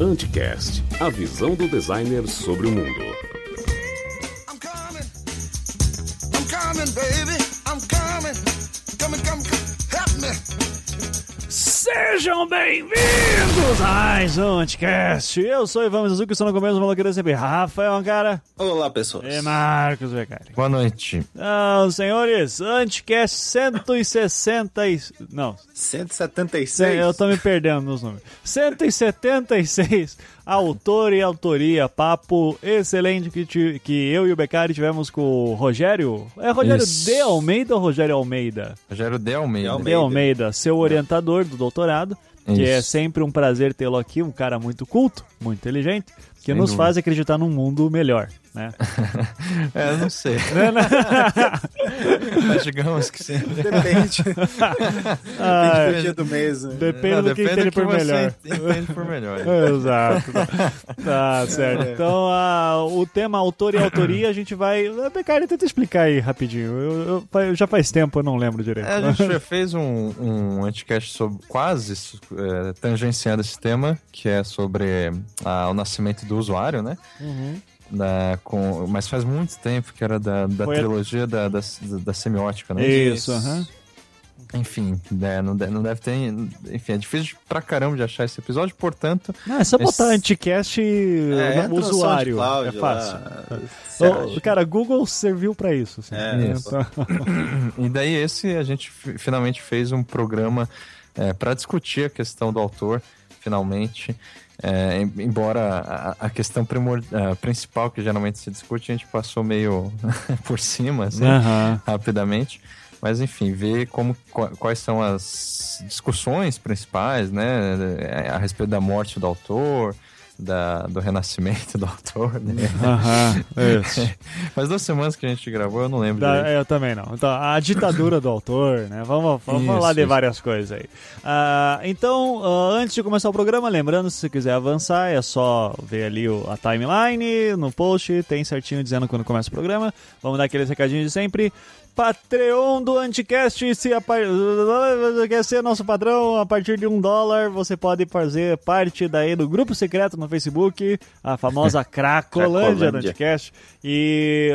Anticast, a visão do designer sobre o mundo. I'm coming. I'm coming, baby. I'm coming. Coming, coming, coming. Help me. Sejam bem-vindos a mais um Anticast. Eu sou Ivan Mizuki, estou no começo do Maloqueira sempre Rafael Cara Olá, pessoas. e Marcos Becari. Boa noite. Então, senhores, Anticast 160 e... Não, 176. eu tô me perdendo nos números. 176, autor e autoria, papo excelente que, ti- que eu e o Becari tivemos com o Rogério. É Rogério Isso. de Almeida ou Rogério Almeida? Rogério de Almeida. De Almeida, seu orientador do doutorado, que é Isso. sempre um prazer tê-lo aqui, um cara muito culto, muito inteligente, que Sem nos dúvida. faz acreditar num mundo melhor, né? É, eu não sei. Mas digamos que sim. Depende. Ah, Depende do dia do mês. né? depende Não, do que depende entende por melhor. entende por melhor. Exato. Tá certo. Então, ah, o tema autor e autoria, a gente vai. Becari, tenta explicar aí rapidinho. Eu, eu- eu- já faz tempo, eu não lembro direito. É, a gente já fez um, um anticast sobre quase é, tangenciando esse tema, que é sobre ah, o nascimento do usuário, né? Uhum. Da, com, mas faz muito tempo que era da, da Foi a- trilogia da, da, da semiótica, né? Isso, aham. Enfim, né, não, deve, não deve ter. Enfim, é difícil pra caramba de achar esse episódio, portanto, Não, é só botar Esse- anticast É, no usuário. É fácil. lá, acha? cara, Google serviu pra isso. assim. É, Isso. Então- E daí esse a gente fi- finalmente fez um programa para discutir a questão do autor, finalmente. É, em- embora a, a questão a principal que geralmente se discute, a gente passou meio por cima, assim, rapidamente. Mas enfim, ver como, qua- quais são as discussões principais, né, a respeito da morte do autor, da, do renascimento do autor, né? Aham, isso. Faz duas semanas que a gente gravou, eu não lembro Da- direito. eu também não. Então, a ditadura do autor, né? Vamos, vamos Isso, falar de isso. várias coisas aí. Ah, então, ah, antes de começar o programa, lembrando, se você quiser avançar, é só ver ali o- a timeline no post, tem certinho dizendo quando começa o programa. Vamos dar aqueles recadinhos de sempre. Patreon do Anticast, se a par... quer ser nosso patrão, a partir de um dólar, você pode fazer parte daí do grupo secreto no Facebook, a famosa Cracolândia do Cracolândia. Anticast. E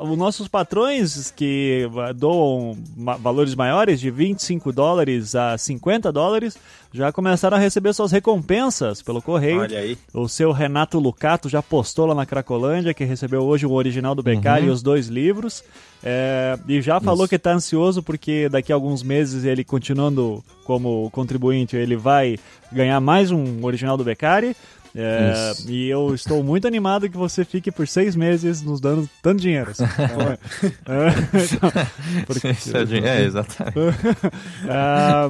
os nossos patrões que ah, doam valores maiores de 25 dólares a 50 dólares já começaram a receber suas recompensas pelo correio. Olha aí. O seu Renato Lucato já postou lá na Cracolândia que recebeu hoje o original do Beccari e os dois livros. É, e já falou que está ansioso porque daqui a alguns meses ele continuando como contribuinte, ele vai ganhar mais um original do Beccari. É, e eu estou muito animado que você fique por seis meses nos dando tanto dinheiro. assim. Então, é, então, porque- Isso é é, exatamente. ah,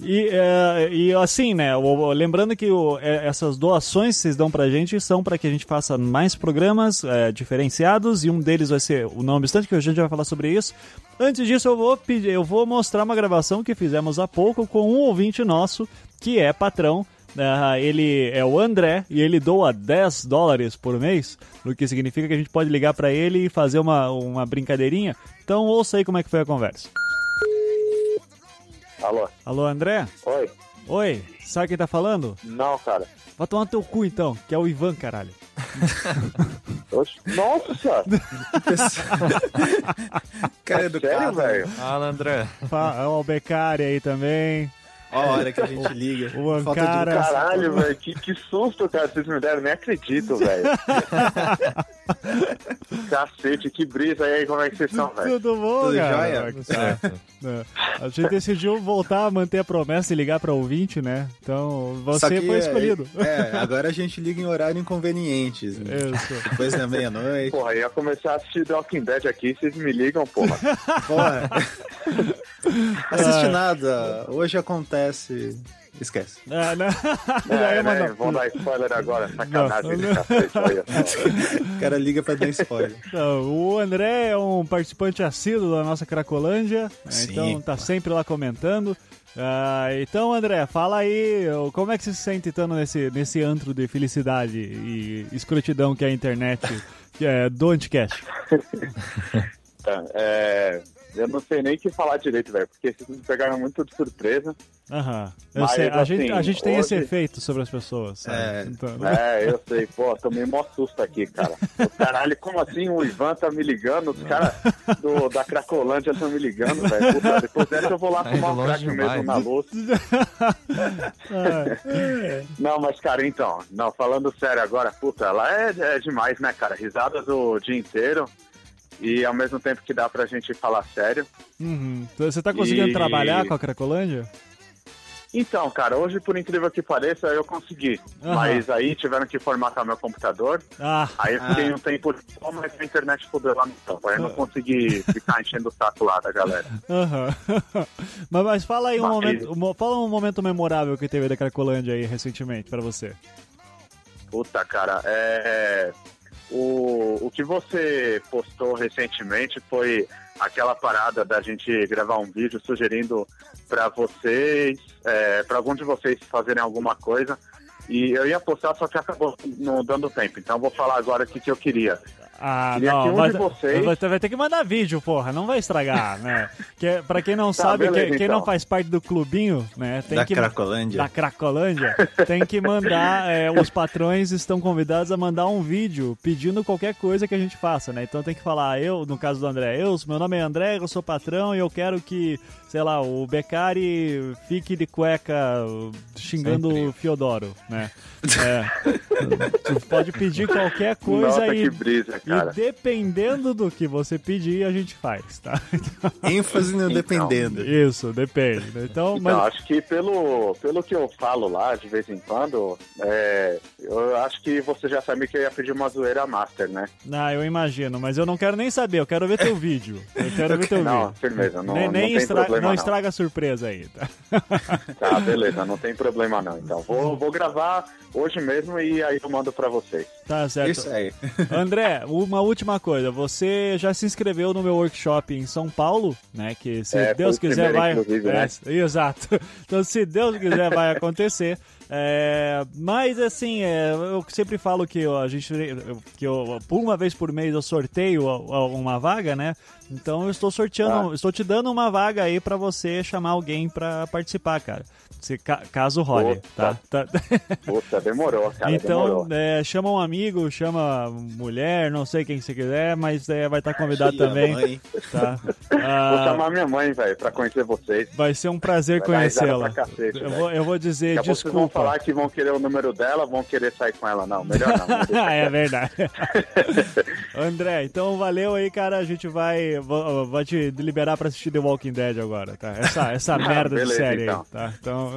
e, é, e assim, né? lembrando que o- essas doações que vocês dão pra gente são para que a gente faça mais programas diferenciados e um deles vai ser o Não Obstante, que a gente vai falar sobre isso. Antes disso, eu vou pedir, eu vou mostrar uma gravação que fizemos há pouco com um ouvinte nosso que é patrão. Ah, ele é o André e ele doa 10 dólares por mês, o que significa que a gente pode ligar pra ele e fazer uma, uma brincadeirinha. Então ouça aí como é que foi a conversa. Alô? Alô, André? Oi? Oi, sabe quem tá falando? Não, cara. Vai tomar no teu cu então, que é o Ivan, caralho. Nossa senhora! Cara É educado. sério, velho? Fala, André. Fa- Ó, o Becari aí também. Ó a hora que a gente liga. O Falta de Ancara. educação. Caralho, velho, que, que susto, cara, vocês me deram, nem acredito, velho. Cacete, que brisa aí, como é que vocês estão, velho? Tudo bom, Tudo cara? jóia? É? É. A gente decidiu voltar a manter a promessa e ligar pra ouvinte, né? Então, você foi é, escolhido. É, agora a gente liga em horário inconvenientes. né? Isso. Depois da meia-noite. Porra, ia começar a assistir The Walking Dead aqui, vocês me ligam, porra. Porra. Assiste nada. Hoje acontece. Esquece. É, né? É, Aí, né? dar spoiler agora, sacanagem Não. O cara liga pra dar spoiler. Então, o André é um participante assíduo da nossa Cracolândia, né? Sim, então tá pô. sempre lá comentando. Ah, então, André, fala aí, como é que você se sente estando nesse, nesse antro de felicidade e escrotidão que é a internet que é, do Anticast? Puta, é. Eu não sei nem o que falar direito, velho, porque vocês me pegaram muito de surpresa. Aham. Eu Mas, sei, a, assim, gente, a gente tem esse hoje- efeito sobre as pessoas, sabe? É. Então- É, eu sei, pô, tomei mó susto aqui, cara. O caralho, como assim o Ivan tá me ligando? Os caras do- da Cracolândia estão me ligando, velho. Puta, Depois dessa eu vou lá Tá tomar indo um crack mesmo na luz. Não, mas, cara, então, não, falando sério agora, puta, lá é, é demais, né, cara? Risadas o dia inteiro e ao mesmo tempo que dá pra gente falar sério. Uhum. Então, Você tá conseguindo E- trabalhar com a Cracolândia? Então, cara, hoje, por incrível que pareça, eu consegui. Aham. Mas aí tiveram que formatar meu computador. Ah, Aí eu fiquei um tempo só, mas a internet fudeu lá no campo. Aí eu não consegui ficar enchendo o saco lá da galera. aham. mas, mas fala aí um Mas- momento, mo- fala um momento memorável que teve da Cracolândia aí recentemente pra você. Puta, cara, é. O, o que você postou recentemente foi aquela parada da gente gravar um vídeo sugerindo pra vocês, é, para algum de vocês fazerem alguma coisa. E eu ia postar, só que acabou não dando tempo. Então vou falar agora o que, que eu queria. Ah, Queria que não, um vai, de vocês- vai, vai ter que mandar vídeo, porra, não vai estragar, né? Que, pra quem não Tá, sabe, beleza, que- quem então. não faz parte do clubinho, né, tem Da que... Cracolândia. Da Cracolândia, tem que mandar, é, os patrões estão convidados a mandar um vídeo pedindo qualquer coisa que a gente faça, né? Então tem que falar, eu, no caso do André, eu, meu nome é André, eu sou patrão e eu quero que, sei lá, o Beccari fique de cueca xingando Sempre. o Fiodoro, né? É. tu pode pedir qualquer coisa Nossa, e, brisa, e dependendo do que você pedir, a gente faz, tá? ênfase no Então. dependendo. Isso, depende. né? Então, mas... Acho que pelo, pelo que eu falo lá de vez em quando, é, eu acho que você já sabe que eu ia pedir uma zoeira master, né? Ah, eu imagino, mas eu não quero nem saber, eu quero ver teu vídeo. Eu quero ver teu Não, vídeo. firmeza, não, nem não nem tem estra- problema não não. estraga a surpresa aí, tá? Tá, beleza, não tem problema não. Então, vou, vou gravar hoje mesmo e aí eu mando pra vocês. Tá certo. Isso aí. André, uma última coisa. Você já se inscreveu no meu workshop em São Paulo, né? Que se É, Deus quiser primeiro, vai. né? É, exato. Então, se Deus quiser, vai acontecer. É, mas assim, é, eu sempre falo que ó, a gente que eu, por uma vez por mês eu sorteio uma vaga, né? Então eu estou sorteando, Ah. estou te dando uma vaga aí pra você chamar alguém pra participar, cara. Se, ca- caso role, tá? Opa. tá? Puta, demorou, cara, Então, demorou. é, chama um amigo, chama mulher, não sei quem você quiser, mas é, vai estar convidado Tia, também. Tá? Vou Ah, chamar minha mãe, velho, pra conhecer vocês. vai ser um prazer conhecê-la. Eu vou, eu vou dizer desculpa. Falar que vão querer o número dela, vão querer sair com ela. Não, melhor não. deixar é verdade. André, então valeu aí, cara. A gente vai, vou- vai te liberar pra assistir The Walking Dead agora, tá? Essa, essa merda de beleza, série então. aí, tá? Então.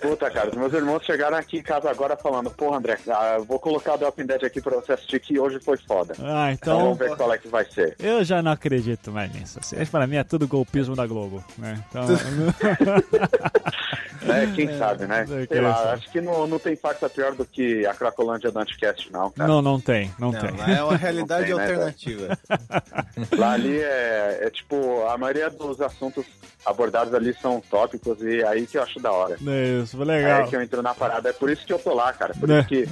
Puta, cara, os meus irmãos chegaram aqui em casa agora falando, porra, André, ah, eu vou colocar o The Walking Dead aqui pra você assistir que hoje foi foda. ah, Então então. vamos ver qual é que vai ser. Eu já não acredito mais nisso. Assim, Pra mim é tudo golpismo da Globo, né? Então. É, quem sabe, né? é, Sei lá, acho que não, não tem farsa pior do que a Cracolândia do Anticast, não, cara. Não, não tem, não, Não, tem. lá é uma realidade tem, né, alternativa. Lá ali é, é tipo, a maioria dos assuntos abordados ali são tópicos e é aí que eu acho da hora. Isso, foi É aí legal. que eu entro na parada. É por isso que eu tô lá, cara. Por Né? isso que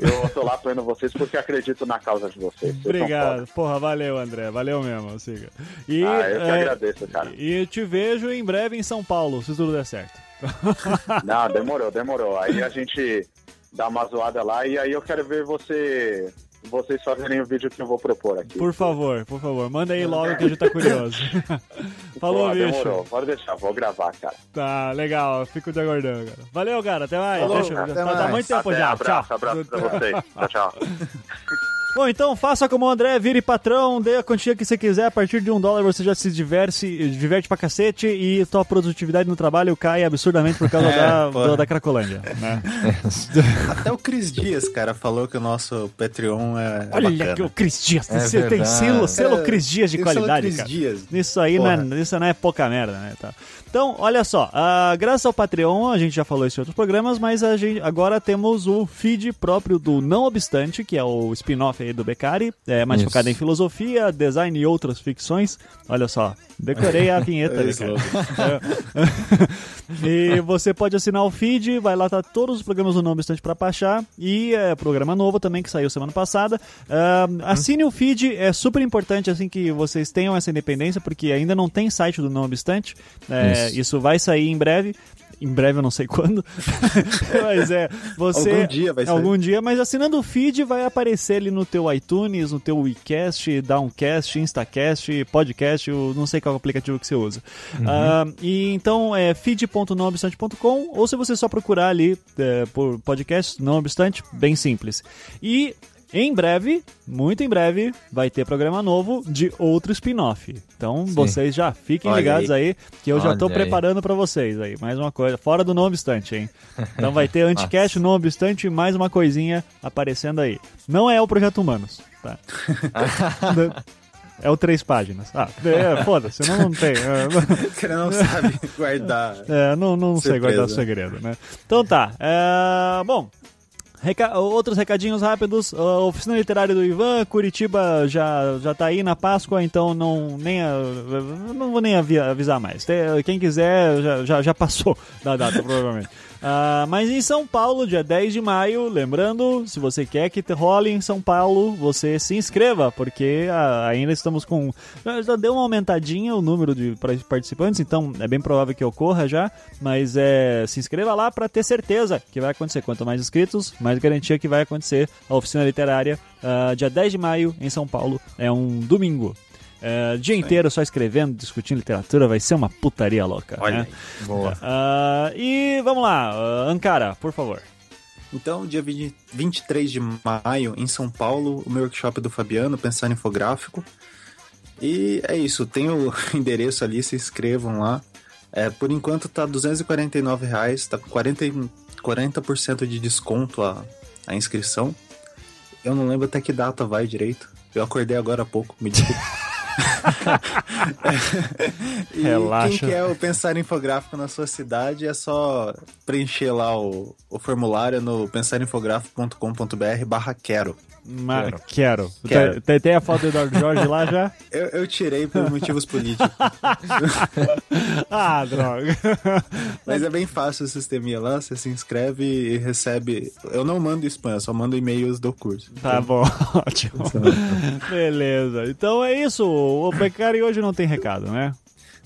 eu tô lá apoiando vocês, porque acredito na causa de vocês. Vocês Obrigado. Porra, valeu, André. Valeu mesmo, siga. E, Ah, eu que é, agradeço, cara. e te vejo em breve em São Paulo, se tudo der certo. Não, demorou, demorou. Aí a gente dá uma zoada lá e aí eu quero ver você, vocês fazerem o vídeo que eu vou propor aqui. Por favor, por favor, manda aí logo que a gente tá curioso. Falou, Pô, bicho. Demorou, pode deixar, vou gravar, cara. Tá, legal, fico te aguardando, cara. Valeu, cara, até mais. Falou, Deixa, até tá, tá mais. muito tempo Até, já. abraço, tchau. abraço pra vocês. Tchau, tchau. Bom, então faça como o André, vire patrão, dê a quantia que você quiser. A partir de um dólar você já se diverte, diverte pra cacete e tua produtividade no trabalho cai absurdamente por causa É, da, da, da Cracolândia. Né? Até o Cris Dias, cara, falou que o nosso Patreon é, Olha bacana. que o Cris Dias, É você tem verdade. selo, selo É, Cris Dias de tem selo qualidade, Cris cara. Dias. Isso aí não é, isso não é pouca merda, né? Tá. Então, olha só, ah, graças ao Patreon, a gente já falou isso em outros programas, mas a gente, agora temos o feed próprio do Não Obstante, que é o spin-off aí do Beccari, é mais Isso. focada em filosofia, design e outras ficções. Olha só, decorei a vinheta, É Beccari. e você pode assinar o feed, vai lá, tá todos os programas do Não Obstante pra baixar. E é, programa novo também que saiu semana passada. Ah, assine o feed, é super importante assim que vocês tenham essa independência, porque ainda não tem site do Não Obstante. É, Isso. isso. vai sair em breve. Em breve eu não sei quando. Mas é, você. Algum dia vai sair. Algum dia, mas assinando o feed vai aparecer ali no teu iTunes, no teu WeCast, Downcast, Instacast, Podcast, não sei qual aplicativo que você usa. Ah, e então é feed.nãoobstante.com ou se você só procurar ali é, por podcast, não obstante, bem simples. E em breve, muito em breve, vai ter programa novo de outro spin-off. Então vocês já fiquem Olha ligados aí. que eu já tô Olha aí. preparando pra vocês aí. Mais uma coisa, fora do não obstante, hein? Então vai ter Anticast, não obstante, e mais uma coisinha aparecendo aí. Não é o Projeto Humanos, tá? É o três páginas. Ah, é, foda-se, não, não tem. É, O cara não sabe guardar. é, não, não sei guardar segredo, né? Então tá. é, bom. reca- outros recadinhos rápidos. A oficina literária do Ivan, Curitiba já, já tá aí na Páscoa, então não, nem a- não vou nem avi- avisar mais. Quem quiser já, já, já passou da data, provavelmente. Ah, mas em São Paulo, dia 10 de maio, lembrando, se você quer que role em São Paulo, você se inscreva, porque ah, ainda estamos com. Já, deu uma aumentadinha o número de participantes, então é bem provável que ocorra já, mas é, se inscreva lá para ter certeza que vai acontecer. Quanto mais inscritos, mais garantia que vai acontecer a oficina literária, ah, dia 10 de maio, em São Paulo. É um domingo. É, dia inteiro só escrevendo, discutindo literatura, vai ser uma putaria louca. Olha né? aí. Boa. Ah, e vamos lá, ah, Ankara, por favor. Então, dia 20 23 de maio, em São Paulo, o meu workshop do Fabiano, Pensar Infográfico. E é isso, tem o endereço ali, se inscrevam lá. É, por enquanto tá 249 reais, tá com 40, e- 40% de desconto a, a inscrição. Eu não lembro até que data vai direito. Eu acordei agora há pouco, me desculpe. e Relaxa. quem quer o Pensar Infográfico na sua cidade é só preencher lá o, o formulário no pensarinfográfico.com.br barra quero. Ma- quero. Quero. Tem, tem a foto do Eduardo Jorge lá já? Eu, eu tirei por motivos políticos, Ah, droga. mas é bem fácil o sisteminha lá, você se inscreve e recebe... Eu não mando spam, eu só mando e-mails do curso. Tá bom, ótimo. Beleza. Então é isso. O Becari hoje não tem recado, né?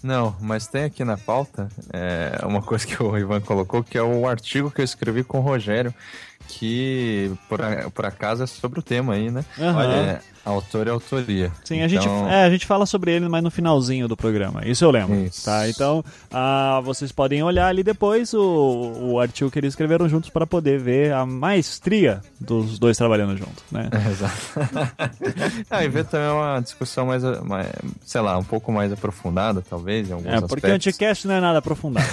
Não, mas tem aqui na pauta é, uma coisa que o Ivan colocou, que é o artigo que eu escrevi com o Rogério, que por, a- por acaso é sobre o tema aí, né? Aham. Olha, autor e autoria. Sim, a, gente, Então, é, a gente fala sobre ele, mas no finalzinho do programa. Isso eu lembro. Isso. Tá? Então, ah, vocês podem olhar ali depois o, o artigo que eles escreveram juntos para poder ver a maestria dos dois trabalhando juntos, né? Exato. ah, e ver também uma discussão mais, mais, sei lá, um pouco mais aprofundada, talvez, em alguns É, porque o. Anticast não é nada aprofundado.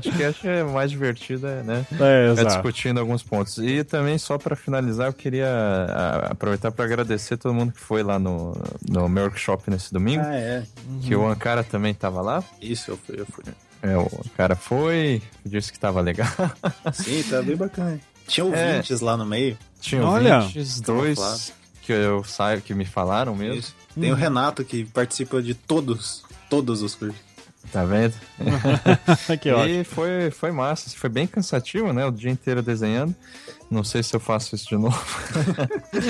Que acho que é mais divertido, é, né? É, É exato. discutindo alguns pontos. E também, só para finalizar, eu queria ah, aproveitar para agradecer todo mundo que foi lá no, no meu workshop nesse domingo. Ah, é. Que o Ankara também tava lá. Isso, eu fui, eu fui. É, o cara foi, disse que tava legal. Sim, tá bem bacana. Tinha É. ouvintes lá no meio. Tinha Olha. ouvintes, dois claro. que eu saio que me falaram mesmo. Isso. Tem o Renato que participa de todos, todos os cursos. Tá vendo? que ótimo. E foi, foi massa, foi bem cansativo, né? O dia inteiro desenhando. Não sei se eu faço isso de novo.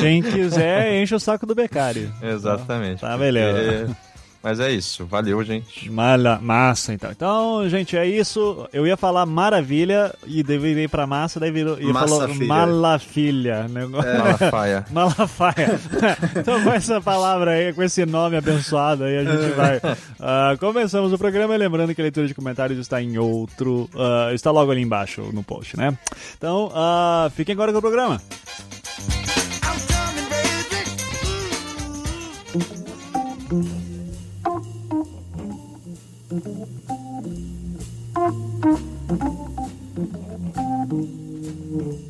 Quem quiser, enche o saco do Becari. Exatamente. Tá, beleza. porque- Mas é isso. Valeu, gente. Mala, massa, então. Então, gente, é isso. Eu ia falar maravilha e deveria ir pra massa, daí virou, e Massa falou filha. malafilha. Negócio... Malafaia. Malafaia. então, com essa palavra aí, com esse nome abençoado aí, a gente vai. Ah, começamos o programa. Lembrando que a leitura de comentários está em outro. ah, está logo ali embaixo no post, né? Então, ah, fiquem agora com o programa. I'm coming, baby.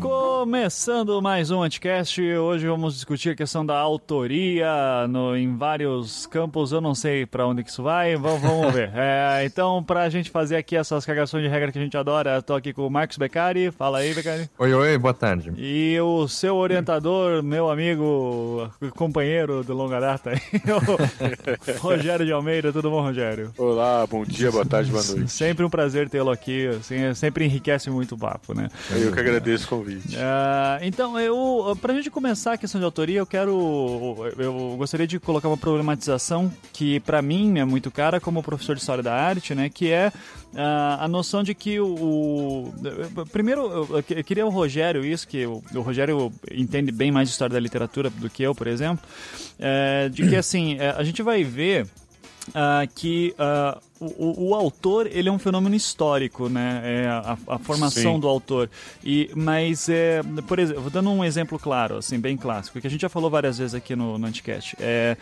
Começando mais um Anticast, hoje vamos discutir a questão da autoria no, em vários campos, eu não sei para onde que isso vai, vamos, vamos ver. É, então, pra gente fazer aqui essas cagações de regra que a gente adora, tô aqui com o Marcos Beccari, fala aí Beccari. Oi, oi, boa tarde. E o seu orientador, meu amigo, companheiro de longa data, o Rogério de Almeida, tudo bom Rogério? Olá, bom dia, boa tarde, boa noite. Sempre um prazer tê-lo aqui, assim, sempre enriquece muito o papo, né? Eu que agradeço o convite. Ah, então, eu, pra gente começar a questão de autoria, eu quero. Eu gostaria de colocar uma problematização que, pra mim, é muito cara como professor de história da arte, né? Que é ah, a noção de que o. o- primeiro, eu, queria o Rogério, isso, que o, o Rogério entende bem mais de história da literatura do que eu, por exemplo, é, de que, assim, é, a gente vai ver ah, que ah, o, o- autor ele é um fenômeno histórico, né? É a, a formação Sim. do autor. E, mas, é, por exemplo, vou dando um exemplo claro, assim, bem clássico, que a gente já falou várias vezes aqui no, no Anticast. É,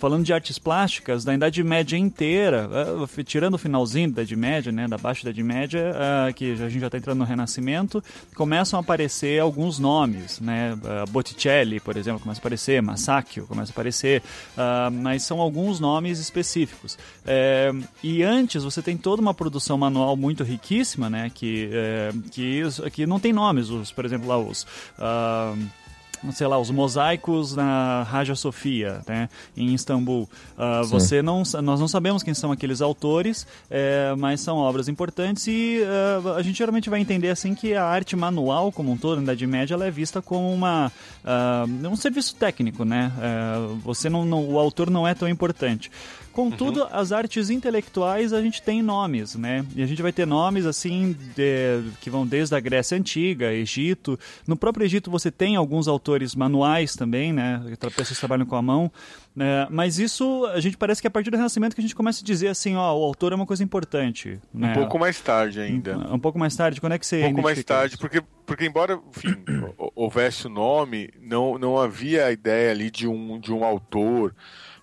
falando de artes plásticas, da Idade Média inteira, ah, tirando o finalzinho da Idade Média, né? Da Baixa Idade Média, ah, que a gente já está entrando no Renascimento, começam a aparecer alguns nomes, né? Ah, Botticelli, por exemplo, começa a aparecer, Masaccio começa a aparecer, ah, mas são alguns nomes específicos. É, e antes você tem toda uma produção manual muito riquíssima, né? Que, é, que, que não tem nomes, os, por exemplo, lá os. ah, sei lá, os mosaicos na Raja Sofia, né, em Istambul. Ah, você não, nós não sabemos quem são aqueles autores, é, mas são obras importantes e ah, a gente geralmente vai entender assim que a arte manual como um todo, na Idade Média, ela é vista como uma, ah, um serviço técnico, né? É, você não, não- o autor não é tão importante. Contudo, as artes intelectuais a gente tem nomes, né? E a gente vai ter nomes assim de- que vão desde a Grécia Antiga, Egito. No próprio Egito você tem alguns autores manuais também, né? Pessoas que trabalham com a mão. né? mas isso a gente parece que é a partir do Renascimento que a gente começa a dizer assim, ó, o autor é uma coisa importante. Né? Um pouco mais tarde ainda. Um pouco mais tarde, quando é que você Um pouco mais tarde, isso? porque, porque embora enfim, hou- houvesse o nome, não, não havia a ideia ali de um, de um autor,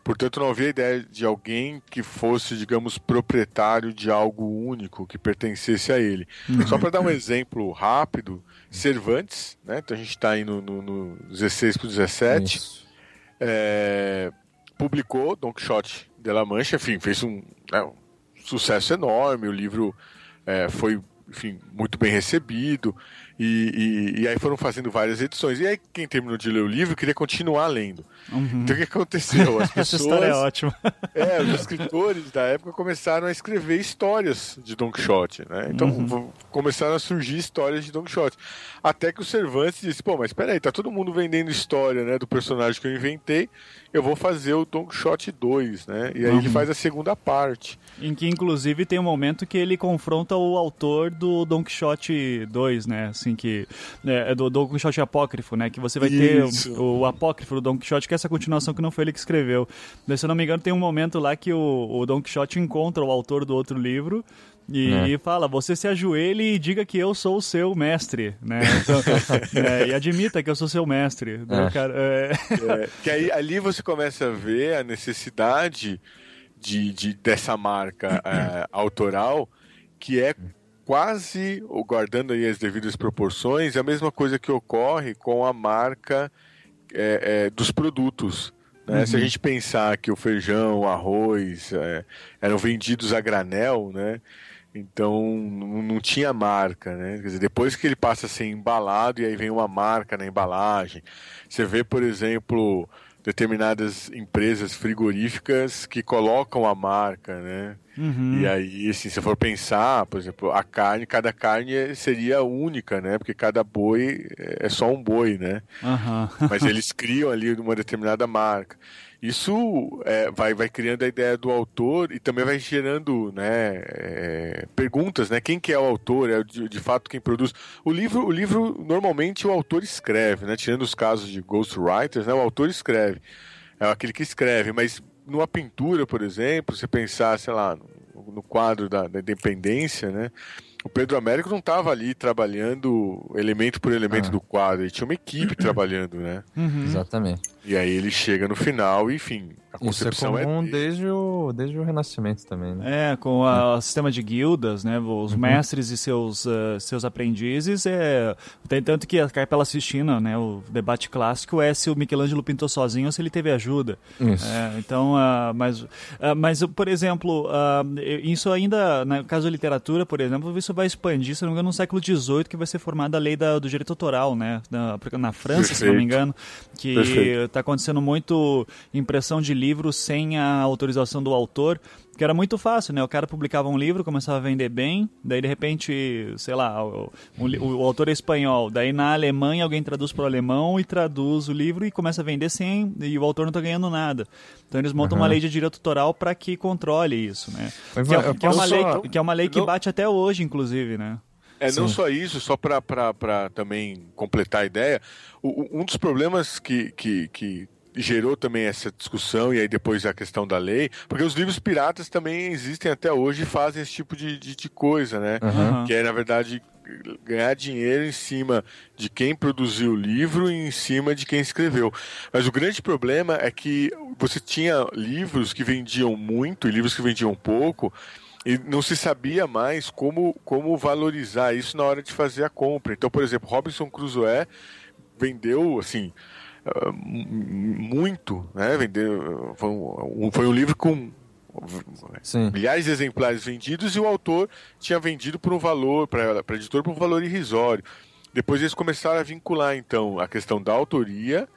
portanto não havia a ideia de alguém que fosse, digamos, proprietário de algo único, que pertencesse a ele. Só para dar um exemplo rápido, Cervantes, né? então a gente está aí no, no, no 16 para 17, Isso. é, publicou Don Quixote de La Mancha, enfim, fez um, né, um sucesso enorme, o livro é, foi, enfim, muito bem recebido, e, e- e aí foram fazendo várias edições. E aí quem terminou de ler o livro queria continuar lendo. Então o que aconteceu? As Essa história é pessoas, ótima. é, os escritores da época começaram a escrever histórias de Don Quixote, né? Então v- começaram a surgir histórias de Don Quixote. Até que o Cervantes disse, pô, mas peraí, tá todo mundo vendendo história, né, do personagem que eu inventei, eu vou fazer o Don Quixote 2, né? E aí ele faz a segunda parte. Em que, inclusive, tem um momento que ele confronta o autor do Don Quixote 2, né? Assim, que... É, é do Don Quixote apócrifo, né? Que você vai Isso. ter o, o apócrifo do Don Quixote, que é essa continuação que não foi ele que escreveu. Daí, se eu não me engano, tem um momento lá que o, o Don Quixote encontra o autor do outro livro... E, É. e fala, você se ajoelhe e diga que eu sou o seu mestre, né? Então, é, e admita que eu sou seu mestre. O É. cara, é, É, que aí ali você começa a ver a necessidade de, de- dessa marca é, autoral, que é quase, guardando aí as devidas proporções, a mesma coisa que ocorre com a marca é, é, dos produtos. né? Se a gente pensar que o feijão, o arroz é, eram vendidos a granel, né? Então não tinha marca, né? Dizer, depois que ele passa a ser embalado e aí vem uma marca na embalagem. Você vê, por exemplo, determinadas empresas frigoríficas que colocam a marca, né? Uhum. E aí, assim, se for pensar, por exemplo, a carne, cada carne seria única, né? Porque cada boi é só um boi, né? aham. Mas eles criam ali uma determinada marca. Isso é, vai, vai criando a ideia do autor e também vai gerando né, é, perguntas, né? Quem que é o autor? É de, de fato quem produz? O livro, o livro normalmente o autor escreve, né? Tirando os casos de ghostwriters, né? O autor escreve. É aquele que escreve, mas numa pintura, por exemplo, você pensar, sei lá, no, no quadro da, da independência, né? o Pedro Américo não estava ali trabalhando elemento por elemento Ah. do quadro, ele tinha uma equipe trabalhando, né? Uhum. Exatamente. E aí ele chega no final e, enfim, a Isso é concepção é, comum dele. desde, o, desde o Renascimento também, né? É, com a- o sistema de guildas, né? Os mestres e seus, eh, seus aprendizes. É, tem tanto que a Capela Sistina, né? O debate clássico é se o Michelangelo pintou sozinho ou se ele teve ajuda. Isso. É, então, ah, mas, ah, mas, por exemplo, ah, isso ainda, no caso da literatura, por exemplo, isso vai expandir, se não me engano, no século XVIII, que vai ser formada a lei da- do direito autoral, né? Na, na França, se não me Perfeito. engano, que Perfeito. está acontecendo muito impressão de livros sem a autorização do autor, que era muito fácil, né? O cara publicava um livro, começava a vender bem, daí de repente, sei lá, o, o, o autor é espanhol, daí na Alemanha alguém traduz para o alemão e traduz o livro e começa a vender sem, e o autor não está ganhando nada. Então eles montam uma lei de direito autoral para que controle isso, né? Mas Que é, eu que é uma lei, só- que- é uma lei que bate até hoje, inclusive, né? É, não Sim. só isso, só para também completar a ideia, o- um dos problemas que, que, que gerou também essa discussão e aí depois a questão da lei, porque os livros piratas também existem até hoje e fazem esse tipo de, de, de coisa, né? Aham. Que é, na verdade, ganhar dinheiro em cima de quem produziu o livro e em cima de quem escreveu. Mas o grande problema é que você tinha livros que vendiam muito e livros que vendiam pouco, e não se sabia mais como, como valorizar isso na hora de fazer a compra. Então, por exemplo, Robinson Crusoe vendeu assim muito, né? Vendeu, foi um, foi um livro com Sim. milhares de exemplares vendidos e o autor tinha vendido por um valor, para a editora, por um valor irrisório. Depois eles começaram a vincular, então, a questão da autoria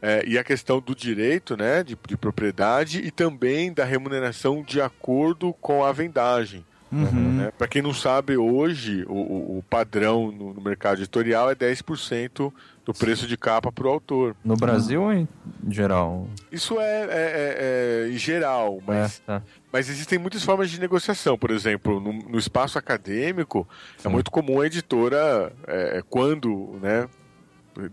eh, e a questão do direito né, de, de propriedade e também da remuneração de acordo com a vendagem. Uhum. Para quem não sabe, hoje o, o- o padrão no, no mercado editorial é 10% do preço de capa para o autor. No Brasil ou em geral? Isso é, é- é- é em geral, mas É, tá. Mas existem muitas formas de negociação. Por exemplo, no, no espaço acadêmico, é Sim. muito comum a editora, é, quando né,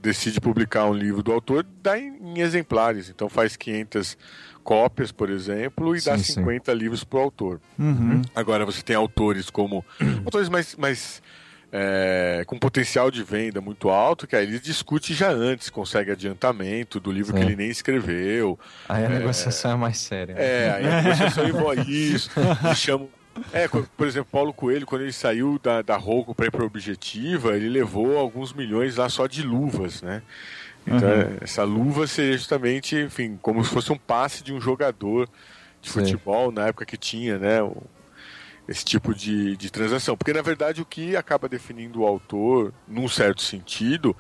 decide publicar um livro do autor, dar em, em exemplares. Então faz 500 cópias, por exemplo, e dá Sim, sim. 50 livros para o autor. Uhum. Agora você tem autores como. autores mais. mais é, com potencial de venda muito alto, que aí ele discute já antes, consegue adiantamento do livro que Sim. ele nem escreveu. Aí a negociação é mais séria. né? É, aí a negociação envolve isso. Eles chamam. É, por exemplo, Paulo Coelho, quando ele saiu da, da Roco para ir para Objetiva, ele levou alguns milhões lá só de luvas, né? Então, essa luva seria justamente, enfim, como se fosse um passe de um jogador de futebol na época que tinha, né? Esse tipo de, de transação. Porque, na verdade, o que acaba definindo o autor, num certo sentido,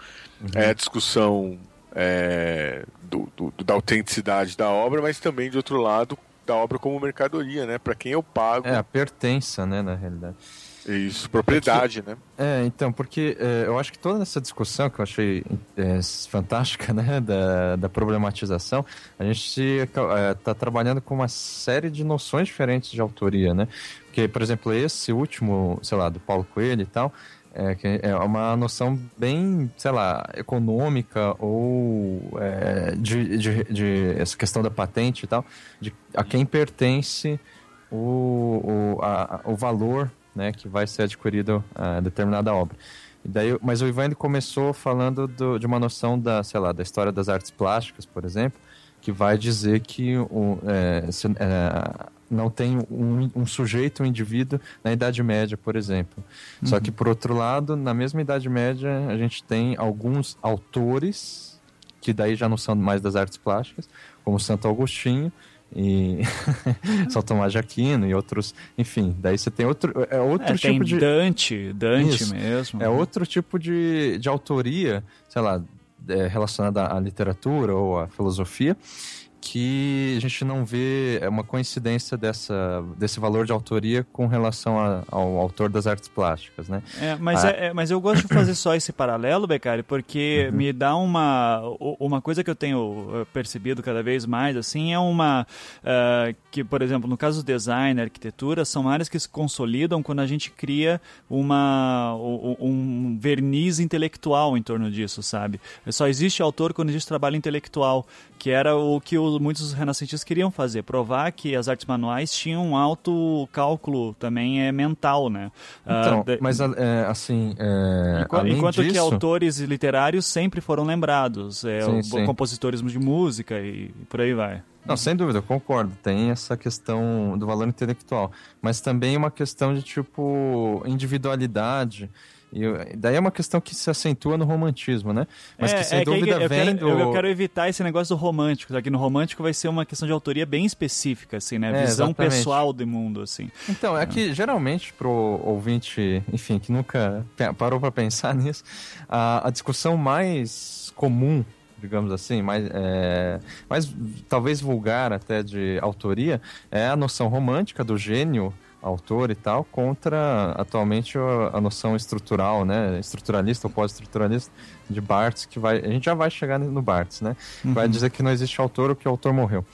é a discussão é, do- do- da autenticidade da obra, mas também, de outro lado, da obra como mercadoria, né? Para quem eu pago É, a pertença, né, na realidade. Isso, propriedade, né? É, então, porque é, eu acho que toda essa discussão que eu achei é, fantástica, né, da, da problematização, a gente está trabalhando com uma série de noções diferentes de autoria, né? Porque, por exemplo, esse último, sei lá, do Paulo Coelho e tal, é, que é uma noção bem, sei lá, econômica ou é, de, de, de essa questão da patente e tal, de a quem pertence o, o, a- o valor né, que vai ser adquirido a determinada obra. E daí, mas o Ivan começou falando do- de uma noção da, sei lá, da história das artes plásticas, por exemplo, que vai dizer que o, é, se- é, não tem um, um sujeito, um indivíduo na Idade Média, por exemplo. Só que, por outro lado, na mesma Idade Média, a gente tem alguns autores, que daí já não são mais das artes plásticas, como Santo Agostinho, e São Tomás de Aquino e outros, enfim, daí você tem outro, é outro É, tipo tem de Dante, Dante Isso. mesmo. é outro tipo de, de autoria, sei lá, é, relacionada à literatura ou à filosofia, que a gente não vê é uma coincidência dessa, desse valor de autoria com relação a- ao autor das artes plásticas, né? É, mas, Ah. é, é- mas eu gosto de fazer só esse paralelo, Beccari, porque Uhum. me dá uma uma coisa que eu tenho eh, percebido cada vez mais, assim, é uma eh, que, por exemplo, no caso do design, arquitetura, são áreas que se consolidam quando a gente cria uma um verniz intelectual em torno disso, sabe? Só existe autor quando existe trabalho intelectual, que era o que o, muitos renascentistas queriam fazer, provar que as artes manuais tinham um alto cálculo também é mental, né? Ah, Então, mas é, assim, é, Enquanto que disso, autores literários sempre foram lembrados, é, Sim, o- sim. compositores de música e por aí vai. Não, sem dúvida, eu concordo. Tem essa questão do valor intelectual. Mas também uma questão de, tipo, individualidade. E eu- daí é uma questão que se acentua no romantismo, né? Mas que sem é que aí dúvida eu vem quero, do... eu, eu quero evitar esse negócio do romântico, que no romântico vai ser uma questão de autoria bem específica, assim, né? É, Visão exatamente. pessoal do mundo, assim. Então, é que geralmente pro ouvinte, enfim, que nunca parou para pensar nisso, a, a discussão mais comum, digamos assim, mais, é, mais talvez vulgar até de autoria, é a noção romântica do gênio autor e tal, contra atualmente a, noção estrutural, né, estruturalista ou pós-estruturalista de Barthes, que vai, a gente já vai chegar no Barthes, né, vai dizer que não existe autor ou que o autor morreu.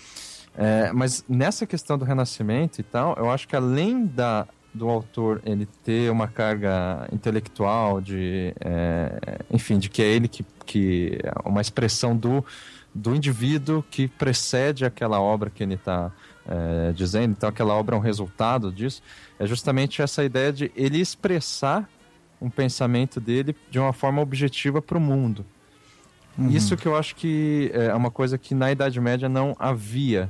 É, mas nessa questão do renascimento e tal, eu acho que além da, do autor ele ter uma carga intelectual de, é, enfim, de que é ele que, que é uma expressão do, do indivíduo que precede aquela obra que ele está dizendo, então aquela obra é um resultado disso, é justamente essa ideia de ele expressar um pensamento dele de uma forma objetiva para o mundo. Isso que eu acho que é uma coisa que na Idade Média não havia.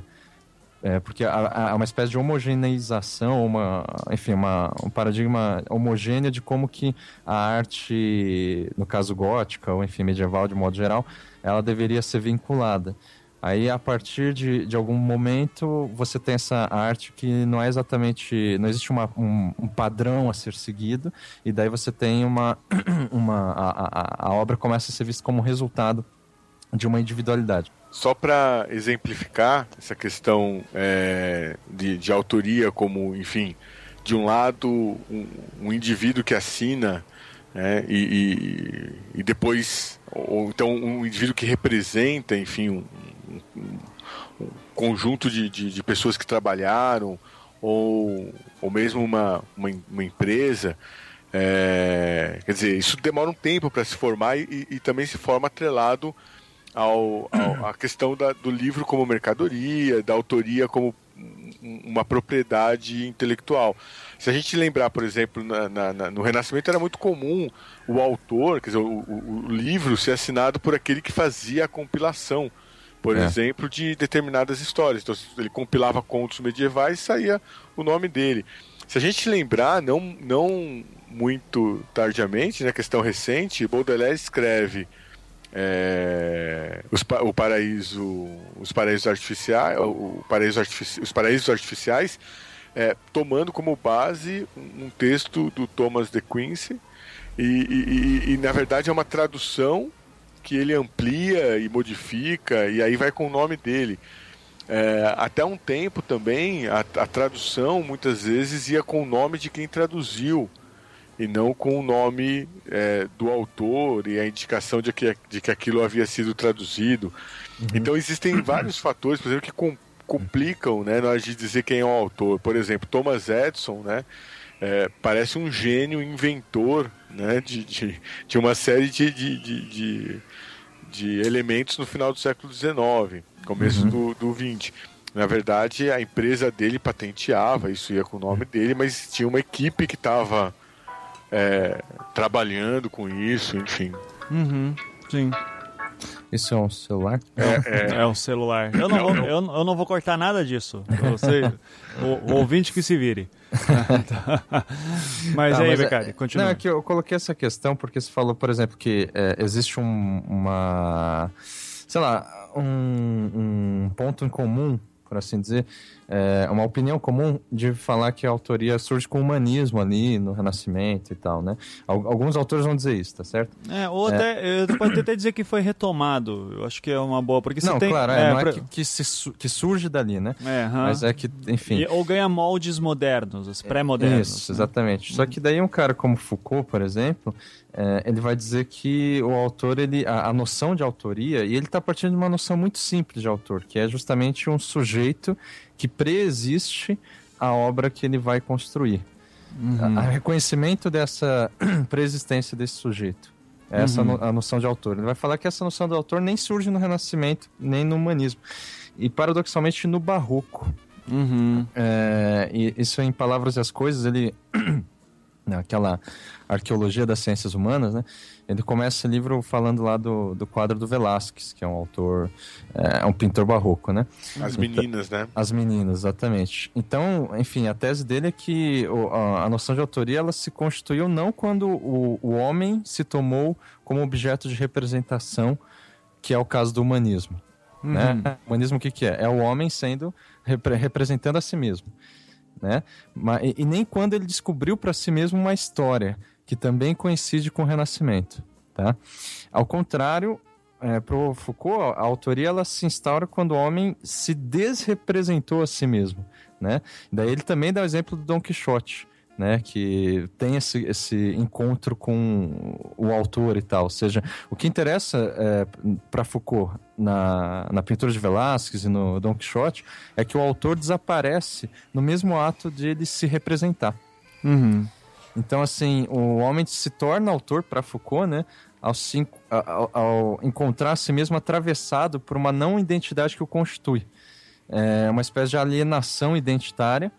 É, porque há, há uma espécie de homogeneização, uma, enfim, uma, um paradigma homogêneo de como que a arte, no caso gótica, ou enfim, medieval de modo geral, ela deveria ser vinculada. Aí, a partir de, de algum momento, você tem essa arte que não é exatamente. Não existe uma, um, um padrão a ser seguido, e daí você tem uma. uma a, a, a obra começa a ser vista como resultado de uma individualidade. Só para exemplificar essa questão é, de, de autoria, como, enfim, de um lado, um, um indivíduo que assina, né, e, e, e depois, ou então um indivíduo que representa, enfim, um, um, conjunto de, de, de, pessoas que trabalharam, ou, ou mesmo uma, uma, uma empresa. É, quer dizer, isso demora um tempo para se formar e, e também se forma atrelado ao, ao, a questão da, do livro como mercadoria, da autoria como uma propriedade intelectual. Se a gente lembrar, por exemplo, na, na, no Renascimento era muito comum o autor, quer dizer, o, o, o livro ser assinado por aquele que fazia a compilação, por é. exemplo, de determinadas histórias. Então, ele compilava contos medievais e saía o nome dele. Se a gente lembrar, não, não muito tardiamente, na né, questão recente, Baudelaire escreve é, os, o paraíso, os paraísos artificiais, o paraíso artifici os paraísos artificiais, é, tomando como base um, um, texto do Thomas de Quincy e, e, e, e, na verdade é uma tradução que ele amplia e modifica e aí vai com o nome dele. É, até um tempo também a, a tradução muitas vezes ia com o nome de quem traduziu e não com o nome é, do autor e a indicação de que, de que aquilo havia sido traduzido. Uhum. Então existem vários fatores, por exemplo, que com, complicam né, na hora de dizer quem é o autor. Por exemplo, Thomas Edison né, é, parece um gênio inventor né, de, de, de uma série de, de, de, de, elementos no final do século XIX, começo uhum. do, do XX. Na verdade, a empresa dele patenteava, isso ia com o nome dele, mas tinha uma equipe que estava é, trabalhando com isso, enfim. Uhum, sim. Isso é um celular? É, é... é um celular. Eu não, vou, eu, eu não vou cortar nada disso. Você, o, o ouvinte que se vire. mas tá, aí, mas Beccari, é, continua. Não, é que eu coloquei essa questão porque você falou, por exemplo, que é, existe um, uma... Sei lá, um, um ponto em comum por assim dizer, é uma opinião comum de falar que a autoria surge com o humanismo ali no Renascimento e tal, né? Alguns autores vão dizer isso, tá certo? É, ou é. até, pode até dizer que foi retomado, eu acho que é uma boa, porque se não, tem... claro, é, não pra... é que, que, se, que surge dali, né? É, Mas é que, enfim... E, ou ganha moldes modernos, os pré-modernos. Isso, exatamente. Né? Só que daí um cara como Foucault, por exemplo, é, ele vai dizer que o autor, ele, a, a noção de autoria, e ele está partindo de uma noção muito simples de autor, que é justamente um sujeito que preexiste a obra que ele vai construir. Uhum. A, a reconhecimento dessa preexistência desse sujeito. Essa uhum. no, a noção de autor. Ele vai falar que essa noção do autor nem surge no Renascimento, nem no humanismo. e paradoxalmente no barroco. Uhum. É, e isso em Palavras e as Coisas, ele. naquela arqueologia das ciências humanas, né? Ele começa o livro falando lá do, do quadro do Velázquez, que é um autor, é um pintor barroco, né? As meninas, né? As meninas, exatamente. Então, enfim, a tese dele é que a, noção de autoria ela se constituiu não quando o, o homem se tomou como objeto de representação, que é o caso do humanismo. Né? O humanismo o que, que é? É o homem sendo repre- representando a si mesmo. Né? E, nem quando ele descobriu para si mesmo uma história que também coincide com o Renascimento. Tá? Ao contrário, é, para Foucault, a autoria ela se instaura quando o homem se desrepresentou a si mesmo. Né? Daí ele também dá o exemplo do Dom Quixote. Né, que tem esse, esse encontro com o autor e tal. Ou seja, o que interessa é, para Foucault na, na pintura de Velázquez e no Dom Quixote é que o autor desaparece no mesmo ato de ele se representar. Uhum. Então, assim, o homem se torna autor para Foucault, né? Ao, se, ao, ao encontrar a si mesmo atravessado por uma não identidade que o constitui. É uma espécie de alienação identitária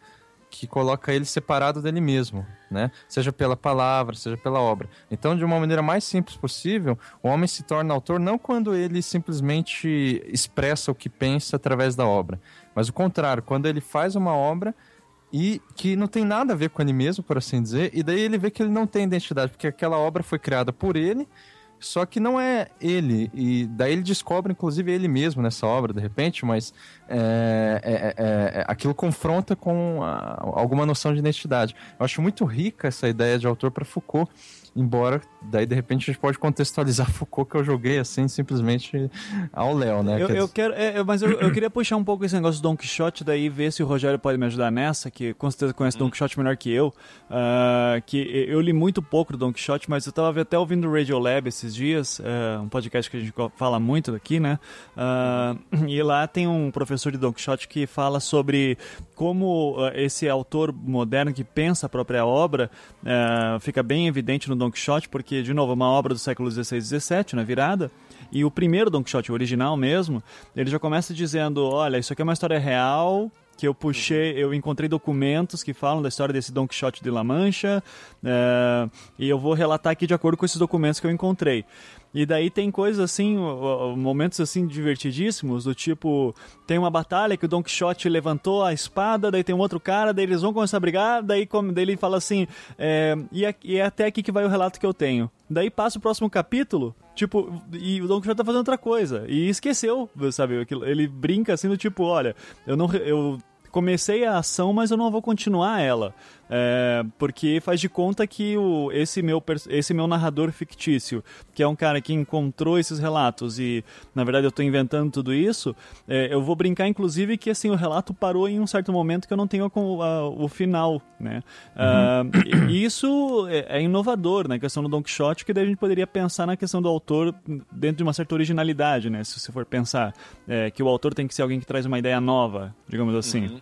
que coloca ele separado dele mesmo, né? Seja pela palavra, seja pela obra. Então, de uma maneira mais simples possível, o homem se torna autor não quando ele simplesmente expressa o que pensa através da obra, mas o contrário, quando ele faz uma obra e que não tem nada a ver com ele mesmo, por assim dizer, e daí ele vê que ele não tem identidade, porque aquela obra foi criada por ele, só que não é ele, e daí ele descobre, inclusive, ele mesmo nessa obra, de repente, mas é, é, é, é, aquilo confronta com a- alguma noção de identidade. Eu acho muito rica essa ideia de autor para Foucault, embora daí, de repente, a gente pode contextualizar Foucault, que eu joguei assim, simplesmente ao Léo, né? Eu, eu quero, é, é, mas eu, eu queria puxar um pouco esse negócio do Don Quixote, daí ver se o Rogério pode me ajudar nessa, que com certeza conhece Don Quixote melhor que eu. ah, que eu li muito pouco do Don Quixote, mas eu tava até ouvindo o Radio Lab esses dias, é, um podcast que a gente fala muito aqui, né? Ah, e lá tem um professor de Don Quixote que fala sobre como ah, esse autor moderno que pensa a própria obra ah, fica bem evidente no Don Quixote, porque, de novo, é uma obra do século XVI e XVII, na virada. E o primeiro Don Quixote, o original mesmo, ele já começa dizendo: olha, isso aqui é uma história real. Que eu puxei, eu encontrei documentos que falam da história desse Don Quixote de La Mancha, é, e eu vou relatar aqui de acordo com esses documentos que eu encontrei. E daí tem coisas assim, momentos assim divertidíssimos, do tipo, tem uma batalha que o Don Quixote levantou a espada, daí tem um outro cara, daí eles vão começar a brigar, daí, come- daí ele fala assim, é, e, é, e é até aqui que vai o relato que eu tenho. Daí passa o próximo capítulo, tipo, e o Don Quixote tá fazendo outra coisa, e esqueceu, sabe, ele brinca assim do tipo, olha, eu não... Eu, comecei a ação, mas eu não vou continuar ela. É, porque faz de conta que o, esse, meu, esse meu narrador fictício, que é um cara que encontrou esses relatos e, na verdade, eu estou inventando tudo isso, é, eu vou brincar, inclusive, que assim, o relato parou em um certo momento que eu não tenho com- a- o final. Né? Ah, e- e isso é, é inovador na questão do Don Quixote, que daí a gente poderia pensar na questão do autor dentro de uma certa originalidade, né? se você for pensar é, que o autor tem que ser alguém que traz uma ideia nova, digamos assim. Né?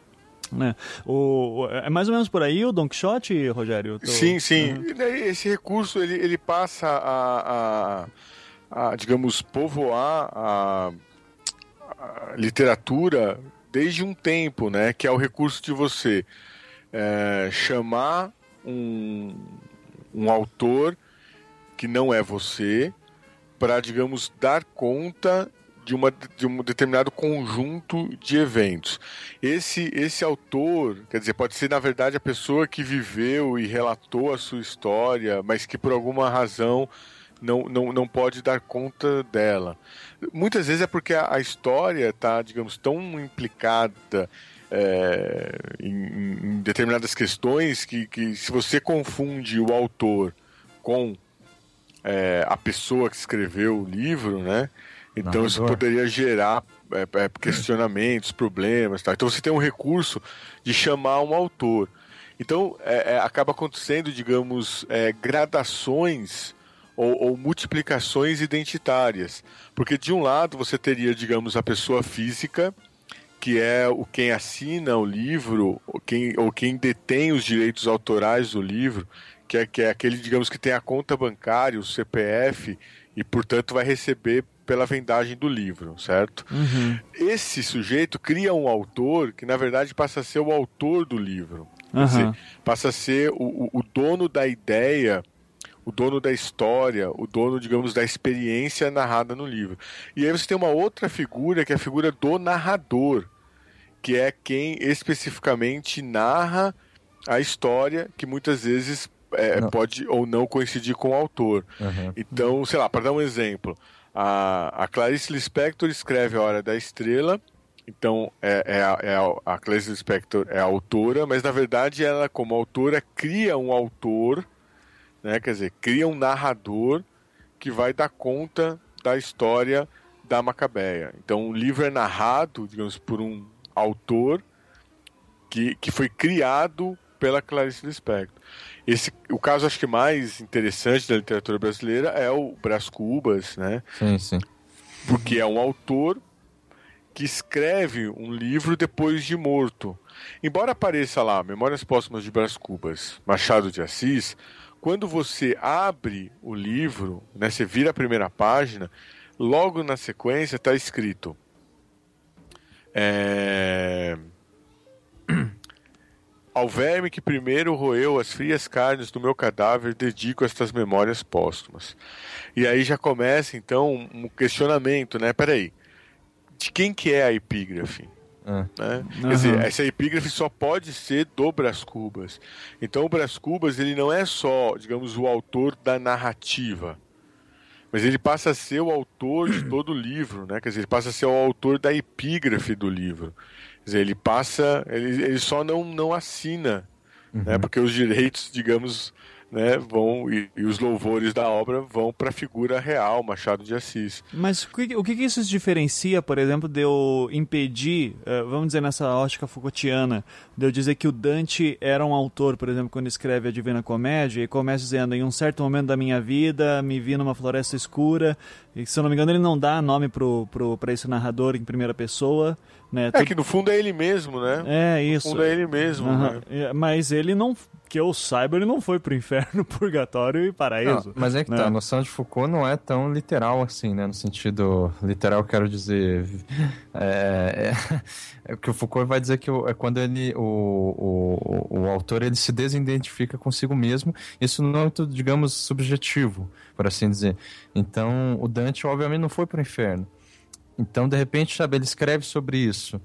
O, o- é mais ou menos por aí o Don Quixote, Rogério? Tô- Sim, sim. E daí esse recurso ele, ele passa a, a- a, digamos, povoar a, a literatura desde um tempo, né? Que é o recurso de você é, chamar um, um autor que não é você para, digamos, dar conta de, uma, de um determinado conjunto de eventos. Esse, esse autor, quer dizer, pode ser na verdade a pessoa que viveu e relatou a sua história, mas que por alguma razão não, não, não pode dar conta dela. Muitas vezes é porque a, a história está, digamos, tão implicada é, em, em- determinadas questões que, que se você confunde o autor com é, a pessoa que escreveu o livro, né? Então isso poderia gerar é, é, questionamentos, problemas, tá? Então você tem um recurso de chamar um autor. Então é, é, acaba acontecendo, digamos, é, gradações ou, ou multiplicações identitárias, porque de um lado você teria, digamos, a pessoa física que é o quem assina o livro, ou quem, ou quem detém os direitos autorais do livro, que é, que é aquele, digamos, que tem a conta bancária, o CPF, e portanto vai receber pela vendagem do livro, certo? Esse sujeito cria um autor que, na verdade, passa a ser o autor do livro. Aham. dizer, passa a ser o, o- dono da ideia, o dono da história, o dono, digamos, da experiência narrada no livro. E aí você tem uma outra figura, que é a figura do narrador, que é quem especificamente narra a história, que muitas vezes é, pode ou não coincidir com o autor. Aham. Então, sei lá, para dar um exemplo, a, a Clarice Lispector escreve A Hora da Estrela, então é, é a, é a- a Clarice Lispector é a autora, mas na verdade ela, como autora, cria um autor, né, quer dizer, cria um narrador que vai dar conta da história da Macabeia. Então o livro é narrado, digamos, por um autor que, que foi criado pela Clarice Lispector. Esse, o caso acho que mais interessante da literatura brasileira é o Brás Cubas, né? Sim, sim. Porque é um autor que escreve um livro depois de morto. Embora apareça lá Memórias Póstumas de Brás Cubas, Machado de Assis, quando você abre o livro, né, você vira a primeira página, logo na sequência está escrito é, Ao verme que primeiro roeu as frias carnes do meu cadáver, dedico estas memórias póstumas. E aí já começa, então, um questionamento, né? Peraí, de quem que é a epígrafe? Ah. Né? Aham. Quer dizer, essa epígrafe só pode ser do Brás Cubas. Então o Brás Cubas, ele não é só, digamos, o autor da narrativa, mas ele passa a ser o autor de todo o livro, né? Quer dizer, ele passa a ser o autor da epígrafe do livro. Dizer, ele passa, ele, ele só não, não assina, né? Porque os direitos, digamos, né, vão e, e os louvores da obra vão para a figura real, Machado de Assis. Mas o que, o que isso diferencia, por exemplo, de eu impedir, eh, vamos dizer nessa ótica Foucaultiana, de eu dizer que o Dante era um autor, por exemplo, quando escreve a Divina Comédia, e começa dizendo, em um certo momento da minha vida, me vi numa floresta escura, e se eu não me engano ele não dá nome pro, pro, pra esse narrador em primeira pessoa, né? É Tudo- que no fundo é ele mesmo, né? É, No isso. fundo é ele mesmo, Aham. né? Mas ele não, que eu saiba, ele não foi pro inferno, purgatório e paraíso. Não, mas é que né? tá, a noção de Foucault não é tão literal assim, né? No sentido literal, quero dizer. É, é, é que o Foucault vai dizer que é quando ele, o, o, o autor ele se desidentifica consigo mesmo, isso não é muito, digamos, subjetivo, por assim dizer. Então, o Dante, obviamente, não foi pro inferno. Então, de repente, sabe, ele escreve sobre isso.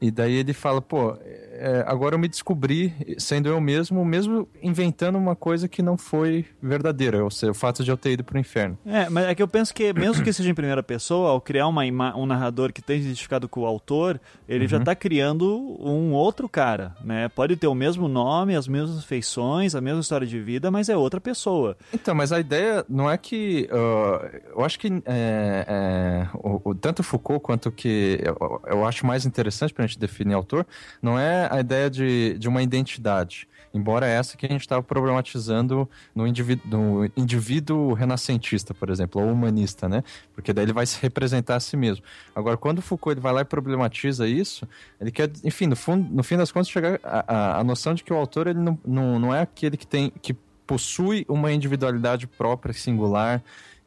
E daí ele fala, pô, é, agora eu me descobri sendo eu mesmo, mesmo inventando uma coisa que não foi verdadeira, ou seja, o fato de eu ter ido pro inferno. É, mas é que eu penso que, mesmo que seja em primeira pessoa, ao criar uma um narrador que esteja identificado com o autor, ele já está criando um outro cara, né? Pode ter o mesmo nome, as mesmas feições, a mesma história de vida, mas é outra pessoa. Então, mas a ideia não é que. ah, eu acho que é, é, o, o- tanto Foucault quanto que eu, eu acho mais interessante para a gente definir autor, não é a ideia de, de uma identidade. Embora essa que a gente estava problematizando no indivíduo, no indivíduo renascentista, por exemplo, ou humanista, né? Porque daí ele vai se representar a si mesmo. Agora, quando Foucault ele vai lá e problematiza isso, ele quer, enfim, no, fundo, no fim das contas, chegar a, a, a noção de que o autor ele não, não, não é aquele que tem que possui uma individualidade própria, singular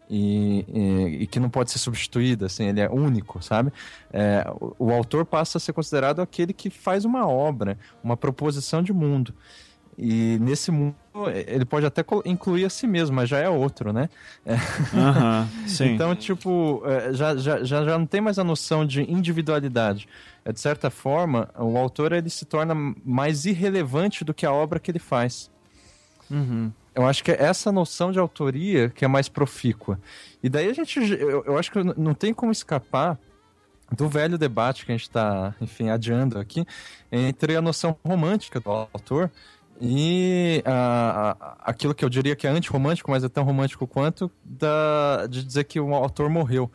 e, e- e que não pode ser substituída, assim, ele é único, sabe? É, o, o autor passa a ser considerado aquele que faz uma obra, uma proposição de mundo. E nesse mundo ele pode até incluir a si mesmo, mas já é outro, né? Sim. Então, tipo, é, já, já, já, já não tem mais a noção de individualidade. É, de certa forma, o autor ele se torna mais irrelevante do que a obra que ele faz. Uhum. Eu acho que é essa noção de autoria que é mais profícua. E daí a gente, eu, eu acho que não tem como escapar do velho debate que a gente está, enfim, adiando aqui, entre a noção romântica do autor e a- a- aquilo que eu diria que é antirromântico, mas é tão romântico quanto, da, de dizer que o autor morreu,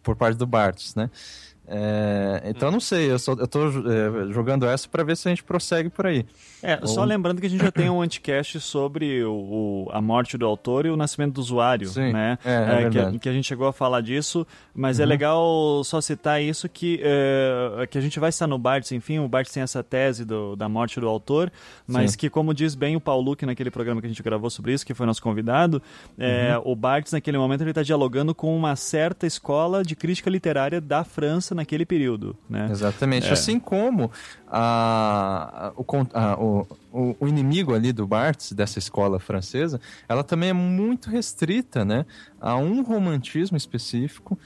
por parte do Barthes, né? É, então não sei, eu, só, eu tô é, jogando essa para ver se a gente prossegue por aí. É, só Ou- lembrando que a gente já tem um anticast sobre o, o- a morte do autor e o nascimento do usuário, Sim, né? é, é que, verdade. Uhum. que a gente chegou a falar disso, mas é legal só citar isso que, é, que a gente vai estar no Bartz, enfim, o Bartz tem essa tese do- da morte do autor, mas Sim. que, como diz bem o Paulo que naquele programa que a gente gravou sobre isso, que foi nosso convidado, é, Uhum. o Bartz, naquele momento, ele está dialogando com uma certa escola de crítica literária da França naquele período, né? Exatamente. É. Assim como a, a- a- o, o- o inimigo ali do Barthes, dessa escola francesa, ela também é muito restrita né, a um romantismo específico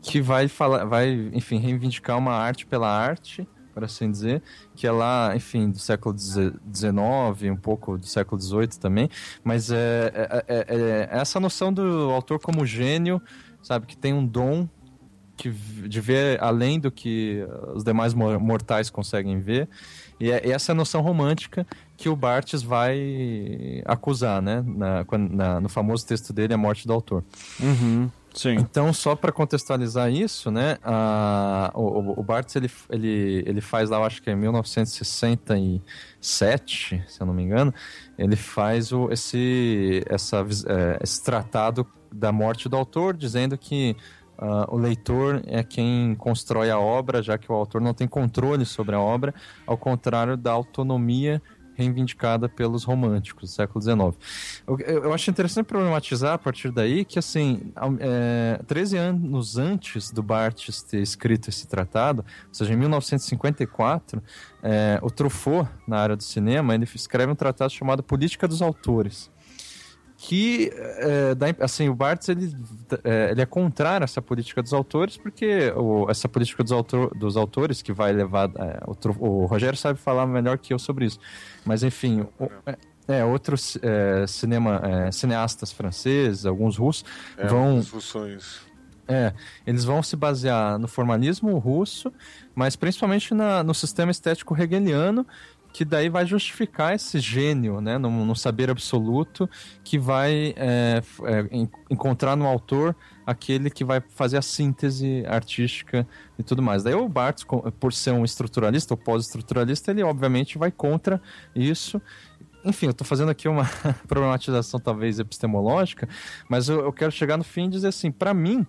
que vai falar, vai, enfim, reivindicar uma arte pela arte, por assim dizer, que é lá, enfim, do século XIX, um pouco do século XVIII também, mas é, é- é- é essa noção do autor como gênio, sabe, que tem um dom que, de ver além do que os demais mor- mortais conseguem ver. E é essa noção romântica que o Barthes vai acusar, né? Na, na- no famoso texto dele, A Morte do Autor. Uhum. Sim. Então, só para contextualizar isso, né? a- o, o- Barthes ele, ele, ele faz lá, eu acho que é em 1967, se eu não me engano, ele faz o, esse, essa, é, esse tratado da morte do autor, dizendo que ah, o leitor é quem constrói a obra, já que o autor não tem controle sobre a obra, ao contrário da autonomia reivindicada pelos românticos do século XIX. Eu, eu- acho interessante problematizar a partir daí que, assim, é, 13 anos antes do Barthes ter escrito esse tratado, ou seja, em 1954, é, o Truffaut, na área do cinema, ele escreve um tratado chamado Política dos Autores que é, dá, assim o Barthes ele, é, ele é contrário a essa política dos autores porque o, essa política dos, autor, dos autores que vai levar é, o, Tru- o Rogério sabe falar melhor que eu sobre isso mas enfim o- é, é, outros é, cinema é, cineastas franceses alguns russos vão funções. é, eles vão se basear no formalismo russo, mas principalmente na- no sistema estético hegeliano, que daí vai justificar esse gênio, né, no, no saber absoluto, que vai é, é, en- encontrar no autor aquele que vai fazer a síntese artística e tudo mais. Daí o Barthes, por ser um estruturalista ou pós-estruturalista, ele obviamente vai contra isso. Enfim, eu estou fazendo aqui uma problematização talvez epistemológica, mas eu, eu quero chegar no fim e dizer assim, para mim,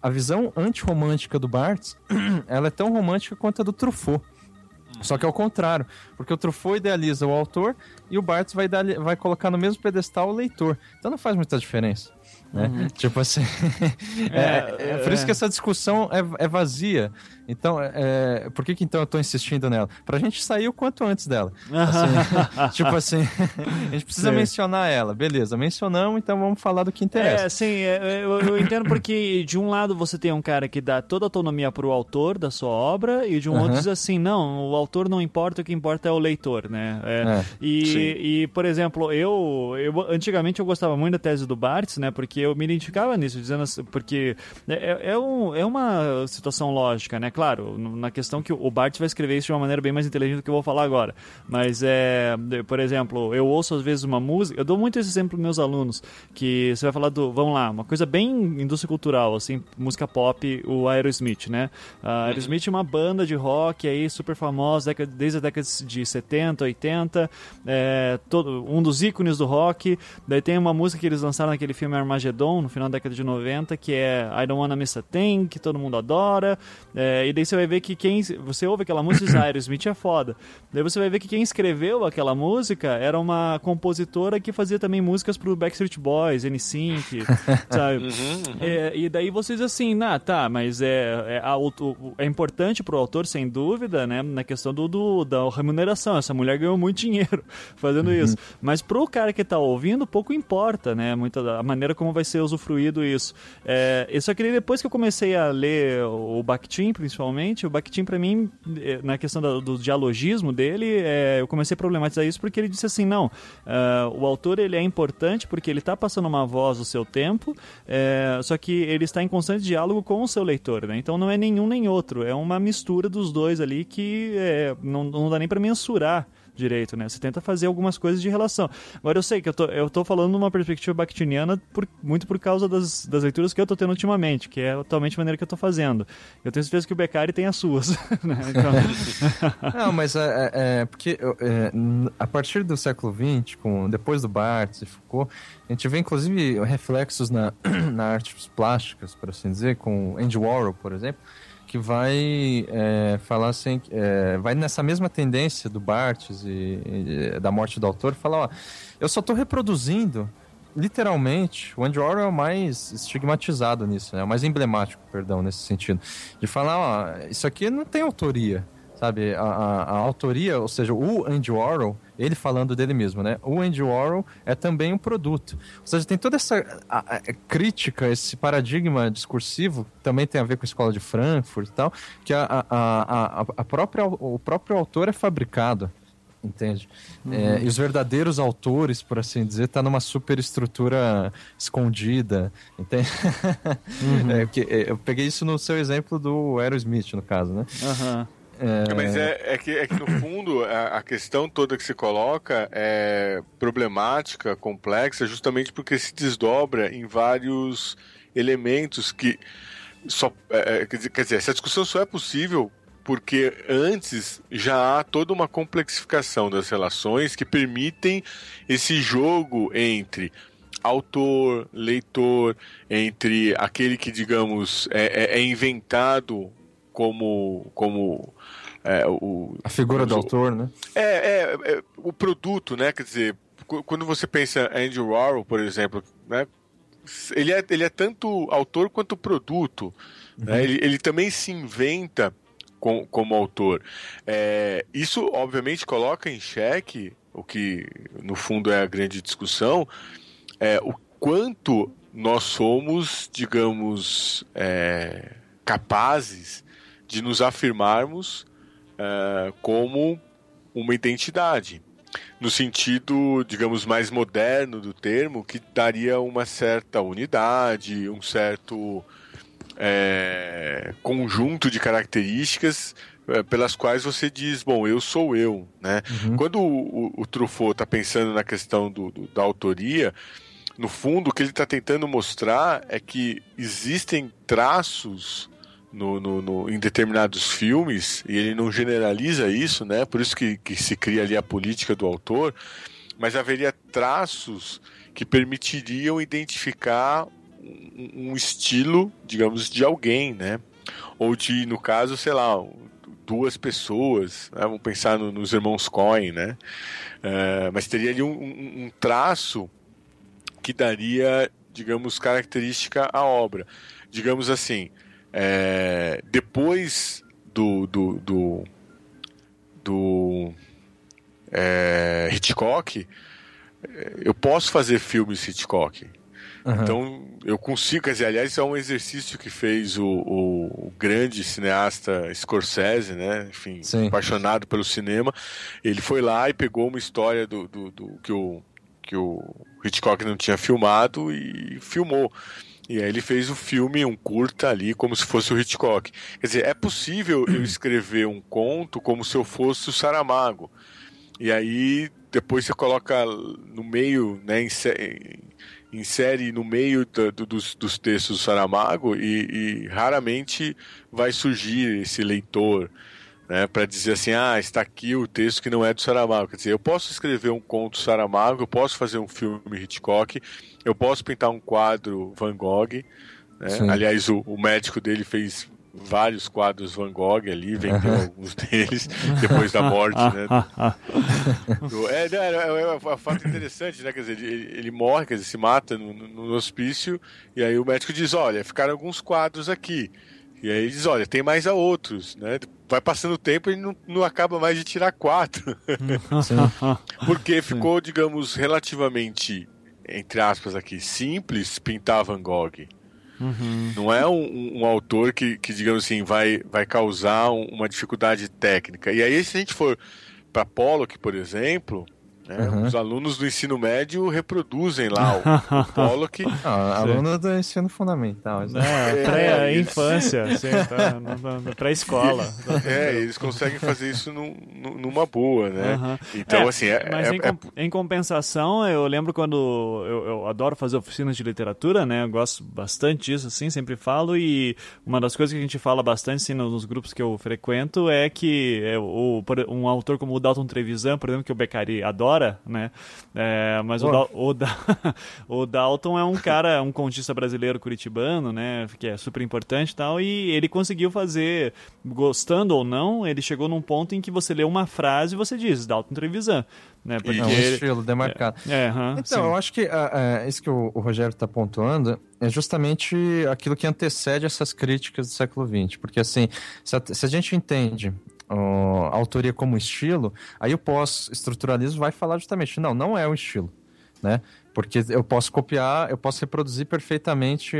a visão antirromântica do Barthes, ela é tão romântica quanto a do Truffaut. Só que é o contrário, porque o Truffaut idealiza o autor e o Barthes vai, dar, vai colocar no mesmo pedestal o leitor. Então não faz muita diferença. Né? Tipo assim. é, é por isso que essa discussão é, é vazia. Então, é, por que, que então eu tô insistindo nela? Pra gente sair o quanto antes dela. Assim, tipo assim, a gente precisa Sim. mencionar ela. Beleza, mencionamos, então vamos falar do que É, interessa. sim, é, eu, eu entendo porque de um lado você tem um cara que dá toda a autonomia pro autor da sua obra e de um outro diz assim, não, o autor não importa, o que importa é o leitor, né? É, É, e, sim. e, por exemplo, eu, eu antigamente eu gostava muito da tese do Barthes, né? Porque eu me identificava nisso, dizendo assim, porque é, é, um- é uma situação lógica, né? Claro, na questão que o Barthes vai escrever isso de uma maneira bem mais inteligente do que eu vou falar agora. Mas é, por exemplo, eu ouço às vezes uma música, eu dou muito esse exemplo para meus alunos, que você vai falar do, vamos lá, uma coisa bem indústria cultural, assim, música pop, o Aerosmith, né? A Aerosmith é uma banda de rock aí super famosa desde a década de 70, 80, é, todo, um dos ícones do rock. Daí tem uma música que eles lançaram naquele filme Armageddon, no final da década de 90, que é I Don't Wanna Miss a Thing, que todo mundo adora. É, e daí você vai ver que quem. Você ouve aquela música e diz, "Ah, Aerosmith é foda. Daí você vai ver que quem escreveu aquela música era uma compositora que fazia também músicas pro Backstreet Boys, N5, sabe? É, e daí você diz assim, nah, tá, mas é, é, é importante pro autor, sem dúvida, né, na questão do, do- da remuneração. Essa mulher ganhou muito dinheiro fazendo isso. Mas pro cara que tá ouvindo, pouco importa, né, muita a maneira como vai ser usufruído isso. É, eu só queria, depois que eu comecei a ler o Bakhtin, principalmente, o Bakhtin, pra mim, eh, na questão da- do dialogismo dele, é, eu comecei a problematizar isso porque ele disse assim, não, ah, o autor ele é importante porque ele está passando uma voz do seu tempo, é, só que ele está em constante diálogo com o seu leitor, né? Então não é nenhum nem outro, é uma mistura dos dois ali que é, não, não dá nem para mensurar direito, né? Você tenta fazer algumas coisas de relação. Agora eu sei que eu tô, eu tô falando numa perspectiva bakhtiniana por, muito por causa das, das leituras que eu tô tendo ultimamente, que é totalmente a maneira que eu tô fazendo. Eu tenho certeza que o Beccari tem as suas, né? Então... Não, mas é, é, é porque é, a partir do século XX, com, depois do Barthes e Foucault, a gente vê inclusive reflexos na, na artes plásticas, por assim dizer, com Andy Warhol, por exemplo, que vai é, falar assim, é, vai nessa mesma tendência do Barthes e, e da morte do autor, falar, ó, eu só estou reproduzindo literalmente, o Andy Warhol é o mais estigmatizado nisso, né? O mais emblemático, perdão, nesse sentido. De falar, ó, isso aqui não tem autoria, sabe? A, a, a, autoria, ou seja, o Andy Warhol, ele falando dele mesmo, né? O Andy Warhol é também um produto. Ou seja, tem toda essa a, crítica, esse paradigma discursivo, também tem a ver com a escola de Frankfurt e tal, que a, a, a, a própria, o próprio autor é fabricado entende? Uhum. É, e os verdadeiros autores, por assim dizer, tá numa superestrutura escondida, entende? Uhum. É, porque, é, eu peguei isso no seu exemplo do Aerosmith, no caso, né? Uhum. É... Mas é, é, que, é que, no fundo, a, a, questão toda que se coloca é problemática, complexa, justamente porque se desdobra em vários elementos que só. É, é quer, dizer, essa discussão só é possível porque antes já há toda uma complexificação das relações que permitem esse jogo entre autor, leitor, entre aquele que, digamos, é, é, é inventado como, como é, o, a figura do autor, né? É, é, é, o produto, né? Quer dizer, quando você pensa Andy Warhol, por exemplo, né? Ele é, ele é tanto autor quanto produto. Né? Uhum. Né? Ele, ele também se inventa com, como autor. É, isso, obviamente, coloca em xeque o que, no fundo, é a grande discussão, é o quanto nós somos, digamos, é, capazes de nos afirmarmos é, como uma identidade. No sentido, digamos, mais moderno do termo, que daria uma certa unidade, um certo é, conjunto de características é, pelas quais você diz, bom, eu sou eu, né? Uhum. Quando o, o, o Truffaut está pensando na questão do, do, da autoria, no fundo, o que ele está tentando mostrar é que existem traços no, no, no, em determinados filmes, e ele não generaliza isso, né? Por isso que, que se cria ali a política do autor, mas haveria traços que permitiriam identificar um, um estilo, digamos, de alguém, né? Ou de, no caso, sei lá, duas pessoas, né? vamos pensar no, nos irmãos Coen, né? Uh, mas teria ali um, um, um traço que daria, digamos, característica à obra. Digamos assim, é, depois do, do, do, do é, Hitchcock, é, eu posso fazer filmes Hitchcock. Uhum. Então, eu consigo, quer dizer, aliás, isso é um exercício que fez o, o, o grande cineasta Scorsese, né? Enfim, Sim. apaixonado pelo cinema. Ele foi lá e pegou uma história do, do, do que, o, que o Hitchcock não tinha filmado e filmou. E aí ele fez o filme, um curta ali, como se fosse o Hitchcock. Quer dizer, é possível eu escrever um conto como se eu fosse o Saramago. E aí depois você coloca no meio, né, insere no meio do, dos, dos, textos do Saramago e, e, raramente vai surgir esse leitor né, para dizer assim, ah, está aqui o texto que não é do Saramago. Quer dizer, eu posso escrever um conto Saramago, eu posso fazer um filme Hitchcock, eu posso pintar um quadro Van Gogh. Né? Aliás, o, o, médico dele fez vários quadros Van Gogh ali, vendeu alguns deles depois da morte, né? é, é, é, é, um fato interessante, né? Quer dizer, ele, ele morre, quer dizer, se mata no, no, hospício, e aí o médico diz, olha, ficaram alguns quadros aqui. E aí ele diz, olha, tem mais a outros, né? Vai passando o tempo e não, não acaba mais de tirar quatro. Porque ficou, digamos, relativamente entre aspas aqui, simples pintar Van Gogh. Uhum. Não é um, um, autor que, que, digamos assim, vai, vai causar uma dificuldade técnica. E aí, se a gente for para Pollock, por exemplo, né? Uhum. Os alunos do ensino médio reproduzem lá o, o Pollock. Ah, aluno do ensino fundamental. isso. É, É, pré-infância, assim, tá, pré-escola. É, eles conseguem fazer isso num- num- numa boa, né? Aham. Então, É, assim, é, Mas é- em, é- em compensação, eu lembro quando eu, eu adoro fazer oficinas de literatura, né? Eu gosto bastante disso, assim, sempre falo. E uma das coisas que a gente fala bastante assim, no- nos grupos que eu frequento é que é, o, um autor como o Dalton Trevisan, por exemplo, que o Beccari adora, né? É, mas o, o, Da- o Dalton é um cara, um contista brasileiro curitibano, né? Que é super importante e tal. E ele conseguiu fazer, gostando ou não, ele chegou num ponto em que você lê uma frase e você diz Dalton Trevisan, né? Porque É um ele- estilo demarcado. é, aham, Então, sim. eu acho que ah, ah, isso que o, o Rogério está pontuando é justamente aquilo que antecede essas críticas do século XX. Porque, assim, se a, se a gente entende autoria como estilo, aí o pós-estruturalismo vai falar justamente, não, não é um estilo, né? Porque eu posso copiar, eu posso reproduzir perfeitamente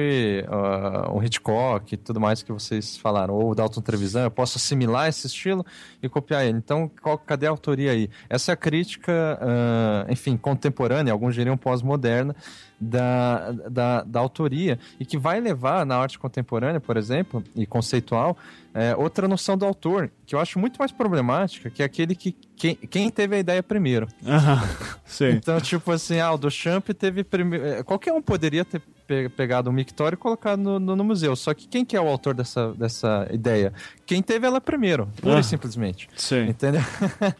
ah, o Hitchcock e tudo mais que vocês falaram, ou o Dalton Trevisan, eu posso assimilar esse estilo e copiar ele. Então, qual, cadê a autoria aí? Essa é a crítica, ah, enfim, contemporânea, alguns diriam pós-moderna, da, da, da autoria, e que vai levar na arte contemporânea, por exemplo, e conceitual, é, outra noção do autor, que eu acho muito mais problemática, que é aquele que quem, quem teve a ideia primeiro. Aham, sim. Então, tipo assim, ah, o Duchamp teve primeiro. Qualquer um poderia ter pe- pegado um mictório e colocado no, no, no museu. Só que quem que é o autor dessa, dessa ideia? Quem teve ela primeiro, pura Ah. e simplesmente. Sim. Entendeu?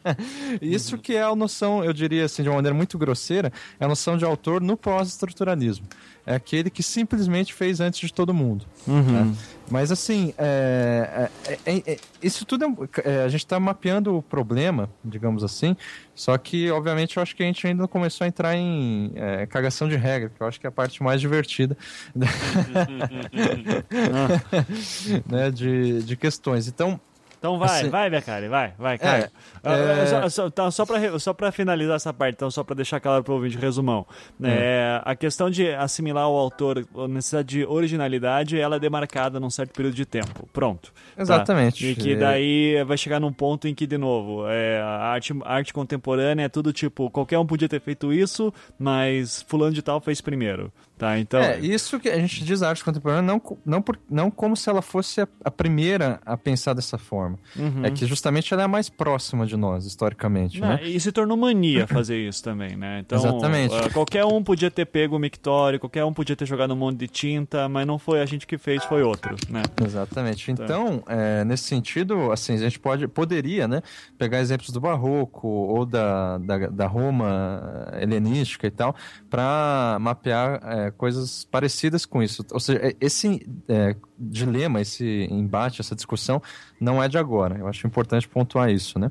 Isso que é a noção, eu diria assim, de uma maneira muito grosseira, é a noção de autor no pós-estruturalismo. É aquele que simplesmente fez antes de todo mundo. Uhum. né? Mas assim, é, é- é- é- isso tudo é é, a gente está mapeando o problema, digamos assim. Só que, obviamente, eu acho que a gente ainda não começou a entrar em é, cagação de regra, que eu acho que é a parte mais divertida né, de, de questões. Então, Então vai, Assim- vai, Beccari, vai, vai, Caio. Ah, é- Só, só, tá, só, pra, re- só pra finalizar essa parte, então, só pra deixar claro pro ouvinte, resumão. Hum. É, a questão de assimilar o autor, a necessidade de originalidade, ela é demarcada num certo período de tempo. Pronto. Tá? Exatamente. E que daí vai chegar num ponto em que, de novo, é, a arte, a arte contemporânea é tudo tipo, qualquer um podia ter feito isso, mas fulano de tal fez primeiro. Tá? Então, É, isso que a gente diz arte contemporânea não, não, por, não como se ela fosse a, a primeira a pensar dessa forma. Uhum. É que justamente ela é a mais próxima de nós, historicamente, Não, né? E se tornou mania fazer isso também, né? Então, Exatamente. ah, qualquer um podia ter pego o mictório, qualquer um podia ter jogado um monte de tinta, mas não foi a gente que fez, foi outro, né? Exatamente. Tá. Então, é, nesse sentido, assim, a gente pode, poderia, né, pegar exemplos do Barroco ou da, da, da Roma helenística e tal, para mapear é, coisas parecidas com isso. Ou seja, é, esse é, dilema, esse embate, essa discussão não é de agora. Eu acho importante pontuar isso, né?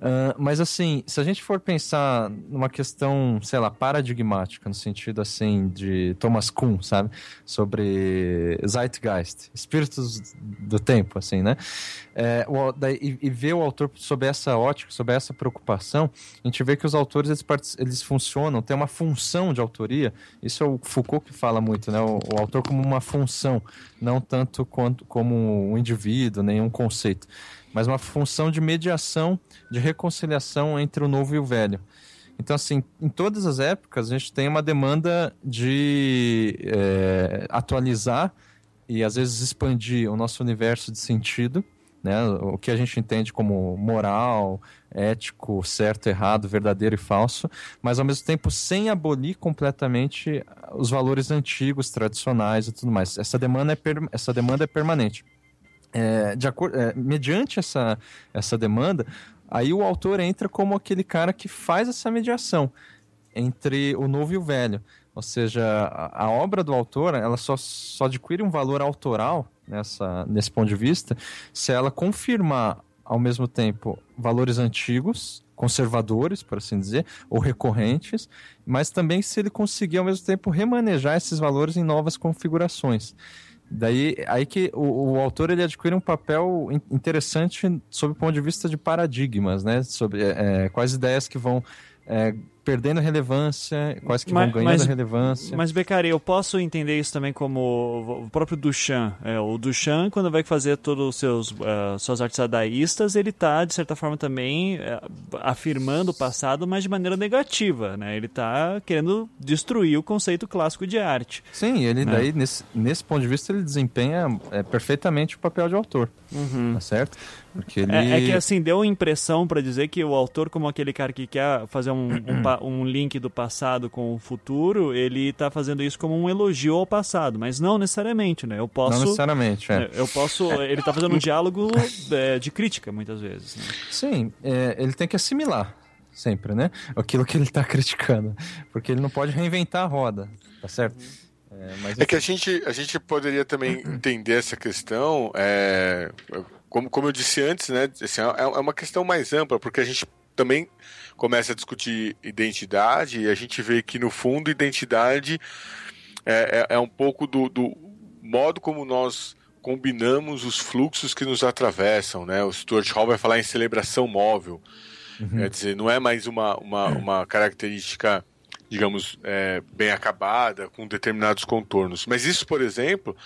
Ah, mas assim, se a gente for pensar numa questão, sei lá, paradigmática, no sentido assim de Thomas Kuhn, sabe? Sobre Zeitgeist, espíritos do tempo, assim, né? É, o- daí- e, e ver o autor sob essa ótica, sob essa preocupação, a gente vê que os autores eles, eles funcionam, tem uma função de autoria. Isso é o Foucault que fala muito, né? O, o autor como uma função, não tanto quanto como um indivíduo, nenhum conceito, mas uma função de mediação, de reconciliação entre o novo e o velho. Então, assim, em todas as épocas, a gente tem uma demanda de é, atualizar e, às vezes, expandir o nosso universo de sentido, né? o que a gente entende como moral, ético, certo, errado, verdadeiro e falso, mas, ao mesmo tempo, sem abolir completamente os valores antigos, tradicionais e tudo mais. Essa demanda é, per- essa demanda é permanente. É, de acordo, é, mediante essa, essa demanda, aí o autor entra como aquele cara que faz essa mediação entre o novo e o velho. Ou seja, a, a obra do autor ela só, só adquire um valor autoral nessa, nesse ponto de vista se ela confirmar ao mesmo tempo valores antigos, conservadores, por assim dizer, ou recorrentes, mas também se ele conseguir ao mesmo tempo remanejar esses valores em novas configurações. Daí aí que o, o autor ele adquire um papel in- interessante sob o ponto de vista de paradigmas, né? Sobre é, quais ideias que vão é, perdendo relevância, quais que Mas- vão ganhando mas- relevância. Mas, Beccari, eu posso entender isso também como o próprio Duchamp. É, o Duchamp, quando vai fazer todos os seus uh, suas artes dadaístas, ele está, de certa forma, também eh, afirmando o passado, mas de maneira negativa. Né? Ele está querendo destruir o conceito clássico de arte. Sim, ele daí, nesse, nesse ponto de vista, ele desempenha é, perfeitamente o papel de autor. Tá certo? Porque ele. É, é que assim, deu a impressão para dizer que o autor, como aquele cara que quer fazer um, um, pa- um link do passado com o futuro, ele tá fazendo isso como um elogio ao passado, mas não necessariamente, né? Eu Não posso. necessariamente, é. Eu posso. Ele tá fazendo um diálogo é, de crítica, muitas vezes. né? Sim, é, ele tem que assimilar sempre, né? Aquilo que ele está criticando. Porque ele não pode reinventar a roda, tá certo? É, mas É que a gente, a gente poderia também entender essa questão, é, como, como eu disse antes, né? assim, é, é uma questão mais ampla, porque a gente também começa a discutir identidade e a gente vê que, no fundo, identidade é, é, é um pouco do, do modo como nós combinamos os fluxos que nos atravessam, né? O Stuart Hall vai falar em celebração móvel. Quer dizer, não é mais uma, uma, uma característica, digamos, é, bem acabada, com determinados contornos. Mas isso, por exemplo,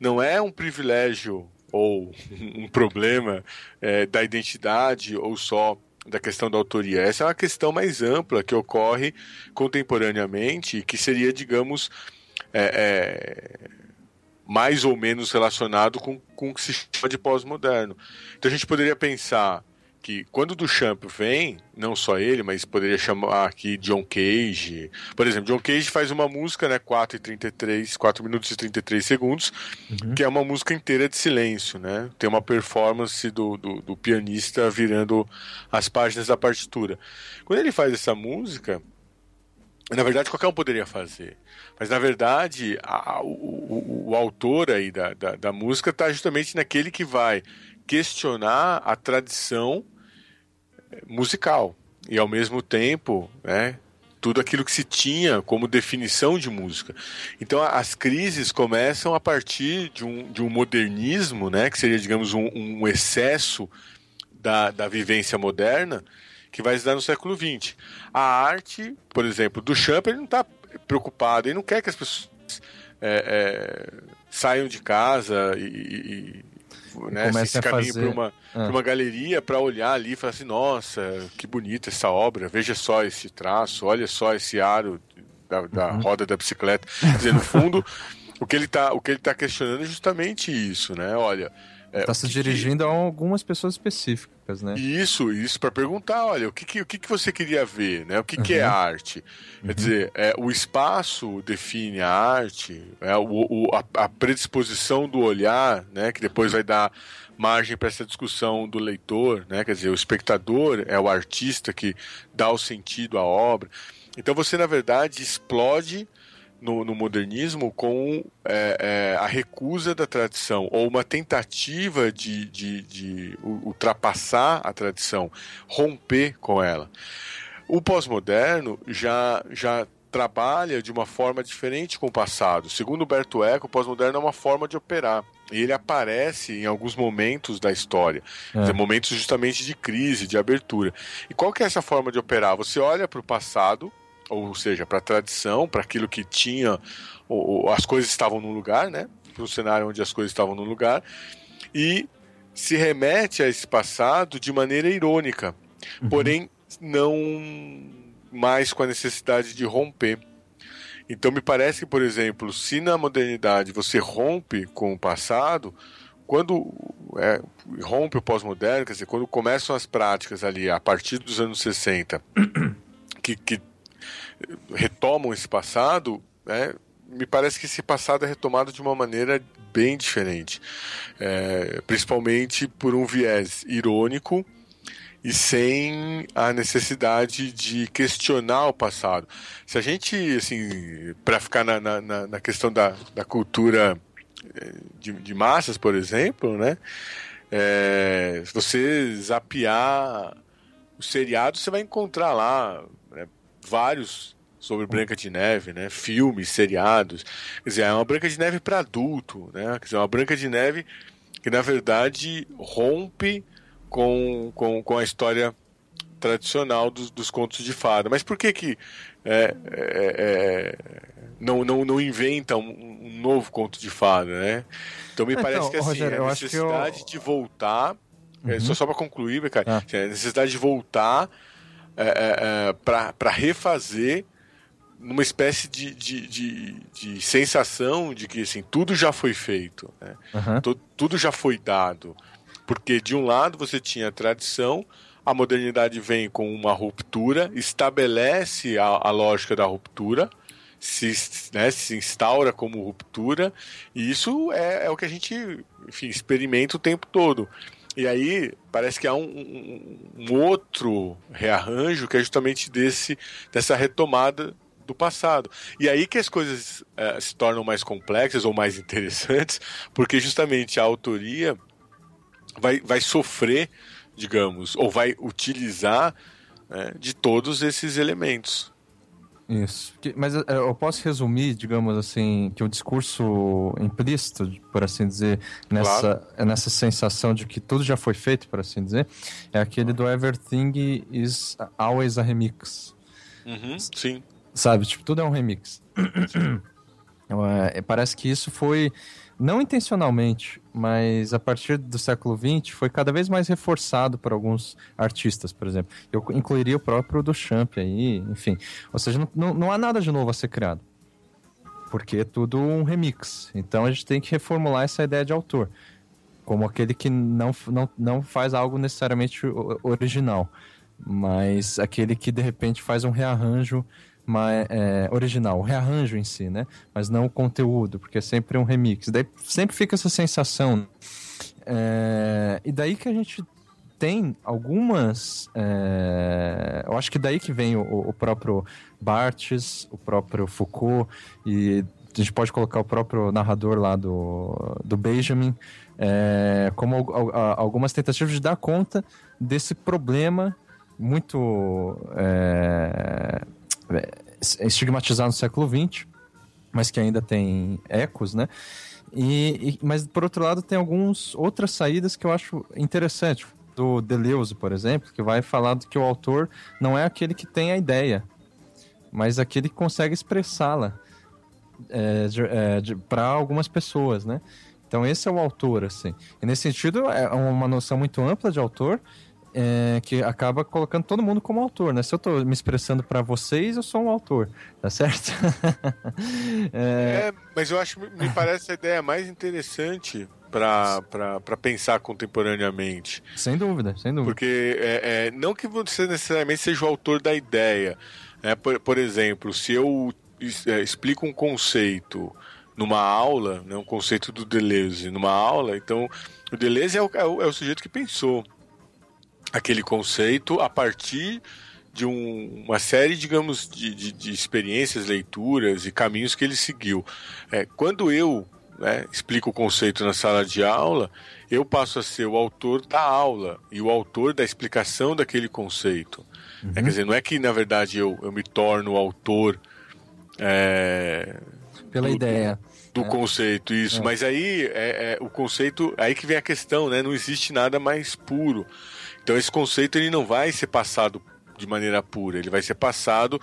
não é um privilégio ou um problema é, da identidade ou só da questão da autoria. Essa é uma questão mais ampla que ocorre contemporaneamente que seria, digamos, é, é, mais ou menos relacionado com, com o que se chama de pós-moderno. Então a gente poderia pensar que quando o Duchamp vem, não só ele, mas poderia chamar aqui John Cage. Por exemplo, John Cage faz uma música, né, 4 e 33, 4 minutos e 33 segundos, que é uma música inteira de silêncio, né? Tem uma performance do, do, do pianista virando as páginas da partitura. Quando ele faz essa música, na verdade, qualquer um poderia fazer. Mas, na verdade, a- o, o- o autor aí da, da, da música está justamente naquele que vai questionar a tradição musical. E, ao mesmo tempo, né, tudo aquilo que se tinha como definição de música. Então, as crises começam a partir de um, de um modernismo, né, que seria, digamos, um, um excesso da, da vivência moderna, que vai se dar no século XX. A arte, por exemplo, do Champ, ele não está preocupado, ele não quer que as pessoas é, é, saiam de casa e, e- né, se a caminhem fazer- para uma, Ah. uma galeria para olhar ali e falar assim, nossa, que bonita essa obra, veja só esse traço, olha só esse aro da, da Uhum. roda da bicicleta. Quer dizer, no fundo, o que ele está o que ele tá questionando é justamente isso, né? Olha, Está o se que que- dirigindo a algumas pessoas específicas, né? isso, isso para perguntar, olha, o que, que, o que, que você queria ver, né? O que, que é arte? Quer dizer, é, o espaço define a arte, é, o, o- a, a predisposição do olhar, né? Que depois vai dar margem para essa discussão do leitor, né? Quer dizer, o espectador é o artista que dá o sentido à obra. Então você, na verdade, explode no, no modernismo com é, é, a recusa da tradição ou uma tentativa de, de, de ultrapassar a tradição, romper com ela. O pós-moderno já, já trabalha de uma forma diferente com o passado. Segundo Humberto Eco, o pós-moderno é uma forma de operar. E ele aparece em alguns momentos da história, Quer dizer, momentos justamente de crise, de abertura. E qual que é essa forma de operar? Você olha para o passado, ou seja, para a tradição, para aquilo que tinha, ou, ou as coisas estavam no lugar, né? Para um cenário onde as coisas estavam no lugar, e se remete a esse passado de maneira irônica, porém não mais com a necessidade de romper. Então me parece que, por exemplo, se na modernidade você rompe com o passado, quando é, rompe o pós-moderno, quer dizer, quando começam as práticas ali a partir dos anos 60, que, que retomam esse passado, né, me parece que esse passado é retomado de uma maneira bem diferente, É, principalmente por um viés irônico e sem a necessidade de questionar o passado. Se a gente, assim, para ficar na, na, na- questão da, da cultura eh, de, de massas, por exemplo, né? É, se você zapear o seriado, você vai encontrar lá né, vários sobre Branca de Neve, né? Filmes, seriados. Quer dizer, é uma Branca de Neve para adulto, né? Quer dizer, é uma Branca de Neve que, na verdade, rompe com, com, com a história tradicional dos, dos contos de fada. Mas por que que é, é, é, não, não, não inventa um, um novo conto de fada, né? Então me Então, parece que assim, Rogério, a que eu- necessidade de voltar, é, só, só para concluir, cara, Ah. assim, a necessidade de voltar é, para refazer numa espécie de, de, de, de sensação de que assim, tudo já foi feito, né? Tu- tudo já foi dado. Porque de um lado você tinha a tradição, a modernidade vem com uma ruptura, estabelece a, a lógica da ruptura, se, né, se instaura como ruptura, e isso é, é o que a gente enfim, experimenta o tempo todo. E aí parece que há um, um- um outro rearranjo que é justamente desse, dessa retomada do passado. E aí que as coisas eh, se tornam mais complexas ou mais interessantes, porque justamente a autoria vai, vai sofrer, digamos, ou vai utilizar né, de todos esses elementos. Isso. Mas eh, eu posso resumir, digamos assim, que o discurso implícito, por assim dizer, nessa, nessa sensação de que tudo já foi feito, por assim dizer, é aquele do Everything is always a remix. Sim. Sabe? Tipo, tudo é um remix. É, parece que isso foi, não intencionalmente, mas a partir do século XX foi cada vez mais reforçado por alguns artistas, por exemplo. Eu incluiria o próprio Duchamp aí, enfim. Ou seja, não, não, há nada de novo a ser criado. Porque é tudo um remix. Então a gente tem que reformular essa ideia de autor. Como aquele que não, não, não faz algo necessariamente original. Mas aquele que de repente faz um rearranjo mas, é, original, o rearranjo em si, né? Mas não o conteúdo, porque é sempre um remix. Daí sempre fica essa sensação. É, e daí que a gente tem algumas. é, eu acho que daí que vem o, o próprio Barthes, o próprio Foucault, e a gente pode colocar o próprio narrador lá do, do Benjamin, é, como al- al- algumas tentativas de dar conta desse problema muito é, estigmatizado no século XX, mas que ainda tem ecos, né? E, e- mas por outro lado tem algumas outras saídas que eu acho interessante do Deleuze, por exemplo, que vai falar que o autor não é aquele que tem a ideia, mas aquele que consegue expressá-la é, para algumas pessoas, né? Então esse é o autor, assim. E nesse sentido é uma noção muito ampla de autor é, que acaba colocando todo mundo como autor, né? Se eu tô me expressando para vocês, eu sou um autor, tá certo? é, É, mas eu acho, me parece a ideia mais interessante para pensar contemporaneamente. sem dúvida, sem dúvida. Porque é, é, não que você necessariamente seja o autor da ideia. né? por, por exemplo, se eu é, explico um conceito numa aula, né, um conceito do Deleuze numa aula, então o Deleuze é o, é o, é o sujeito que pensou aquele conceito a partir de um- uma série, digamos, de, de- de experiências, leituras e caminhos que ele seguiu. É, quando eu né, explico o conceito na sala de aula, eu passo a ser o autor da aula e o autor da explicação daquele conceito. É, quer dizer, não é que na verdade eu, eu me torno o autor é, Pela do- ideia. do conceito, isso. Mas aí é, é, o conceito, aí que vem a questão, né? Não existe nada mais puro. Então esse conceito ele não vai ser passado de maneira pura, ele vai ser passado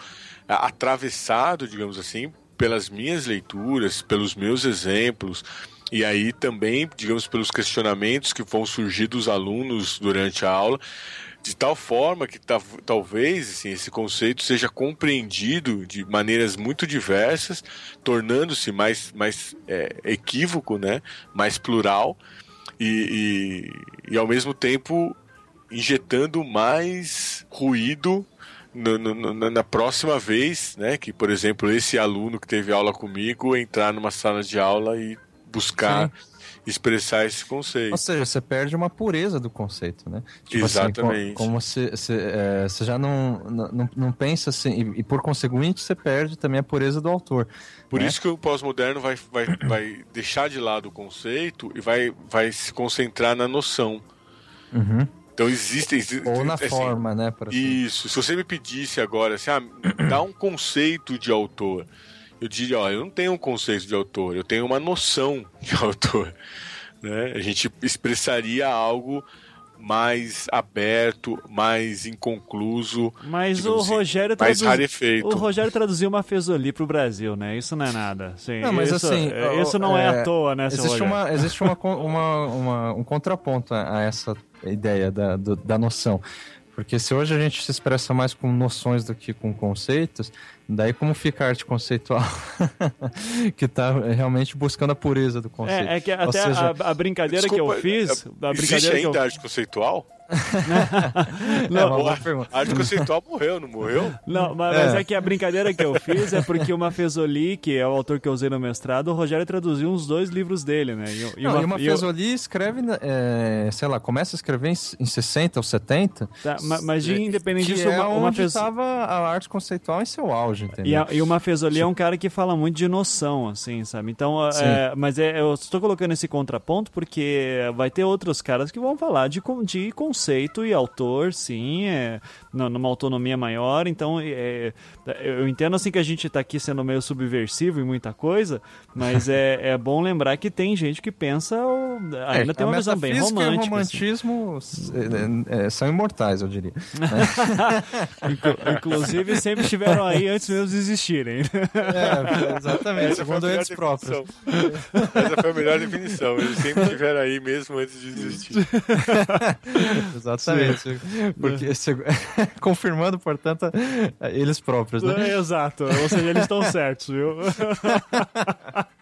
atravessado, digamos assim, pelas minhas leituras, pelos meus exemplos. E aí também, digamos, pelos questionamentos que vão surgir dos alunos durante a aula, de tal forma que ta- talvez assim, esse conceito seja compreendido de maneiras muito diversas, tornando-se mais, mais é, equívoco, né? mais plural, e, e, e ao mesmo tempo injetando mais ruído no- na próxima vez, né? Que, por exemplo, esse aluno que teve aula comigo entrar numa sala de aula e buscar expressar esse conceito. Ou seja, você perde uma pureza do conceito, né? assim, Exatamente. co- como você, você, é, você já não, não, não pensa assim, e, e por conseguinte você perde também a pureza do autor. Por né? isso que o pós-moderno vai, vai, vai deixar de lado o conceito e vai, vai se concentrar na noção. Uhum. Então existe, existe Ou na assim, forma, né? Assim. Isso. Se você me pedisse agora, assim, ah, dá um conceito de autor, eu diria, ó, eu não tenho um conceito de autor, eu tenho uma noção de autor. Né? A gente expressaria algo mais aberto, mais inconcluso. Mas o assim, Rogério mais traduz- rarefeito. O Rogério traduziu uma Fesoli pro Brasil, né? Isso não é nada. Sim, Não, mas isso, assim, Isso não é, é, à toa, né, Existe, uma, existe uma, uma, uma- um contraponto a a essa ideia da, do- da noção. Porque se hoje a gente se expressa mais com noções do que com conceitos, daí como fica a arte conceitual? que está realmente buscando a pureza do conceito. É, é que até seja, a, a brincadeira Desculpa, que eu fiz. A Existe brincadeira que eu... ainda arte conceitual? é uma boa pergunta. A arte conceitual morreu, não morreu? Não, mas mas é. É. que a brincadeira que eu fiz é porque uma Fesoli, que é o autor que eu usei no mestrado, o Rogério traduziu uns dois livros dele, né? E, Não, e uma e eu- Fesoli escreve, é, sei lá, começa a escrever em, em 60 ou 70. tá, ma- mas de, independente que disso, é uma, uma onde estava a arte conceitual em seu auge, entendeu? E, a- e uma Fesoli é um cara que fala muito de noção, assim, sabe? Então, é, mas é, eu estou colocando esse contraponto porque vai ter outros caras que vão falar de, de conceito e autor, sim, é, nu- numa autonomia maior. Então, é, eu entendo assim que a gente está aqui sendo meio subversivo em muita coisa, mas é, é bom lembrar que tem gente que pensa, ou- ainda É, tem uma visão bem romântica. e o assim. romantismo é, é, são imortais, eu diria. Inclu- Inclusive, sempre estiveram aí antes mesmo de existirem. É, exatamente, Essa foi a segundo melhor eles próprios. definição. Essa foi a melhor definição. Eles sempre estiveram aí mesmo antes de existir. Exatamente. Porque, segu- confirmando, portanto, eles próprios, né? É, Exato, ou seja, eles estão certos, viu?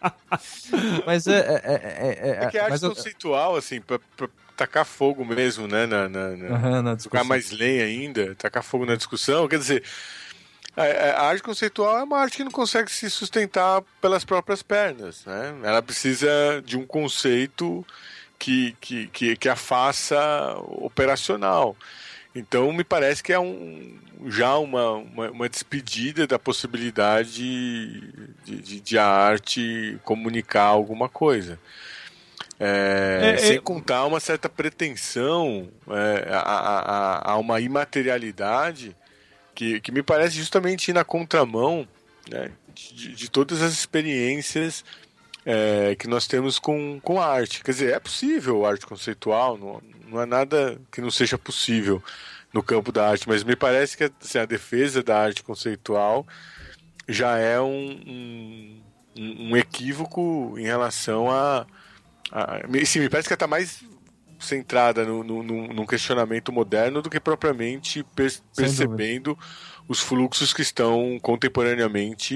Mas é. é, é, é, É que a arte conceitual, assim, pra, pra tacar fogo mesmo, né? Na, na, na- mais lenha ainda, tacar fogo na discussão. Quer dizer, a, a arte conceitual é uma arte que não consegue se sustentar pelas próprias pernas, né? Ela precisa de um conceito que, que, que, que a faça operacional. Então, me parece que é um, já uma, uma, uma despedida da possibilidade de, de, de a arte comunicar alguma coisa. É, É, sem é- contar uma certa pretensão é, a, a, a- a uma imaterialidade que, que me parece justamente ir na contramão né, de, de todas as experiências é, que nós temos com, com a arte. Quer dizer, é possível arte conceitual, não, não é nada que não seja possível no campo da arte, mas me parece que assim, a defesa da arte conceitual já é um, um, um equívoco em relação a. a me- sim, me parece que ela está mais centrada no, no, num questionamento moderno do que propriamente per- percebendo os fluxos que estão contemporaneamente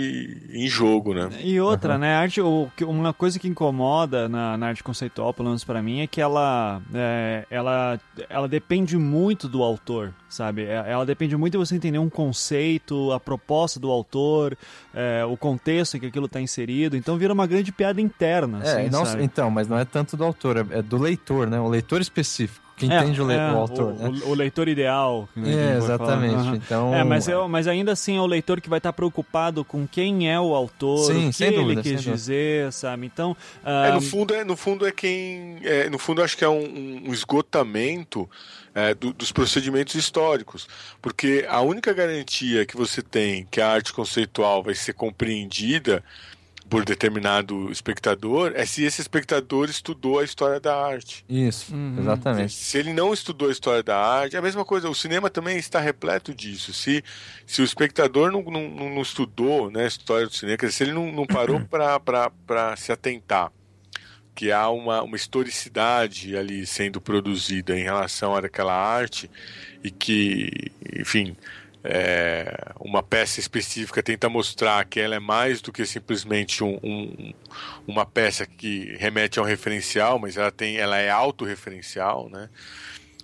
em jogo, né? E outra, né? A arte, uma coisa que incomoda na, na arte conceitual, pelo menos pra mim, é que ela, é, ela, ela depende muito do autor, sabe? É- Ela depende muito de você entender um conceito, a proposta do autor, é, o contexto em que aquilo está inserido. Então vira uma grande piada interna, É, assim, não- sabe? então, mas não é tanto do autor, é, é do leitor, né? O leitor específico, que É, entende o, le- é, o autor, o, né? o- o leitor ideal. né, É, vai falar. exatamente. Aham. Então, É, mas, eu, mas ainda assim é o leitor que vai estar preocupado com quem é o autor, Sim, o que ele dúvida, quis dúvida. dizer, sabe? Então, É, ah, no fundo é no fundo é quem é, no fundo acho que é um, um esgotamento é, do- dos procedimentos históricos porque a única garantia que você tem que a arte conceitual vai ser compreendida por determinado espectador é se esse espectador estudou a história da arte Isso, Uhum. exatamente. se ele não estudou a história da arte, é a mesma coisa. O cinema também está repleto disso. Se, se o espectador não, não, não estudou né, a história do cinema, quer dizer, se ele não, não parou para se atentar que há uma, uma historicidade ali sendo produzida em relação àquela arte e que, enfim, é, uma peça específica tenta mostrar que ela é mais do que simplesmente um, um- uma peça que remete a um referencial, mas ela tem, ela é autorreferencial, né?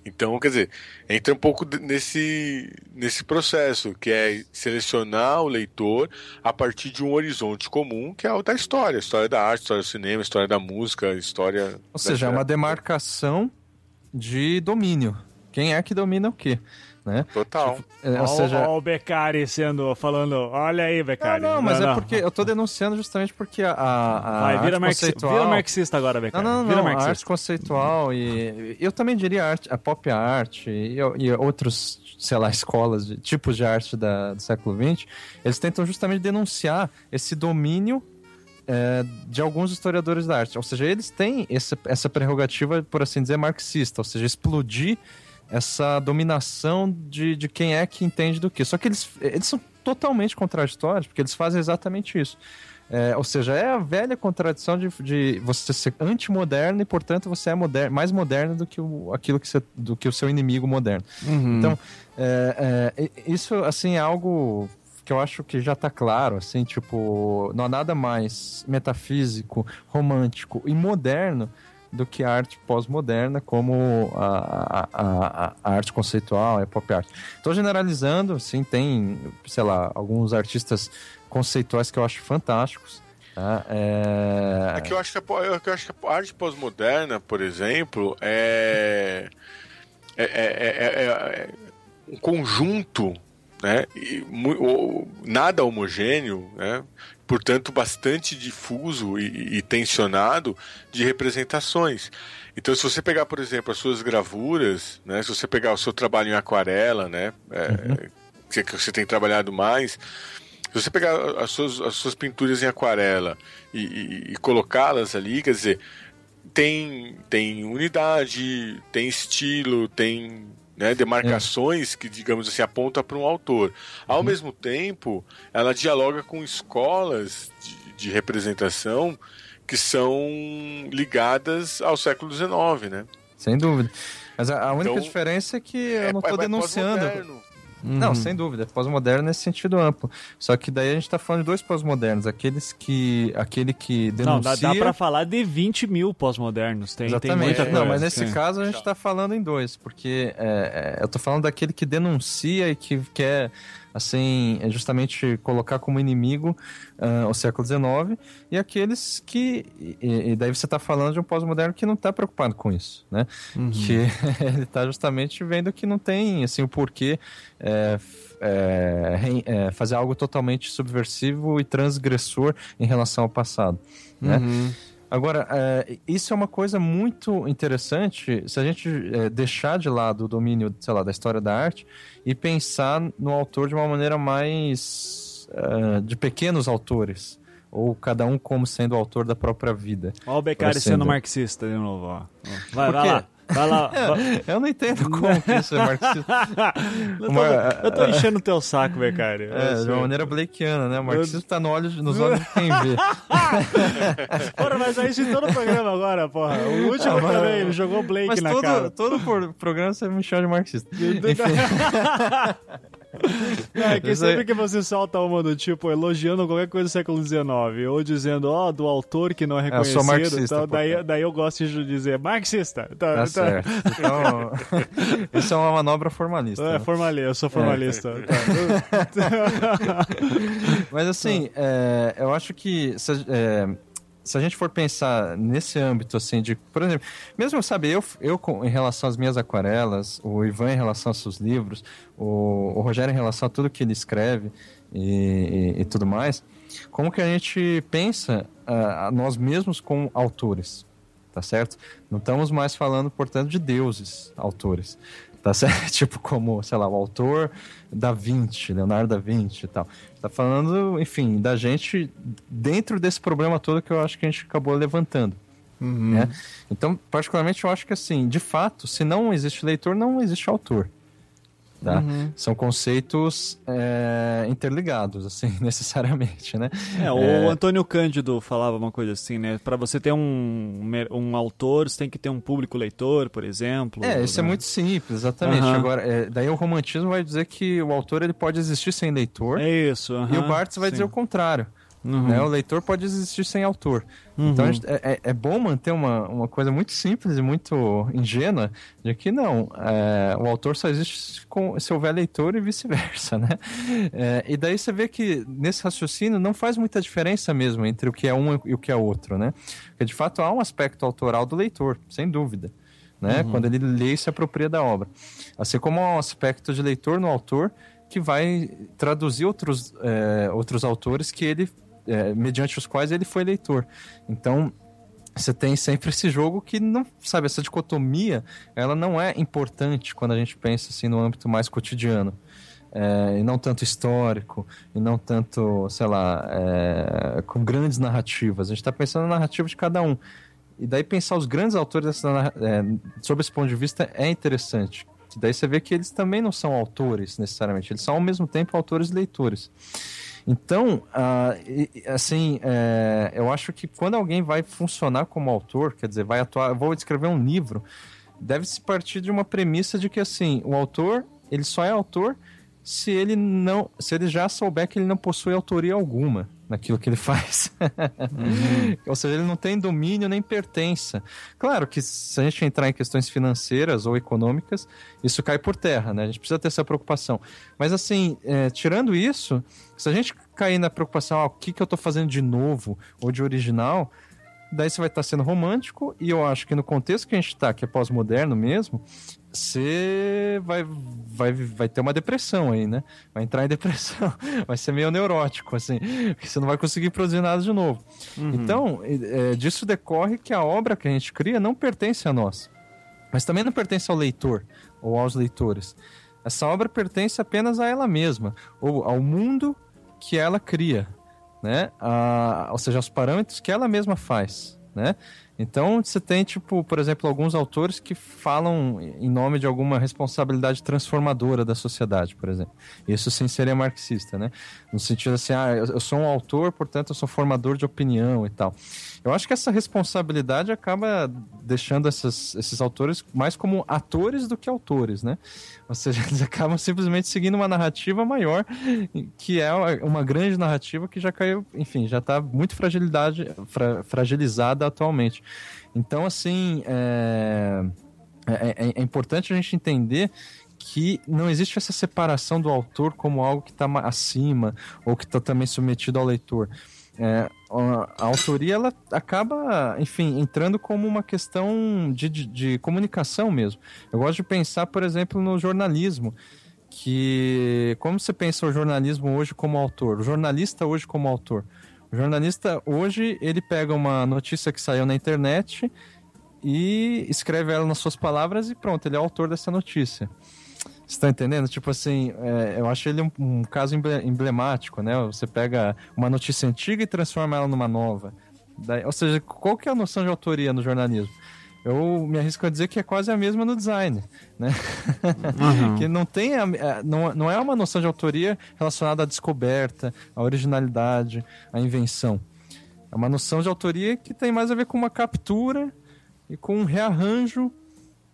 Então, quer dizer, entra um pouco nesse, nesse processo, que é selecionar o leitor a partir de um horizonte comum, que é o da história, a história da arte, história do cinema, história da música, história... Ou seja, é uma demarcação de domínio. Quem é que domina o quê? Né? Total. É, Ó, ou seja, o Beccari sendo, falando, olha aí, Beccari. não, mas é porque eu tô denunciando justamente porque a, a, a Vai, vira, arte marxi- conceitual... vira marxista agora, Não, Beccari. não, vira não, a marxista. arte conceitual e eu também diria a, arte, a pop art e, e outros, sei lá, escolas, de, tipos de arte da, do século XX, eles tentam justamente denunciar esse domínio é, de alguns historiadores da arte. Ou seja, eles têm essa, essa prerrogativa, por assim dizer, marxista, ou seja, explodir essa dominação de, de quem é que entende do que. Só que eles, eles são totalmente contraditórios, porque eles fazem exatamente isso. É, ou seja, é a velha contradição de, de você ser antimoderno e, portanto, você é moder mais moderno do que o, aquilo que você, do que o seu inimigo moderno. Uhum. Então, é, é, isso, assim, é algo que eu acho que já está claro, assim, tipo, não há nada mais metafísico, romântico e moderno do que a arte pós-moderna, como a, a, a, arte conceitual, a pop art. Estou generalizando, assim, tem, sei lá, alguns artistas conceituais que eu acho fantásticos. Tá? É... é que eu acho que a, eu acho que a arte pós-moderna, por exemplo, é, é, é, é um conjunto né, e, nada homogêneo, né, portanto bastante difuso e, e, tensionado de representações. Então, se você pegar, por exemplo, as suas gravuras, né, se você pegar o seu trabalho em aquarela, né, é, uhum. que você tem trabalhado mais, se você pegar as suas, as suas pinturas em aquarela e, e, e colocá-las ali, quer dizer, tem, tem unidade, tem estilo, tem né, demarcações é. que, digamos assim, aponta para um autor. Ao uhum. mesmo tempo, ela dialoga com escolas de, de, representação que são ligadas ao século XIX, né? Sem dúvida. Mas a, a única então, diferença é que eu é, não estou é, denunciando. Uhum. Não, sem dúvida, pós-moderno nesse sentido amplo. Só que daí a gente está falando de dois pós-modernos, aqueles que. aquele que denuncia... Não, dá, dá para falar de 20 mil pós-modernos. Tem, Exatamente. Tem muita coisa. Não, mas nesse Sim. caso a gente está falando em dois, porque é, é, eu estou falando daquele que denuncia e que quer assim, é justamente colocar como inimigo uh, o século XIX, e aqueles que. E, e daí você está falando de um pós-moderno que não está preocupado com isso, né? Uhum. Que ele está justamente vendo que não tem assim, o porquê. É, é, é, fazer algo totalmente subversivo e transgressor em relação ao passado, né? Uhum. Agora, é, isso é uma coisa muito interessante se a gente é, deixar de lado o domínio, sei lá, da história da arte e pensar no autor de uma maneira mais é, de pequenos autores. Ou cada um como sendo o autor da própria vida. Olha o Beccari sendo marxista de novo, ó. Vai, vai lá. Vai lá. eu não entendo como que isso é marxista. eu, tô, eu tô enchendo o teu saco, Becari. É, de uma maneira blakeana, né? O marxismo eu... tá no olho, nos olhos de quem vê. porra, mas é isso em todo o programa agora, porra. O último ah, também, ele jogou Blake mas na todo, cara. todo programa você me chama de marxista. Enfim. É que sempre que você solta uma do tipo elogiando qualquer coisa do século XIX ou dizendo, ó, oh, do autor que não é reconhecido, é, eu sou marxista, então, daí, daí eu gosto de dizer marxista. Tá, tá, tá. certo. Então, isso é uma manobra formalista. É, né? formalista, eu sou formalista. É. Tá. Mas assim, é, eu acho que é, se a gente for pensar nesse âmbito, assim, de, por exemplo, mesmo, sabe, eu, eu em relação às minhas aquarelas, o Ivan em relação aos seus livros, o, o Rogério em relação a tudo que ele escreve e, e, e tudo mais, como que a gente pensa uh, nós mesmos como autores, tá certo? Não estamos mais falando, portanto, de deuses autores, tá certo? tipo como, sei lá, o autor da Vinci, Leonardo da Vinci e tal. Tá falando, enfim, da gente dentro desse problema todo que eu acho que a gente acabou levantando. Uhum. Né? Então, particularmente, eu acho que assim, de fato, se não existe leitor, não existe autor. Tá? Uhum. São conceitos é, interligados, assim, necessariamente, né? É, o é... Antônio Cândido falava uma coisa assim, né? Para você ter um, um autor, você tem que ter um público leitor, por exemplo. É, isso é né? é muito simples, exatamente. Uhum. Agora, é, daí o romantismo vai dizer que o autor ele pode existir sem leitor. É isso. E o Barthes vai sim. dizer o contrário. Uhum. Né? O leitor pode existir sem autor. Uhum. Então é, é, é, bom manter uma, uma coisa muito simples e muito ingênua de que não, é, o autor só existe com, se houver leitor e vice-versa, né? É, e daí você vê que nesse raciocínio não faz muita diferença mesmo entre o que é um e o que é outro, né? Porque de fato há um aspecto autoral do leitor, sem dúvida. Né? Uhum. Quando ele lê e se apropria da obra. Assim como há um aspecto de leitor no autor que vai traduzir outros, é, outros autores que ele é, mediante os quais ele foi eleitor. Então, você tem sempre esse jogo que não, sabe, essa dicotomia, ela não é importante quando a gente pensa assim no âmbito mais cotidiano. é, e não tanto histórico, e não tanto, sei lá, é, com grandes narrativas. A gente está pensando na narrativa de cada um. E daí pensar os grandes autores dessa, é, sob esse ponto de vista é interessante. Daí você vê que eles também não são autores necessariamente, eles são ao mesmo tempo autores e leitores. Então, uh, assim, é, eu acho que quando alguém vai funcionar como autor, quer dizer, vai atuar, vou escrever um livro, deve-se partir de uma premissa de que, assim, o autor, ele só é autor se ele não, se ele já souber que ele não possui autoria alguma naquilo que ele faz. Uhum. ou seja, ele não tem domínio nem pertença. Claro que se a gente entrar em questões financeiras ou econômicas, isso cai por terra, né? A gente precisa ter essa preocupação. Mas assim, é, tirando isso, se a gente cair na preocupação, ah, o que, que eu estou fazendo de novo ou de original, daí você vai estar sendo romântico, e eu acho que no contexto que a gente está, que é pós-moderno mesmo, você vai, vai, vai ter uma depressão aí, né? Vai entrar em depressão, vai ser meio neurótico, assim, você não vai conseguir produzir nada de novo. Uhum. Então, é, disso decorre que a obra que a gente cria não pertence a nós, mas também não pertence ao leitor ou aos leitores. Essa obra pertence apenas a ela mesma, ou ao mundo que ela cria, né? A, ou seja, aos parâmetros que ela mesma faz, né? Então, você tem, tipo, por exemplo, alguns autores que falam em nome de alguma responsabilidade transformadora da sociedade, por exemplo. Isso sim seria marxista, né? No sentido assim, ah, eu sou um autor, portanto eu sou formador de opinião e tal. Eu acho que essa responsabilidade acaba deixando esses, esses autores mais como atores do que autores, né? Ou seja, eles acabam simplesmente seguindo uma narrativa maior, que é uma grande narrativa que já caiu, enfim, já está muito fragilidade, fra, fragilizada atualmente. Então, assim, é, é, é, é importante a gente entender que não existe essa separação do autor como algo que está acima ou que está também submetido ao leitor. É, a, autoria ela acaba, enfim, entrando como uma questão de, de, de, comunicação mesmo. Eu gosto de pensar, por exemplo, no jornalismo, que como você pensa o jornalismo hoje como autor, o jornalista hoje como autor. O jornalista hoje ele pega uma notícia que saiu na internet e escreve ela nas suas palavras e pronto, ele é o autor dessa notícia. Você tá entendendo? Tipo assim, é, eu acho ele um, um, caso emblemático, né? Você pega uma notícia antiga e transforma ela numa nova. Daí, ou seja, qual que é a noção de autoria no jornalismo? Eu me arrisco a dizer que é quase a mesma no design, né? Uhum. que não tem a, não, não é uma noção de autoria relacionada à descoberta, à originalidade, à invenção. É uma noção de autoria que tem mais a ver com uma captura e com um rearranjo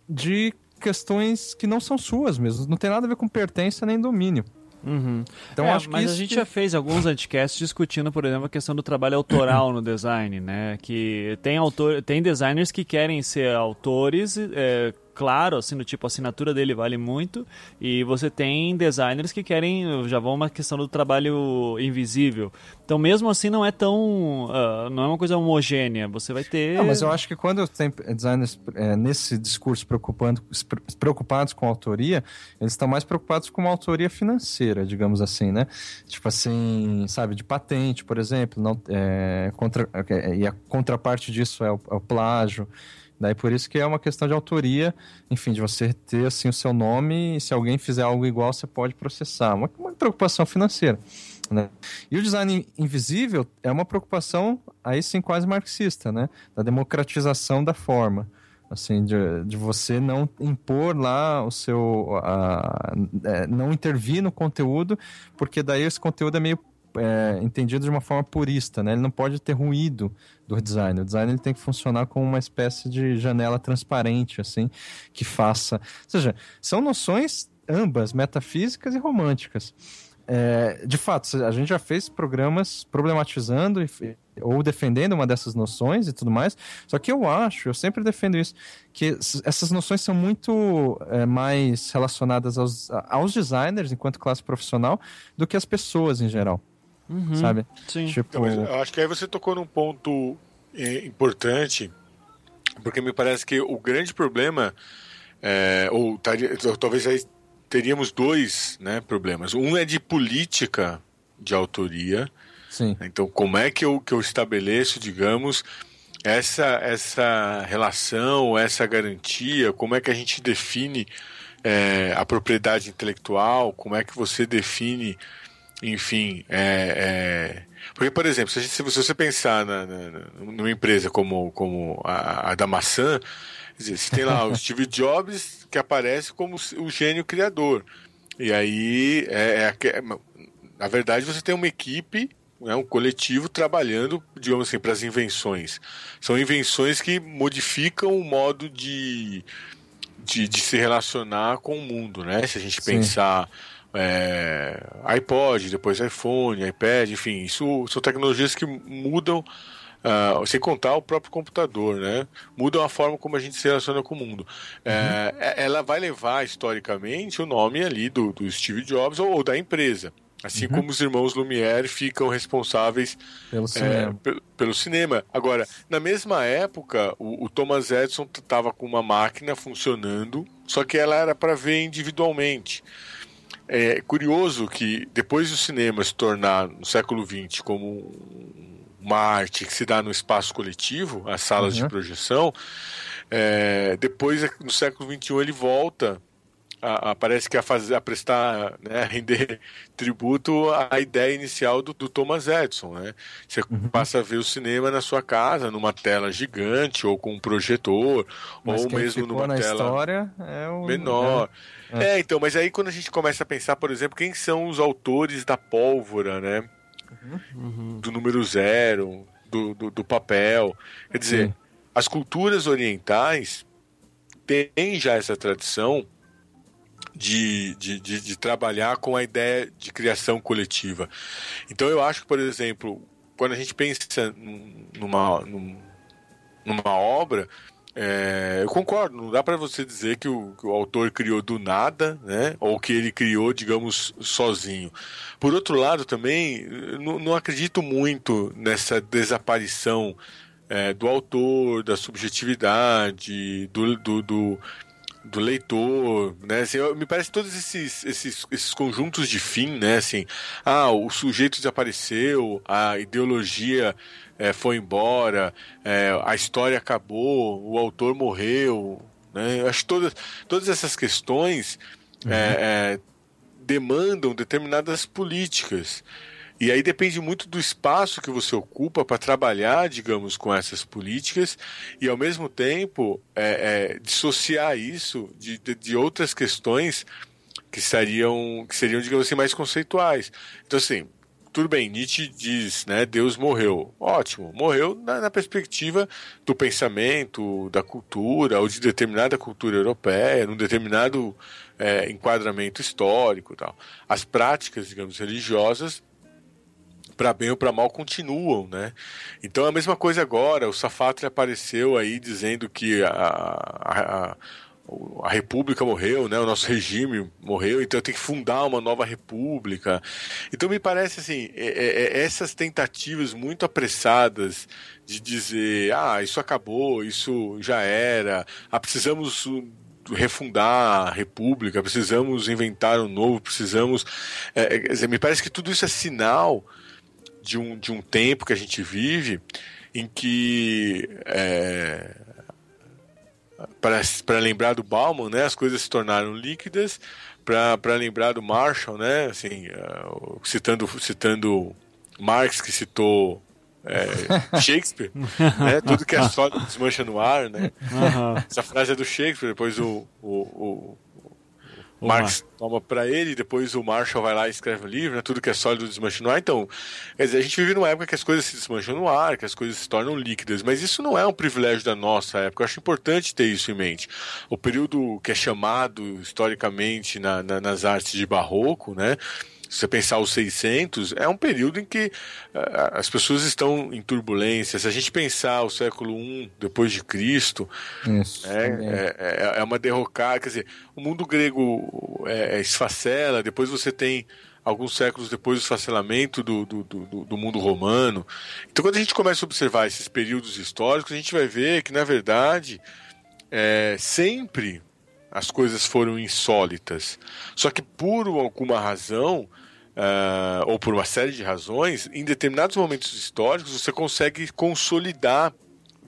de questões que não são suas mesmo. Não tem nada a ver com pertença nem domínio. Uhum. Então, é, acho que mas a gente já fez alguns podcasts discutindo, por exemplo, a questão do trabalho autoral no design, né? Que tem autor, tem designers que querem ser autores, é, claro, assim, do tipo, a assinatura dele vale muito, e você tem designers que querem, já vão uma questão do trabalho invisível. Então, mesmo assim, não é tão, uh, não é uma coisa homogênea, você vai ter... Não, mas eu acho que quando tem designers é, nesse discurso preocupando, preocupados com a autoria, eles estão mais preocupados com uma autoria financeira, digamos assim, né? Tipo assim, sabe, de patente, por exemplo, não, é, contra, é, e a contraparte disso é o, é o plágio, Daí por isso que é uma questão de autoria, enfim, de você ter assim o seu nome e se alguém fizer algo igual você pode processar. Uma, uma preocupação financeira. Né? E o design invisível é uma preocupação aí sim quase marxista, né? Da democratização da forma assim de, de você não impor lá o seu a, é, não intervir no conteúdo porque daí esse conteúdo é meio é, entendido de uma forma purista, né? Ele não pode ter ruído do design. O design ele tem que funcionar como uma espécie de janela transparente, assim, que faça. Ou seja, são noções ambas metafísicas e românticas. É, de fato, a gente já fez programas problematizando e, ou defendendo uma dessas noções e tudo mais. Só que eu acho, eu sempre defendo isso, que essas noções são muito é, mais relacionadas aos, aos designers enquanto classe profissional do que às pessoas em geral. Uhum, sabe? Sim. Tipo... Então, eu acho que aí você tocou num ponto é, importante, porque me parece que o grande problema, é, ou talvez aí teríamos dois né, problemas. Um é de política de autoria. Sim. Então, como é que eu, que eu estabeleço, digamos, essa, essa relação, essa garantia, como é que a gente define é, a propriedade intelectual, como é que você define, enfim, é, é... porque por exemplo, se, gente, se você pensar na, na, numa empresa como, como a, a da maçã, dizer, você tem lá o Steve Jobs que aparece como o gênio criador, e aí é, é na verdade você tem uma equipe é um coletivo trabalhando, digamos assim, para as invenções. São invenções que modificam o modo de, de, de se relacionar com o mundo, né? Se a gente Sim. pensar é, iPod, depois iPhone, iPad, enfim, isso são tecnologias que mudam, uh, sem contar o próprio computador, né? Mudam a forma como a gente se relaciona com o mundo. É, uhum. É, ela vai levar historicamente o nome ali do, do Steve Jobs ou, ou da empresa. Assim uhum. como os irmãos Lumière ficam responsáveis pelo cinema. É, pelo cinema. Agora, na mesma época, o, o Thomas Edison estava com uma máquina funcionando, só que ela era para ver individualmente. É curioso que depois do cinema se tornar no século XX como uma arte que se dá no espaço coletivo, as salas uhum. de projeção, é, depois no século XXI ele volta a, a, parece que a, fazer, a prestar, né, a render tributo à ideia inicial do, do Thomas Edison, né? Você uhum. passa a ver o cinema na sua casa, numa tela gigante, ou com um projetor, mas ou mesmo numa tela história é o... menor. É. é. então, mas aí quando a gente começa a pensar, por exemplo, quem são os autores da pólvora, né? Uhum. Do número zero, do, do, do papel. Quer dizer, Sim. as culturas orientais têm já essa tradição de, de, de, de, trabalhar com a ideia de criação coletiva. Então eu acho que, por exemplo, quando a gente pensa numa, numa obra, é, eu concordo, não dá para você dizer que o, que o, autor criou do nada, né? Ou que ele criou, digamos, sozinho. Por outro lado, também, não, acredito muito nessa desaparição é, do autor, da subjetividade, do, do, do do leitor, né? Assim, me parece todos esses, esses, esses conjuntos de fim, né? Assim, ah, o sujeito desapareceu, a ideologia é, foi embora, é, a história acabou, o autor morreu, né? Acho que todas, todas essas questões uhum. é, demandam determinadas políticas. E aí depende muito do espaço que você ocupa para trabalhar, digamos, com essas políticas e, ao mesmo tempo, é, é, dissociar isso de, de, de, outras questões que seriam, que seriam, digamos assim, mais conceituais. Então, assim, tudo bem, Nietzsche diz, né, Deus morreu. Ótimo, morreu na, na perspectiva do pensamento, da cultura, ou de determinada cultura europeia, num determinado é, enquadramento histórico tal. As práticas, digamos, religiosas para bem ou para mal continuam, né? Então é a mesma coisa agora. O Safatli apareceu aí dizendo que a, a, a, República morreu, né? O nosso regime morreu, então tem que fundar uma nova República. Então me parece assim, é, é, é essas tentativas muito apressadas de dizer, ah, isso acabou, isso já era, ah, precisamos refundar a república, precisamos inventar um novo, precisamos. É, é me parece que tudo isso é sinal de um, de um tempo que a gente vive em que é, para lembrar do Bauman, né, as coisas se tornaram líquidas. Para lembrar do Marshall, né, assim, uh, citando, citando Marx, que citou é, Shakespeare, né, tudo que é sólido desmancha no ar. Né? Uhum. Essa frase é do Shakespeare, depois o, o, o o Marx Mar... toma para ele, depois o Marshall vai lá e escreve um livro, né? tudo que é sólido desmancha no ar. Então, quer dizer, a gente vive numa época que as coisas se desmancham no ar, que as coisas se tornam líquidas, mas isso não é um privilégio da nossa época. Eu acho importante ter isso em mente. O período que é chamado historicamente na, na, nas artes de barroco, né? Se você pensar os 600, é um período em que uh, as pessoas estão em turbulência. Se a gente pensar o século I depois de Cristo, Isso, é, é, é, é, uma derrocada. Quer dizer, o mundo grego é, é, esfacela, depois você tem alguns séculos depois do esfacelamento do, do, do, do, mundo romano. Então, quando a gente começa a observar esses períodos históricos, a gente vai ver que, na verdade, é, sempre as coisas foram insólitas. Só que por alguma razão, uh, ou por uma série de razões, em determinados momentos históricos você consegue consolidar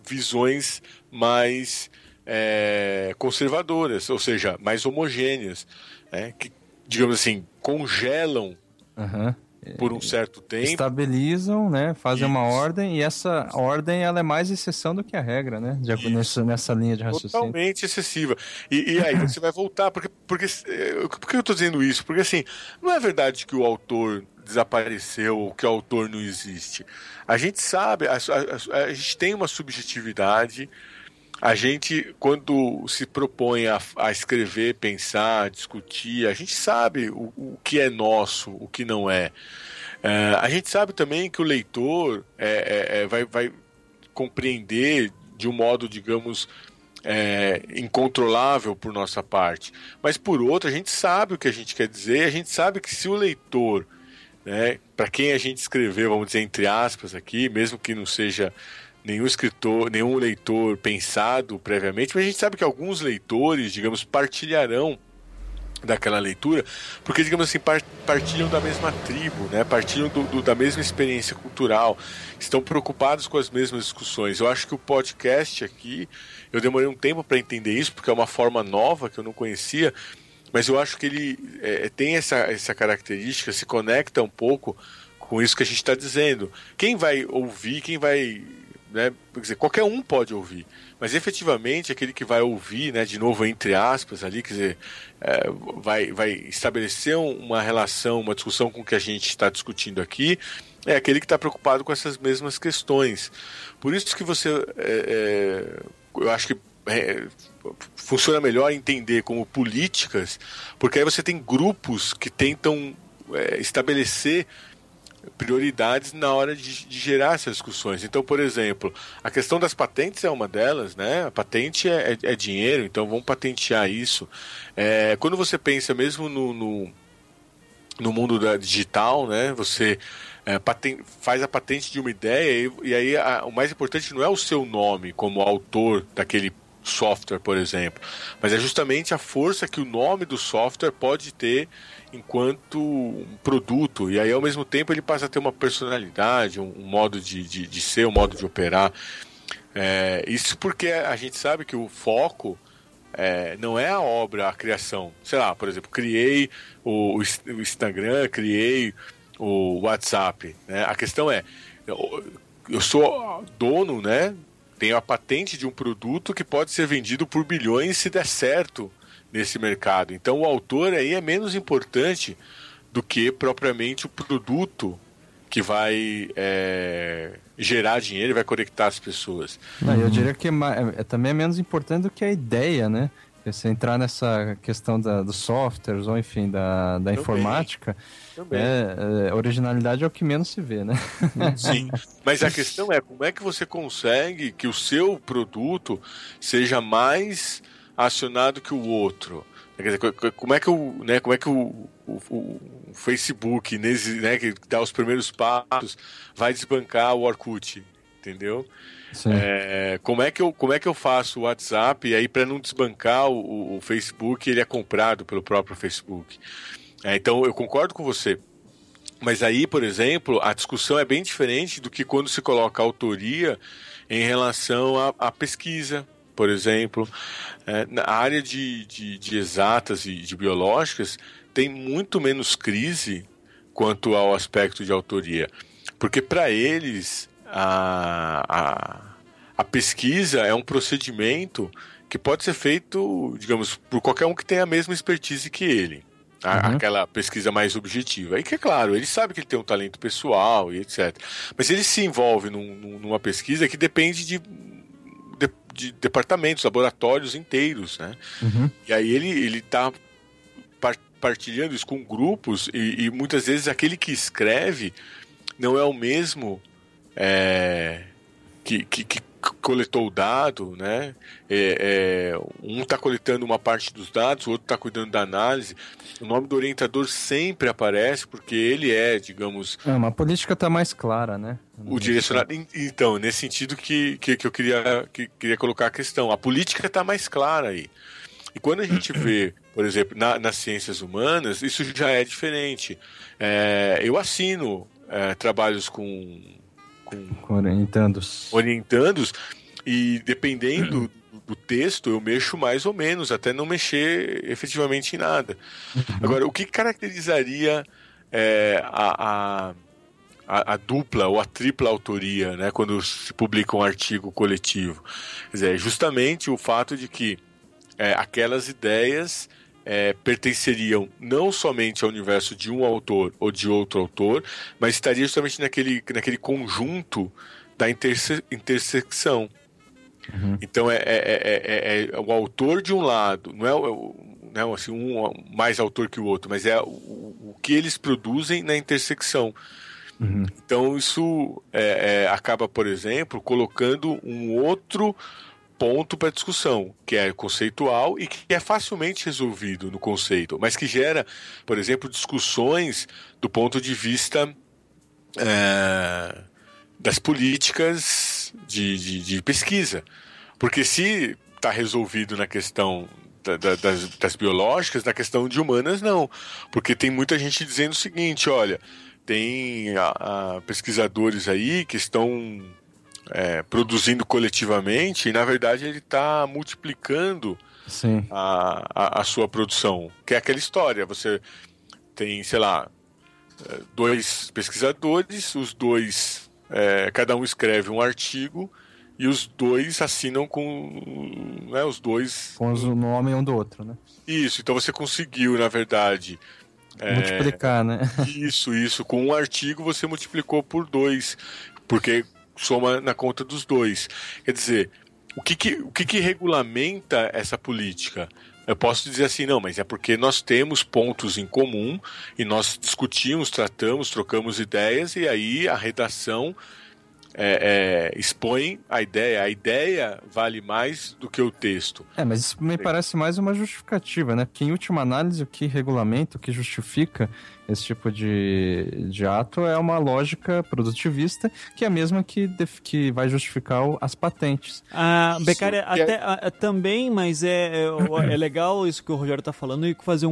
visões mais é, conservadoras, ou seja, mais homogêneas, né, que, digamos assim, congelam Aham. Por um certo tempo. Estabilizam, né? Fazem uma Isso. ordem e essa ordem ela é mais exceção do que a regra, né? De, nessa, nessa linha de raciocínio. Totalmente excessiva. E, e aí você vai voltar, porque, porque eh, por que eu estou dizendo isso? Porque assim, não é verdade que o autor desapareceu ou que o autor não existe. A gente sabe, a- a- a gente tem uma subjetividade. A gente, quando se propõe a, a escrever, pensar, discutir, a gente sabe o, o que é nosso, o que não é. Eh, a gente sabe também que o leitor é, é, é, vai, vai compreender de um modo, digamos, é, incontrolável por nossa parte. Mas por outro, a gente sabe o que a gente quer dizer, a gente sabe que se o leitor, né, para quem a gente escreveu, vamos dizer entre aspas aqui, mesmo que não seja nenhum escritor, nenhum leitor pensado previamente, mas a gente sabe que alguns leitores, digamos, partilharão daquela leitura, porque, digamos assim, par- partilham da mesma tribo, né? partilham do- do- da mesma experiência cultural, estão preocupados com as mesmas discussões. Eu acho que o podcast aqui, eu demorei um tempo para entender isso, porque é uma forma nova que eu não conhecia, mas eu acho que ele é, tem essa, essa característica, se conecta um pouco com isso que a gente está dizendo. Quem vai ouvir, quem vai. Né, quer dizer, qualquer um pode ouvir, mas efetivamente aquele que vai ouvir, né, de novo entre aspas ali, quer dizer, é, vai, vai estabelecer um- uma relação, uma discussão com o que a gente está discutindo aqui, é aquele que está preocupado com essas mesmas questões. Por isso que você, é, é, eu acho que é, funciona melhor entender como políticas, porque aí você tem grupos que tentam é, estabelecer prioridades na hora de, de gerar essas discussões. Então, por exemplo, a questão das patentes é uma delas, né? A patente é, é- é dinheiro, então vamos patentear isso. É, quando você pensa mesmo no, no, no mundo da digital, né? Você é, faz a patente de uma ideia e, e aí a- o mais importante não é o seu nome como autor daquele software, por exemplo, mas é justamente a força que o nome do software pode ter enquanto um produto e aí ao mesmo tempo ele passa a ter uma personalidade, um, um modo de, de, de ser, um modo de operar. É, isso porque a gente sabe que o foco é, não é a obra, a criação. Sei lá, por exemplo, criei o, o Ins- o Instagram, criei o WhatsApp. Né? A questão é, eu, eu sou dono, né? Tenho a patente de um produto que pode ser vendido por bilhões se der certo nesse mercado. Então o autor aí é menos importante do que propriamente o produto que vai é, gerar dinheiro e vai conectar as pessoas. Não, eu diria que é, é- é também é menos importante do que a ideia, né? Você entrar nessa questão da, dos softwares, ou enfim, da, da Também. informática, Também. é, é, originalidade é o que menos se vê, né? Sim, mas a questão é como é que você consegue que o seu produto seja mais acionado que o outro. Quer dizer, co- co- como é que o, né, como é que o, o, o Facebook, nesse, né, que dá os primeiros passos, vai desbancar o Orkut, entendeu? É, como, é que eu, como é que eu faço o WhatsApp e aí para não desbancar o, o- Facebook, ele é comprado pelo próprio Facebook. É, então eu concordo com você. Mas aí, por exemplo, a discussão é bem diferente do que quando se coloca autoria em relação à pesquisa, por exemplo. É, na área de, de, de exatas e de biológicas tem muito menos crise quanto ao aspecto de autoria. Porque para eles a, a, a pesquisa é um procedimento que pode ser feito, digamos, por qualquer um que tenha a mesma expertise que ele. A- Uhum. Aquela pesquisa mais objetiva. E que, é claro, ele sabe que ele tem um talento pessoal e etc. Mas ele se envolve num- num- numa pesquisa que depende de, de, de departamentos, laboratórios inteiros, né? Uhum. E aí ele ele está partilhando isso com grupos e, e muitas vezes aquele que escreve não é o mesmo é, que, que, que coletou o dado, né? É, é, um está coletando uma parte dos dados, o outro está cuidando da análise. O nome do orientador sempre aparece porque ele é, digamos, É, uma política tá mais clara, né? o direcionado. En- Então, nesse sentido que, que, que eu queria, que, queria colocar a questão. A política está mais clara aí. E quando a gente vê, por exemplo, na- nas ciências humanas, isso já é diferente. É, eu assino é, trabalhos com, com Orientandos. orientandos e dependendo do texto, eu mexo mais ou menos, até não mexer efetivamente em nada. Agora, o que caracterizaria é, a, a, a, a dupla ou a tripla autoria, né, quando se publica um artigo coletivo? Quer dizer, é justamente o fato de que é, aquelas ideias é, pertenceriam não somente ao universo de um autor ou de outro autor, mas estaria justamente naquele, naquele conjunto da interse intersecção. Então é, é, é, é, é o autor de um lado, não é o não, assim, um mais autor que o outro, mas é o, o que eles produzem na intersecção. Então isso é, é, acaba, por exemplo, colocando um outro ponto para discussão, que é conceitual e que é facilmente resolvido no conceito, mas que gera, por exemplo, discussões do ponto de vista é, das políticas de, de, de pesquisa. Porque se está resolvido na questão da- da- das, das biológicas, na questão de humanas, não. Porque tem muita gente dizendo o seguinte: olha, tem a- a pesquisadores aí que estão é, produzindo coletivamente e, na verdade, ele está multiplicando a, a, a sua produção. Que é aquela história: você tem, sei lá, eh, dois pesquisadores, os dois, eh, cada um escreve um artigo e os dois assinam com. Né, os dois. Com o nome um do outro, né? Isso, então você conseguiu, na verdade. eh, Multiplicar, né? isso, isso. Com um artigo você multiplicou por dois, porque soma na conta dos dois. Quer dizer, o que, que, o que, que regulamenta essa política? Eu posso dizer assim, não, mas é porque nós temos pontos em comum e nós discutimos, tratamos, trocamos ideias e aí a redação é, é, expõe a ideia. A ideia vale mais do que o texto. É, mas isso me parece mais uma justificativa, né? Porque em última análise, o que regulamenta, o que justifica esse tipo de, de ato é uma lógica produtivista, que é a mesma que, def- que vai justificar o- as patentes. Ah, Isso, Beccaria, é- até ah, também, mas é, é, é legal isso que o Rogério está falando e fazer um,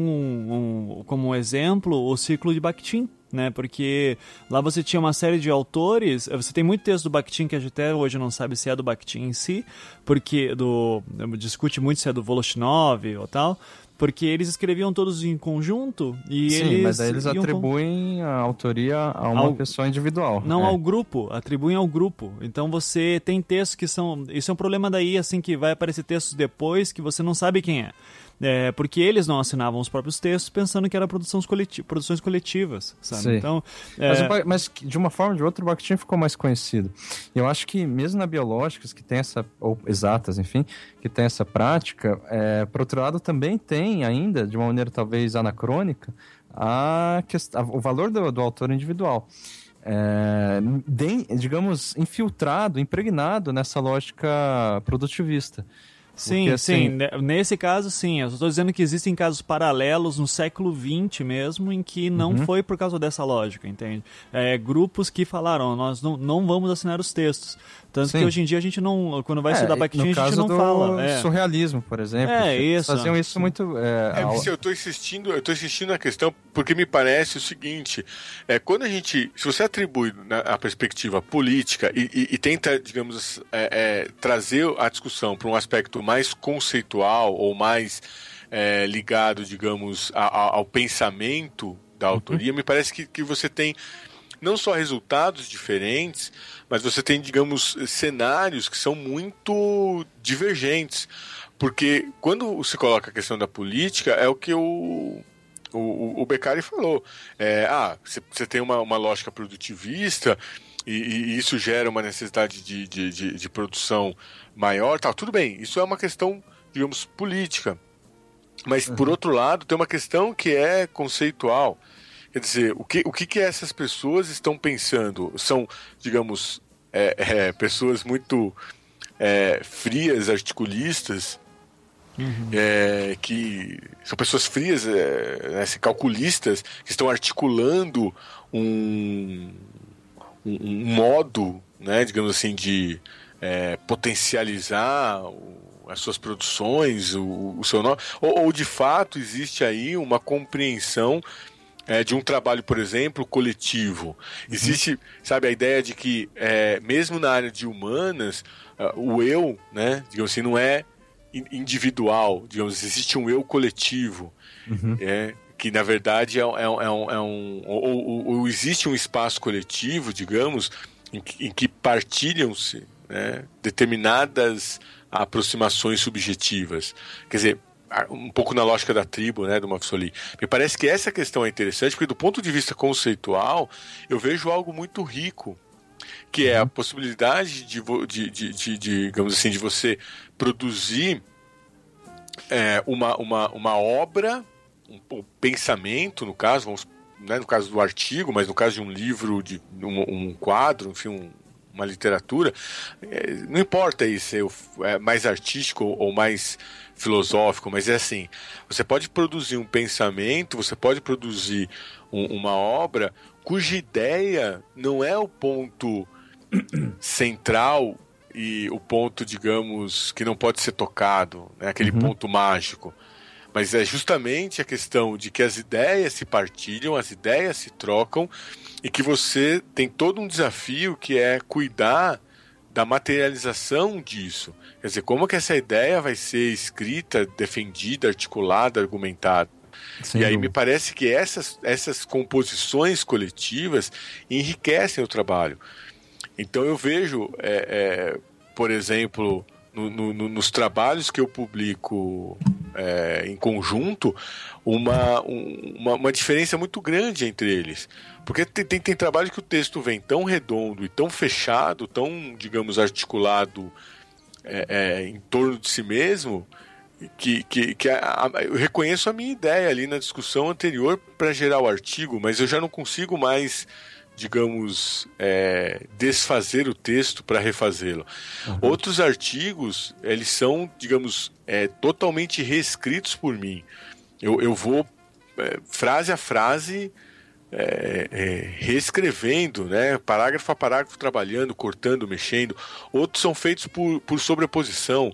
um- como um exemplo o ciclo de Bakhtin. Né, porque lá você tinha uma série de autores, você tem muito texto do Bakhtin que a gente até hoje não sabe se é do Bakhtin em si, porque do discute muito se é do Voloshinov ou tal, porque eles escreviam todos em conjunto e Sim, eles mas aí eles iam com- atribuem a autoria a uma Ao- pessoa individual. não é. ao grupo, atribuem ao grupo. Então você tem textos que são. Isso é um problema daí, assim, que vai aparecer textos depois que você não sabe quem é. É, porque eles não assinavam os próprios textos pensando que eram produções, coleti produções coletivas, sabe? Sim. Então, é, Mas, mas de uma forma ou de outra, o Bakhtin ficou mais conhecido. E eu acho que mesmo na biológicas, que tem essa, ou exatas, enfim, que tem essa prática, é, por outro lado, também tem ainda, de uma maneira talvez anacrônica, a quest- a- o valor do, do autor individual. É, de- digamos, infiltrado, impregnado nessa lógica produtivista. Sim, porque, sim. assim- ne- Nesse caso, sim. Eu estou dizendo que existem casos paralelos no século XX mesmo, em que não Uhum. foi por causa dessa lógica, entende? É, grupos que falaram, nós não, não vamos assinar os textos. Tanto Sim. que hoje em dia a gente não. Quando vai estudar É, Bakhtin, no a gente não do fala. É. surrealismo, por exemplo. É, isso. Faziam isso muito. é, É, eu estou insistindo, eu tô insistindo na questão porque me parece o seguinte: é, quando a gente, se você atribui né, a perspectiva política e, e- e tenta, digamos, é, é, trazer a discussão para um aspecto mais conceitual ou mais é, ligado, digamos, a- a- ao pensamento da autoria, me parece que, que você tem não só resultados diferentes, mas você tem, digamos, cenários que são muito divergentes. Porque quando se coloca a questão da política, é o que o, o, o Beccari falou. É, ah, você- tem uma, uma lógica produtivista e, e isso gera uma necessidade de, de, de, de produção maior, tal. tudo bem, isso é uma questão, digamos, política. Mas, por outro lado, tem uma questão que é conceitual. Quer dizer, o que, o que, que essas pessoas estão pensando? São, digamos, é, é, pessoas muito é, frias, articulistas, é, que são pessoas frias, é, né, calculistas, que estão articulando um, um, um modo, né, digamos assim, de é, potencializar o- as suas produções, o, o seu nome, ou, ou de fato existe aí uma compreensão é, de um trabalho, por exemplo, coletivo. Existe, sabe, a ideia de que, é, mesmo na área de humanas, ah, o eu, né, digamos assim, não é in- individual, digamos, existe um eu coletivo, é, que na verdade é, um- é um- é um, é um- ou, ou- ou existe um espaço coletivo, digamos, em que, que partilham-se né, determinadas aproximações subjetivas. Quer dizer, um pouco na lógica da tribo, né, do Maxoli. Me parece que essa questão é interessante, porque do ponto de vista conceitual, eu vejo algo muito rico, que é a possibilidade de, de, de, de- digamos assim, de você produzir é, uma, uma, uma obra, um, um pensamento, no caso, vamos, não é no caso do artigo, mas no caso de um livro, de um, um quadro, enfim, um- uma literatura, é, não importa isso ser o- é mais artístico ou mais filosófico, mas é assim, você pode produzir um pensamento, você pode produzir um- uma obra cuja ideia não é o ponto central e o ponto, digamos, que não pode ser tocado, né? aquele ponto mágico. Mas é justamente a questão de que as ideias se partilham, as ideias se trocam e que você tem todo um desafio que é cuidar da materialização disso. Quer dizer, como que essa ideia vai ser escrita, defendida, articulada, argumentada. Sem e aí me parece que essas, essas composições coletivas enriquecem o trabalho. Então eu vejo, é, é, por exemplo, no- no- no- nos trabalhos que eu publico é, em conjunto, uma, um- uma, uma diferença muito grande entre eles. Porque tem, tem, tem trabalho que o texto vem tão redondo e tão fechado, tão, digamos, articulado é, é, em torno de si mesmo, que, que, que a- a- eu reconheço a minha ideia ali na discussão anterior para gerar o artigo, mas eu já não consigo mais, digamos, é, desfazer o texto para refazê-lo. Outros artigos, eles são, digamos, é, totalmente reescritos por mim. Eu, eu vou é, frase a frase é, é, reescrevendo, né, parágrafo a parágrafo, trabalhando, cortando, mexendo. Outros são feitos por, por sobreposição.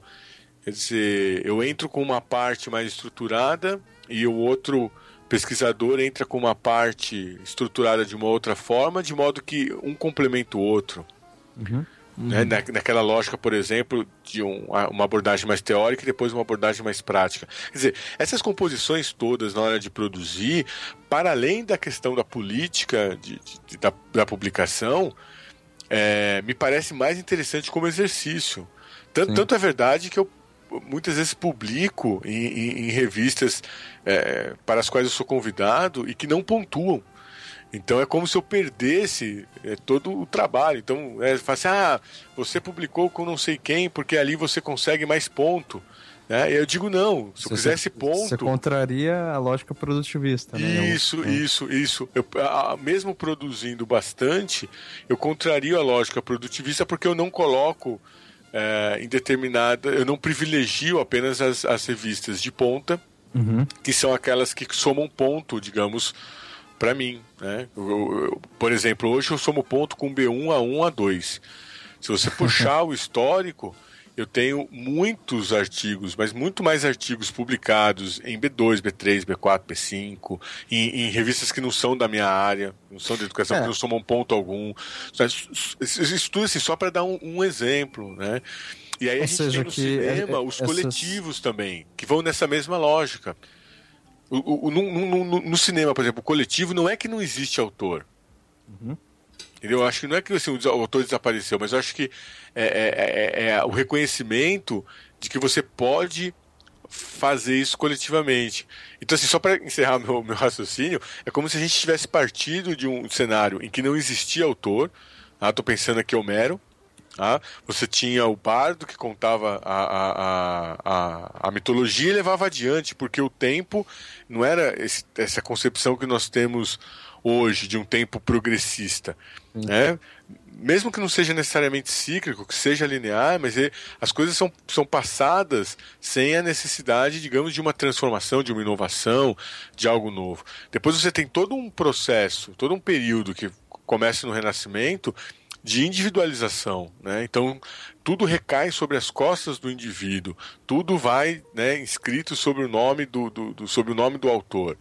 Quer dizer, eu entro com uma parte mais estruturada e o outro pesquisador entra com uma parte estruturada de uma outra forma, de modo que um complementa o outro. Né? Na, naquela lógica, por exemplo, de um- uma abordagem mais teórica e depois uma abordagem mais prática. Quer dizer, essas composições todas na hora de produzir, para além da questão da política de- de- da, da publicação, é, me parece mais interessante como exercício. Tanto, tanto é verdade que eu muitas vezes publico em, em- em revistas é, para as quais eu sou convidado e que não pontuam. Então é como se eu perdesse é, todo o trabalho. Então, é, fala assim, ah, você publicou com não sei quem, porque ali você consegue mais ponto. Né? Eu digo, não, se eu Você- quisesse Você ponto. contraria a lógica produtivista, né? Isso, É. isso, isso. Eu, a- mesmo produzindo bastante, eu contrario a lógica produtivista porque eu não coloco é, em determinada. Eu não privilegio apenas as, as revistas de ponta, Uhum. que são aquelas que somam ponto, digamos, para mim. Né? Eu- eu- por exemplo, hoje eu somo ponto com B1, A1, A2. Se você puxar o histórico, eu tenho muitos artigos, mas muito mais artigos publicados em B2, B3, B4, B5, em, em revistas que não são da minha área, não são de educação, É. que não somam ponto algum. Isso isso tudo assim, só para dar um, um exemplo, né? E aí a Ou gente seja, tem no cinema é, é, os essas- coletivos também, que vão nessa mesma lógica. O, o- no, no- no- no cinema, por exemplo, o coletivo não é que não existe autor. Entendeu? Eu acho que não é que assim, o autor desapareceu, mas eu acho que é, é- é- é o reconhecimento de que você pode fazer isso coletivamente. Então, assim, só para encerrar meu, meu raciocínio, é como se a gente tivesse partido de um cenário em que não existia autor. Estou pensando aqui Homero. Tá? Você tinha o bardo que contava a, a, a, a, a mitologia e levava adiante, porque o tempo não era esse- essa concepção que nós temos hoje de um tempo progressista. Né? Mesmo que não seja necessariamente cíclico, que seja linear, mas é- as coisas são, são passadas sem a necessidade, digamos, de uma transformação, de uma inovação, de algo novo. Depois você tem todo um processo, todo um período que começa no Renascimento de individualização, né? Então tudo recai sobre as costas do indivíduo, tudo vai, né, inscrito sobre o nome do, do- do- sobre o nome do autor,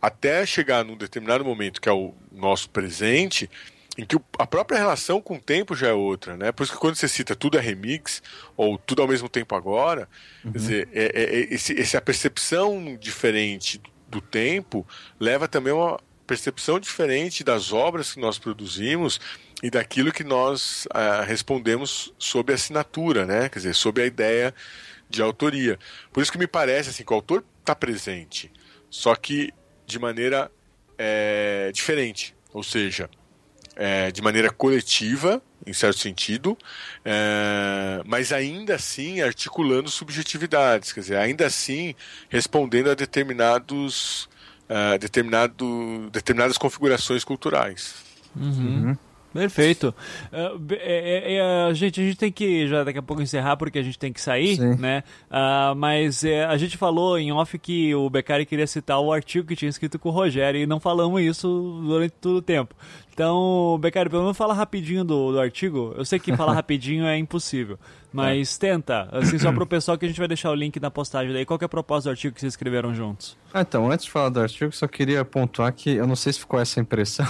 até chegar num determinado momento que é o nosso presente, em que a própria relação com o tempo já é outra, né? Por isso que quando você cita tudo é remix, ou tudo ao mesmo tempo agora, quer dizer, é, é- é esse, essa percepção diferente do tempo leva também a uma percepção diferente das obras que nós produzimos e daquilo que nós ah, respondemos sob assinatura, né? Quer dizer, sob a ideia de autoria. Por isso que me parece assim que o autor está presente, só que de maneira é, diferente, ou seja, é, de maneira coletiva, em certo sentido, é, mas ainda assim articulando subjetividades, quer dizer, ainda assim respondendo a determinados, é, determinado, determinadas configurações culturais. Perfeito. Be- é- é- é, gente, a gente tem que já daqui a pouco encerrar porque a gente tem que sair, Sim. né? Ah, mas é, a gente falou em off que o Beccari queria citar o artigo que tinha escrito com o Rogério e não falamos isso durante todo o tempo. Então, Beccari, pelo menos fala rapidinho do, do artigo. Eu sei que falar rapidinho é impossível, mas tenta, assim, só pro pessoal que a gente vai deixar o link na postagem daí. Qual que é a proposta do artigo que vocês escreveram juntos? Ah, então, antes de falar do artigo, só queria pontuar que eu não sei se ficou essa impressão,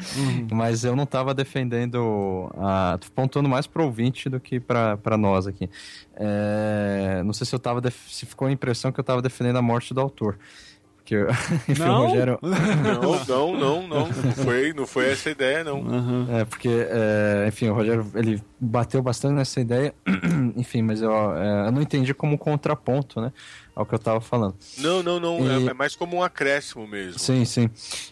mas eu não estava defendendo, a, tô pontuando mais para o ouvinte do que para nós aqui. É, não sei se eu tava se ficou a impressão que eu estava defendendo a morte do autor. Porque, eu- enfim, o Não? Rogério, Não, não, não, não, não foi, não foi essa ideia, não. É, porque, é, enfim, o Rogério, ele bateu bastante nessa ideia, enfim, mas eu, é, eu não entendi como um contraponto, né, ao que eu tava falando. Não, não, não, E- é, é mais como um acréscimo mesmo. Sim, sim.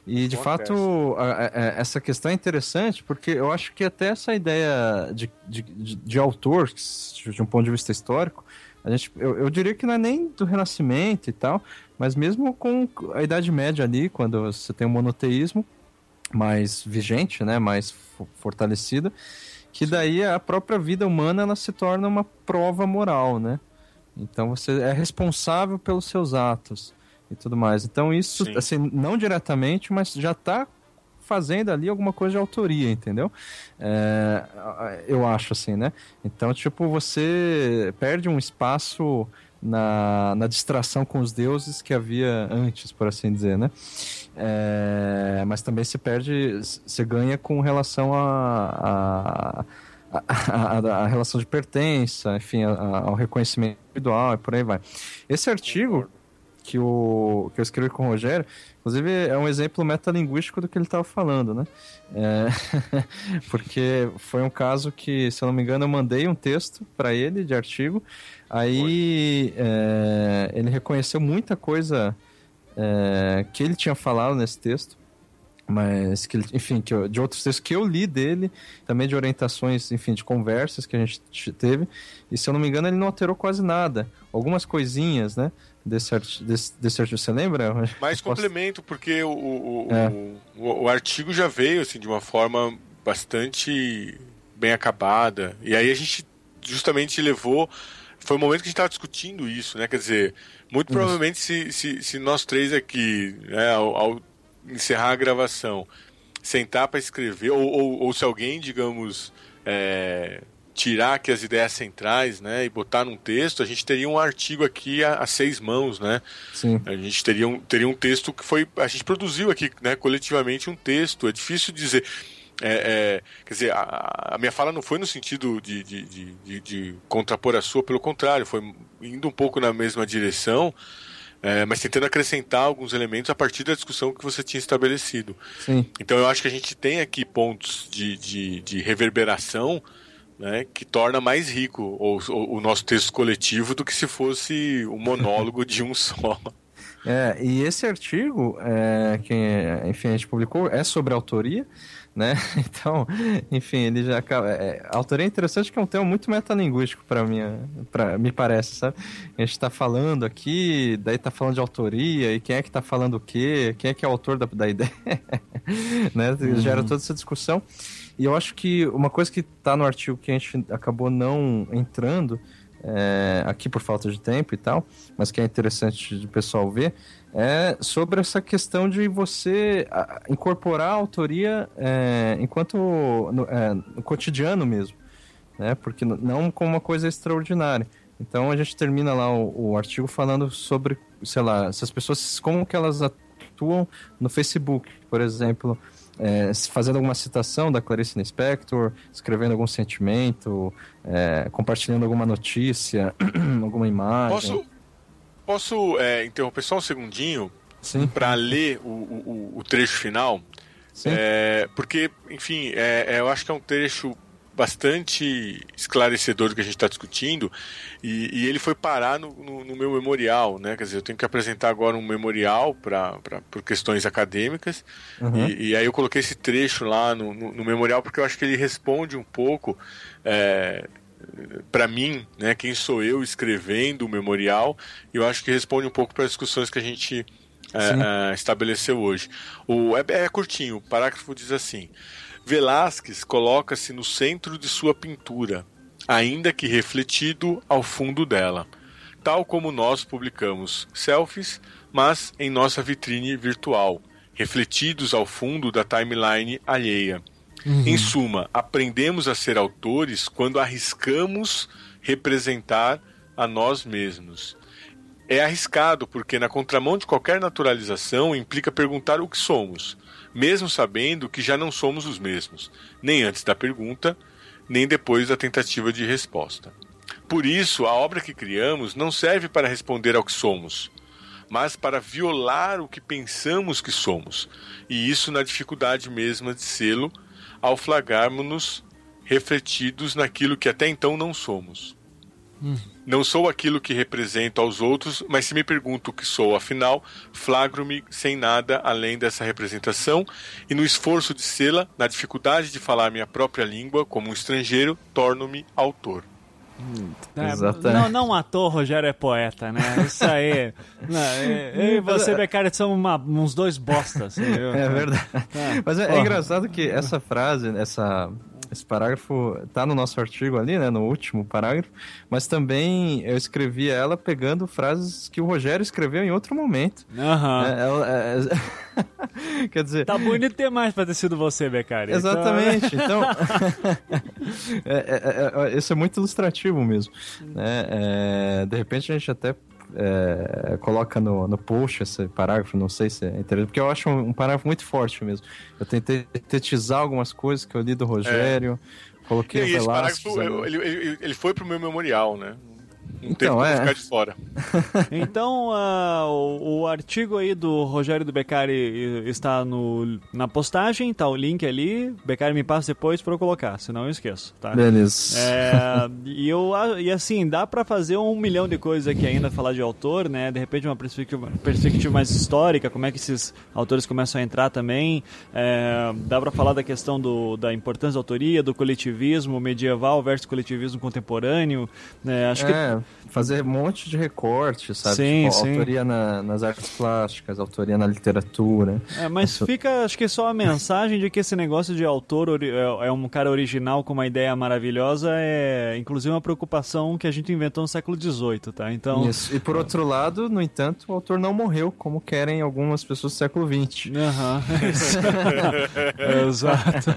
E, de Bom fato, a- a- a- essa questão é interessante, porque eu acho que até essa ideia de, de, de, de autor, de um ponto de vista histórico, a gente, eu, eu diria que não é nem do Renascimento e tal, mas mesmo com a Idade Média ali, quando você tem o monoteísmo mais vigente, né, mais fo- fortalecida, que daí a própria vida humana ela se torna uma prova moral, né? Então você é responsável pelos seus atos e tudo mais. Então isso, Sim. assim, não diretamente, mas já está fazendo ali alguma coisa de autoria, entendeu? É, eu acho assim, né? Então, tipo, você perde um espaço na, na distração com os deuses que havia antes, por assim dizer, né? É, mas também se perde, você ganha com relação a, a, a, a- a relação de pertença, enfim, a- ao reconhecimento individual e por aí vai. Esse artigo que, o, que eu escrevi com o Rogério, inclusive é um exemplo metalinguístico do que ele estava falando, né? É, porque foi um caso que, se eu não me engano, eu mandei um texto para ele de artigo, aí é, ele reconheceu muita coisa é, que ele tinha falado nesse texto, mas que ele- enfim, que eu- de outros textos que eu li dele, também de orientações, enfim, de conversas que a gente teve, e se eu não me engano ele não alterou quase nada, algumas coisinhas, né, desse, arti desse, desse artigo, você lembra? Mais Posso- complemento, porque o, o, o- É. o, o artigo já veio assim, de uma forma bastante bem acabada. E aí a gente justamente levou. Foi o momento que a gente estava discutindo isso, né? Quer dizer, muito provavelmente se, se, se nós três aqui, né, ao, ao encerrar a gravação, sentar para escrever, ou, ou, ou se alguém, digamos, é, tirar aqui as ideias centrais, né, e botar num texto, a gente teria um artigo aqui a, a seis mãos, né? Sim, A gente teria um, teria um texto que foi. A gente produziu aqui, né, coletivamente, um texto. É difícil dizer. É, é, quer dizer, a, a minha fala não foi no sentido de, de, de, de- contrapor a sua, pelo contrário, foi indo um pouco na mesma direção, é, mas tentando acrescentar alguns elementos a partir da discussão que você tinha estabelecido. sim. Então eu acho que a gente tem aqui pontos de reverberação né, que torna mais rico o, o, o nosso texto coletivo do que se fosse um monólogo de um só. É, e esse artigo, é, que enfim, a gente publicou, é sobre autoria, né? Então, enfim, ele já acaba. É, a autoria é interessante que é um tema muito metalinguístico para mim, pra, me parece, sabe? A gente tá falando aqui, daí tá falando de autoria, e quem é que tá falando o quê? Quem é que é o autor da, da ideia? né? Gera toda essa discussão. E eu acho que uma coisa que tá no artigo que a gente acabou não entrando, é, aqui por falta de tempo e tal, mas que é interessante do pessoal ver, é sobre essa questão de você incorporar a autoria é, enquanto no, é, no cotidiano mesmo, né? Porque não como uma coisa extraordinária. Então a gente termina lá o, o artigo falando sobre, sei lá, essas pessoas como que elas atuam no Facebook, por exemplo, é, fazendo alguma citação da Clarice Lispector, escrevendo algum sentimento, é, compartilhando alguma notícia, alguma imagem. Posso, posso é, interromper só um segundinho para ler o, o, o trecho final? Sim. É, porque, enfim, é, é, eu acho que é um trecho bastante esclarecedor do que a gente está discutindo e, e, ele foi parar no, no, no, meu memorial, né? Quer dizer, eu tenho que apresentar agora um memorial para por questões acadêmicas Uhum. e, e aí eu coloquei esse trecho lá no, no, memorial porque eu acho que ele responde um pouco é, para mim, né? Quem sou eu escrevendo o memorial? E eu acho que responde um pouco para as discussões que a gente é, é, estabeleceu hoje. O, é, é curtinho, o parágrafo diz assim. Velázquez coloca-se no centro de sua pintura, ainda que refletido ao fundo dela, tal como nós publicamos selfies, mas em nossa vitrine virtual, refletidos ao fundo da timeline alheia. Em suma, aprendemos a ser autores quando arriscamos representar a nós mesmos. É arriscado porque, na contramão de qualquer naturalização, implica perguntar o que somos, mesmo sabendo que já não somos os mesmos, nem antes da pergunta, nem depois da tentativa de resposta. Por isso, a obra que criamos não serve para responder ao que somos, mas para violar o que pensamos que somos, e isso na dificuldade mesma de sê-lo, ao flagrarmos-nos refletidos naquilo que até então não somos. Não sou aquilo que represento aos outros, mas se me pergunto o que sou, afinal, flagro-me sem nada além dessa representação, e no esforço de sê-la, na dificuldade de falar minha própria língua como um estrangeiro, torno-me autor. É, Exatamente. não, não ator, Rogério é poeta, né? Isso aí. Não, é- eu e você, Beccari, somos uma- uns dois bostas. entendeu? É verdade. Mas é, é engraçado que essa frase, essa, esse parágrafo tá no nosso artigo ali, né? No último parágrafo. Mas também eu escrevi ela pegando frases que o Rogério escreveu em outro momento. Aham. É, ela- é- Quer dizer. Tá bonito demais pra ter sido você, Beccari. Exatamente. Então, é, é, é, isso é muito ilustrativo mesmo. né? É, de repente a gente até é, coloca no, no post esse parágrafo, não sei se é interessante, porque eu acho um, um parágrafo muito forte mesmo. Eu tentei sintetizar algumas coisas que eu li do Rogério, coloquei E esse parágrafo, ele, ele, ele foi pro meu memorial, né? Não Então, tem é. ficar de fora. Então, ah, o, o artigo aí do Rogério do Beccari está no, na postagem, tá o link ali. Beccari me passa depois pra eu colocar, senão eu esqueço, tá? Beleza. É, e, eu, a- e assim, dá pra fazer um milhão de coisas aqui ainda, falar de autor, né? De repente uma perspectiva, perspectiva mais histórica, como é que esses autores começam a entrar também. É, dá pra falar da questão do, da importância da autoria, do coletivismo medieval versus coletivismo contemporâneo. né? acho que É, fazer um monte de recortes, sabe? Sim, Tipo, sim. Autoria na- nas artes plásticas, autoria na literatura. É, mas fica, acho que só a mensagem de que esse negócio de autor é é um cara original com uma ideia maravilhosa é, inclusive, uma preocupação que a gente inventou no século XVIII, tá? Então, Isso. E por outro lado, no entanto, o autor não morreu, como querem algumas pessoas do século XX. Aham, isso. Exato.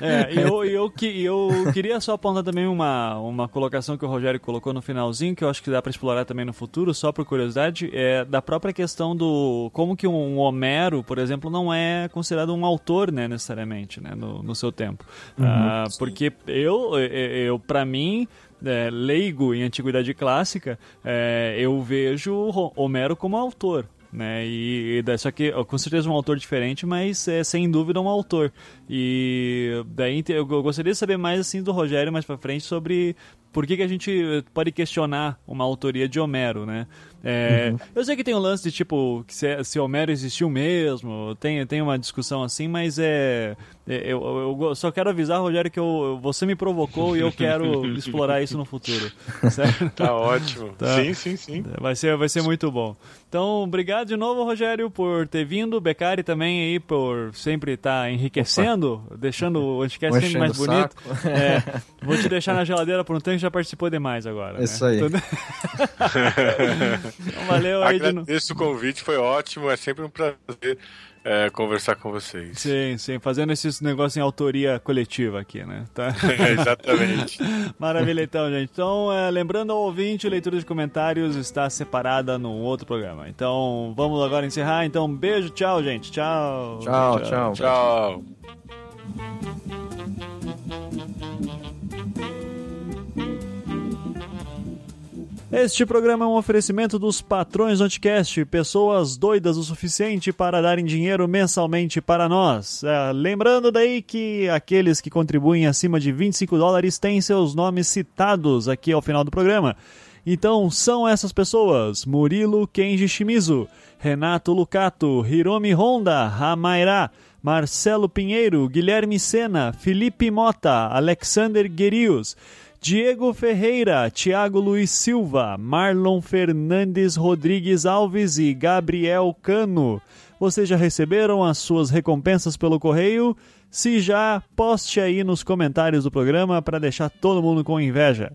É, e eu, eu, que- e eu queria só apontar também uma, uma colocação que o Rogério colocou no finalzinho, que eu acho que dá para explorar também no futuro, só por curiosidade, é da própria questão do como que um Homero, por exemplo, não é considerado um autor, né, necessariamente, né, no, no seu tempo. Ah, porque eu, eu, eu para mim, é, leigo em antiguidade clássica, é, eu vejo Ro- Homero como autor. Né? E, e só que com certeza um autor diferente, mas é sem dúvida um autor. E daí eu, gostaria de saber mais assim do Rogério mais pra frente sobre por que, que a gente pode questionar uma autoria de Homero, né? É, Eu sei que tem um lance de tipo que se, se Homero existiu mesmo, tem, tem uma discussão assim, mas é, é, eu, eu só quero avisar, Rogério, que eu, você me provocou e eu quero explorar isso no futuro. Certo? Tá ótimo. Tá. Sim, sim, sim. Vai ser, vai ser muito bom. Então, obrigado de novo, Rogério, por ter vindo. Beccari também aí por sempre estar enriquecendo, deixando o Anticast sempre mais bonito. É, vou te deixar na geladeira por um tempo, já participou demais agora. né? Isso aí. Então, então, valeu aí. Agradeço o convite, foi ótimo. É sempre um prazer é, conversar com vocês. Sim, sim, fazendo esses negócios em autoria coletiva aqui, né? Tá? Exatamente. Maravilha, então, gente. Então, é, lembrando ao ouvinte, leitura de comentários está separada num outro programa. Então, vamos agora encerrar. Então, beijo, tchau, gente. Tchau. Tchau, tchau. Tchau. Este programa é um oferecimento dos patrões do Anticast, pessoas doidas o suficiente para darem dinheiro mensalmente para nós. É, lembrando daí que aqueles que contribuem acima de 25 dólares têm seus nomes citados aqui ao final do programa. Então são essas pessoas: Murilo Kenji Shimizu, Renato Lucato, Hiromi Honda, Ramaira, Marcelo Pinheiro, Guilherme Sena, Felipe Mota, Alexander Guerius, Diego Ferreira, Tiago Luiz Silva, Marlon Fernandes Rodrigues Alves e Gabriel Cano. Vocês já receberam as suas recompensas pelo correio? Se já, poste aí nos comentários do programa para deixar todo mundo com inveja.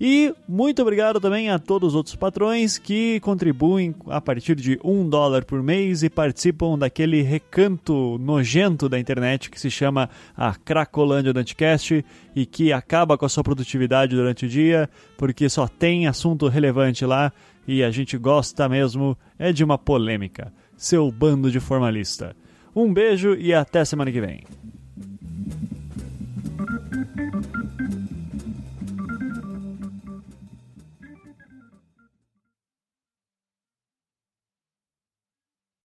E muito obrigado também a todos os outros patrões que contribuem a partir de um dólar por mês e participam daquele recanto nojento da internet que se chama a Cracolândia do Anticast e que acaba com a sua produtividade durante o dia porque só tem assunto relevante lá e a gente gosta mesmo é de uma polêmica. Seu bando de formalista. Um beijo e até semana que vem.